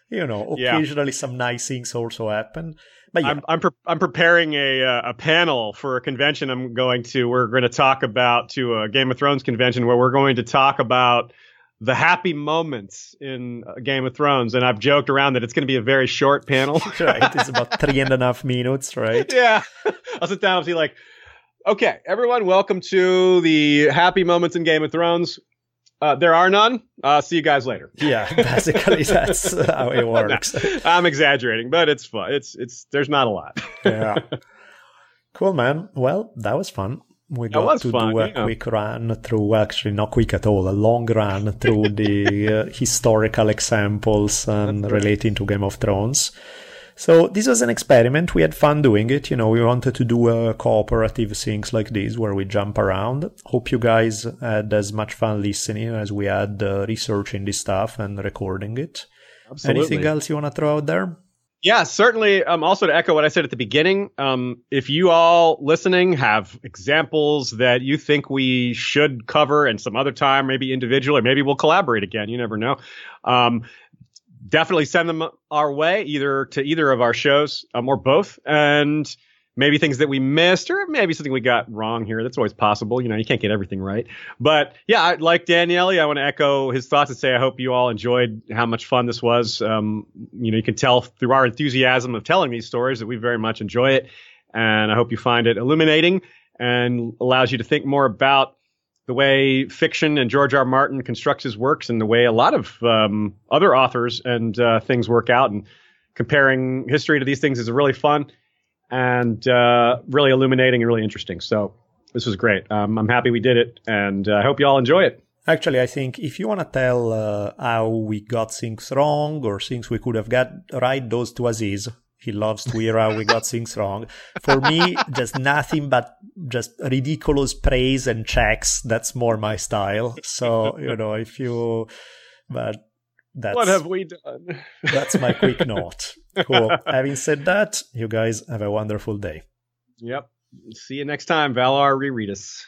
you know, occasionally yeah. some nice things also happen. But yeah. I'm I'm, pre- I'm preparing a uh, a panel for a convention I'm going to. We're going to talk about to a Game of Thrones convention where we're going to talk about the happy moments in uh, Game of Thrones, and I've joked around that it's going to be a very short panel. right, it's about three and a half minutes, right? Yeah, I'll sit down and be like, "Okay, everyone, welcome to the happy moments in Game of Thrones. Uh, there are none. Uh, see you guys later. Yeah, basically that's how it works. no, I'm exaggerating, but it's fun. It's it's there's not a lot. yeah. Cool, man. Well, that was fun. We got to fun, do a yeah. quick run through, actually not quick at all, a long run through the uh, historical examples and relating to Game of Thrones. So this was an experiment. We had fun doing it. You know, we wanted to do a cooperative things like this where we jump around. Hope you guys had as much fun listening as we had uh, researching this stuff and recording it. Absolutely. Anything else you want to throw out there? Yeah, certainly. Um, also to echo what I said at the beginning, um, if you all listening have examples that you think we should cover and some other time, maybe individually, maybe we'll collaborate again. You never know. Um, definitely send them our way, either to either of our shows um, or both. And maybe things that we missed or maybe something we got wrong here. That's always possible. You know, you can't get everything right. But yeah, I, like Daniele, I want to echo his thoughts and say I hope you all enjoyed how much fun this was. Um, you know, you can tell through our enthusiasm of telling these stories that we very much enjoy it. And I hope you find it illuminating and allows you to think more about the way fiction and George R. R. Martin constructs his works and the way a lot of um, other authors and uh, things work out. And comparing history to these things is really fun and uh, really illuminating and really interesting. So this was great. Um, I'm happy we did it, and uh, I hope you all enjoy it. Actually, I think if you want to tell uh, how we got things wrong or things we could have got right, those to Aziz. He loves how we got things wrong. For me, just nothing but just ridiculous praise and checks. That's more my style. So, you know, if you, but that's what have we done? that's my quick note. Cool. Having said that, you guys have a wonderful day. Yep. See you next time, Valar Rereadus.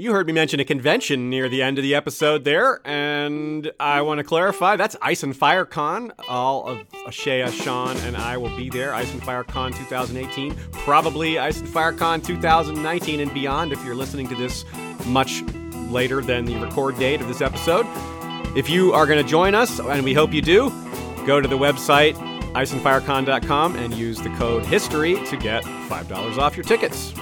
You heard me mention a convention near the end of the episode there, and I want to clarify that's Ice and Fire Con. All of Ashea, Sean, and I will be there. Ice and Fire Con 2018, probably Ice and Fire Con 2019 and beyond if you're listening to this much later than the record date of this episode. If you are going to join us, and we hope you do, go to the website iceandfirecon.com and use the code HISTORY to get $5 off your tickets.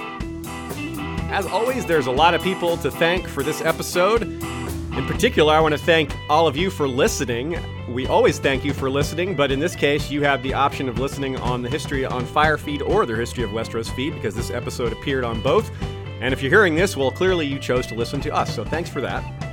As always, there's a lot of people to thank for this episode. In particular, I want to thank all of you for listening. We always thank you for listening, but in this case, you have the option of listening on the History on Fire feed or the History of Westeros feed because this episode appeared on both. And if you're hearing this, well, clearly you chose to listen to us, so thanks for that.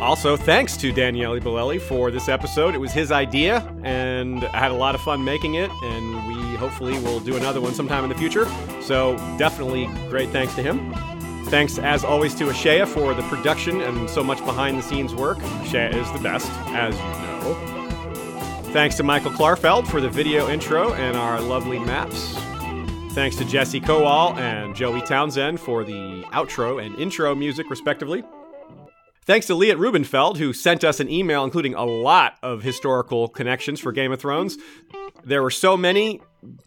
Also, thanks to Daniele Bolelli for this episode. It was his idea, and I had a lot of fun making it, and we hopefully will do another one sometime in the future. So, definitely great thanks to him. Thanks, as always, to Ashea for the production and so much behind the scenes work. Ashea is the best, as you know. Thanks to Michael Klarfeld for the video intro and our lovely maps. Thanks to Jesse Kowal and Joey Townsend for the outro and intro music, respectively. Thanks to Liat Rubenfeld, who sent us an email including a lot of historical connections for Game of Thrones. There were so many,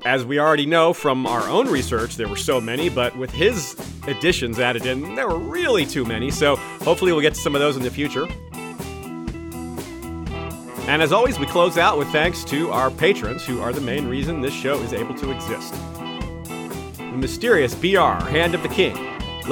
as we already know from our own research, there were so many, but with his additions added in, there were really too many, so hopefully we'll get to some of those in the future. And as always, we close out with thanks to our patrons, who are the main reason this show is able to exist. The mysterious BR, Hand of the King,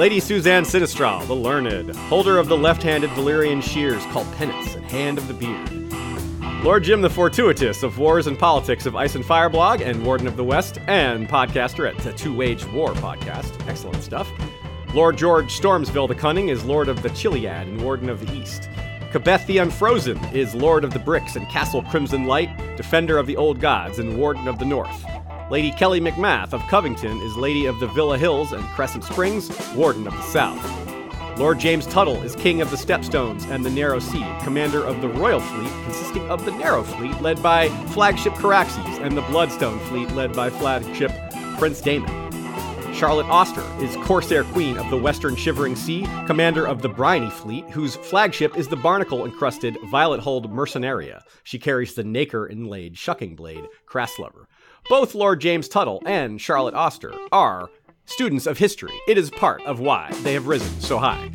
Lady Suzanne Sinistral, the learned, holder of the left handed Valyrian shears called Penance and Hand of the Beard. Lord Jim the Fortuitous of Wars and Politics of Ice and Fire blog and Warden of the West and podcaster at the Two Wage War podcast. Excellent stuff. Lord George Stormsville the Cunning is Lord of the Chiliad and Warden of the East. Kabeth the Unfrozen is Lord of the Bricks and Castle Crimson Light, Defender of the Old Gods and Warden of the North. Lady Kelly McMath of Covington is Lady of the Villa Hills and Crescent Springs, Warden of the South. Lord James Tuttle is King of the Stepstones and the Narrow Sea, commander of the Royal Fleet, consisting of the Narrow Fleet, led by flagship Caraxes, and the Bloodstone Fleet, led by flagship Prince Daemon. Charlotte Oster is Corsair Queen of the Western Shivering Sea, commander of the Briny Fleet, whose flagship is the barnacle encrusted Violet Hulled Mercenaria. She carries the nacre inlaid shucking blade, Crasslover. Both Lord James Tuttle and Charlotte Oster are students of history. It is part of why they have risen so high.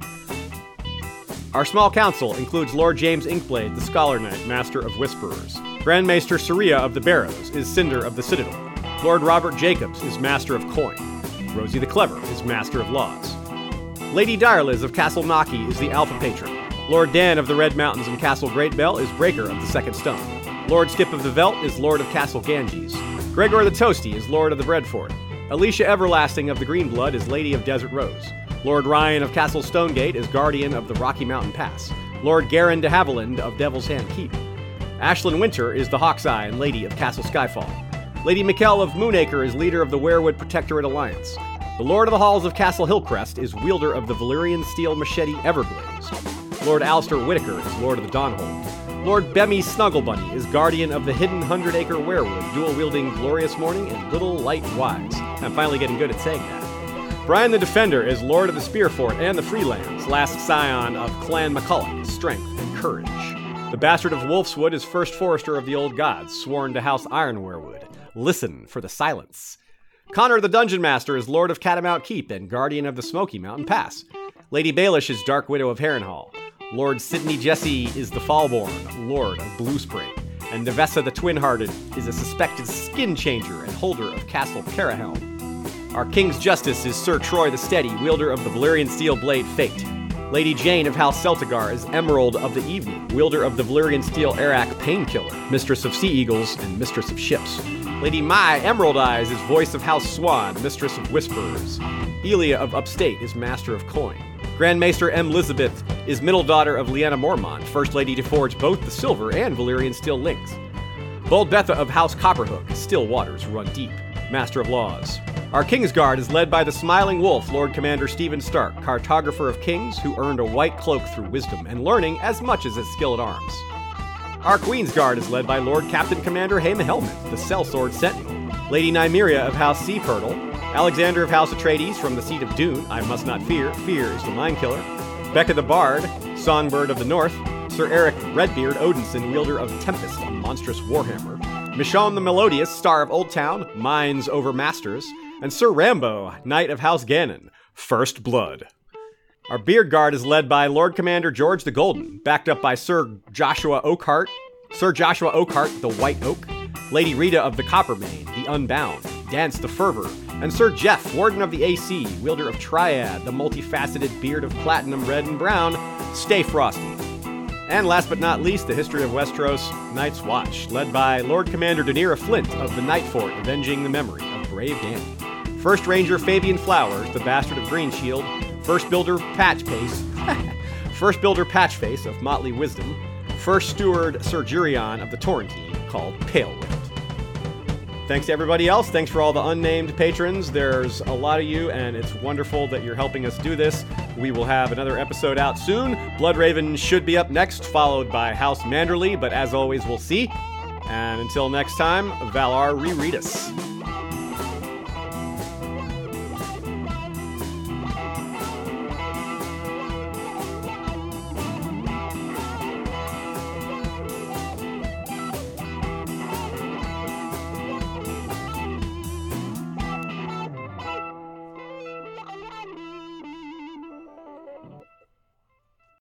Our small council includes Lord James Inkblade, the Scholar Knight, Master of Whisperers. Grand Maester Saria of the Barrows is Cinder of the Citadel. Lord Robert Jacobs is Master of Coin. Rosie the Clever is Master of Laws. Lady Direliz of Castle Naki is the Alpha Patron. Lord Dan of the Red Mountains and Castle Great Bell is Breaker of the Second Stone. Lord Skip of the Veld is Lord of Castle Ganges. Gregor the Toasty is Lord of the Breadfort. Alicia Everlasting of the Greenblood is Lady of Desert Rose. Lord Ryan of Castle Stonegate is Guardian of the Rocky Mountain Pass. Lord Garin de Haviland of Devil's Hand Keep. Ashlyn Winter is the Hawk's Eye and Lady of Castle Skyfall. Lady Mikkel of Moonacre is leader of the Weirwood Protectorate Alliance. The Lord of the Halls of Castle Hillcrest is wielder of the Valyrian steel machete Everglazed. Lord Alistair Whitaker is Lord of the Dawnhold. Lord Bemmy Snugglebunny is guardian of the hidden Hundred Acre Weirwood, dual wielding Glorious Morning and Little Light Wise. I'm finally getting good at saying that. Brian the Defender is Lord of the Spearfort and the Freelands, last scion of Clan McCulloch, strength and courage. The Bastard of Wolfswood is first forester of the Old Gods, sworn to House Ironwerewood. Listen for the silence. Connor the Dungeon Master is Lord of Catamount Keep and Guardian of the Smoky Mountain Pass. Lady Baelish is Dark Widow of Harrenhal. Lord Sidney Jesse is the Fallborn, Lord of Blue Spring, and Nevessa the Twin Hearted is a suspected skin changer and holder of Castle Carahelm. Our King's Justice is Sir Troy the Steady, wielder of the Valyrian steel blade Fate. Lady Jane of House Celtigar is Emerald of the Evening, wielder of the Valyrian steel Arakh Painkiller, mistress of sea eagles and mistress of ships. Lady Mai Emerald Eyes is voice of House Swan, mistress of whisperers. Elia of Upstate is master of coin. Grand Maester M. Elizabeth is middle daughter of Lyanna Mormont, first lady to forge both the silver and Valyrian steel links. Bold Betha of House Copperhook, still waters run deep, master of laws. Our Kingsguard is led by the Smiling Wolf, Lord Commander Stephen Stark, cartographer of kings who earned a white cloak through wisdom and learning as much as his skill at arms. Our Queen's Guard is led by Lord Captain Commander Haemon Helmet, the Sellsword Sentinel, Lady Nymeria of House Sea Alexander of House Atreides from the seat of Dune, I must not fear, fear is the mind killer. Becca the Bard, Songbird of the North, Sir Eric Redbeard Odinson, wielder of Tempest, a monstrous warhammer, Michonne the Melodious, Star of Old Town, Minds over Masters, and Sir Rambo, Knight of House Gannon, First Blood. Our Beard Guard is led by Lord Commander George the Golden, backed up by Sir Joshua Oakhart, Sir Joshua Oakhart, the White Oak, Lady Rita of the Coppermane, the Unbound, Dance the Fervor, and Sir Jeff, Warden of the AC, wielder of Triad, the multifaceted beard of platinum, red, and brown, stay frosty. And last but not least, the history of Westeros Night's Watch, led by Lord Commander Daenerys Flint of the Night Fort, avenging the memory of brave Dany. First Ranger Fabian Flowers, the bastard of Greenshield, First Builder Patch Pace, First Builder Patchface of Motley Wisdom, First Steward Sir Jurion of the Torrentine, called Pale Thanks to everybody else. Thanks for all the unnamed patrons. There's a lot of you, and it's wonderful that you're helping us do this. We will have another episode out soon. Bloodraven should be up next, followed by House Manderly, but as always, we'll see. And until next time, Valar Rereadus.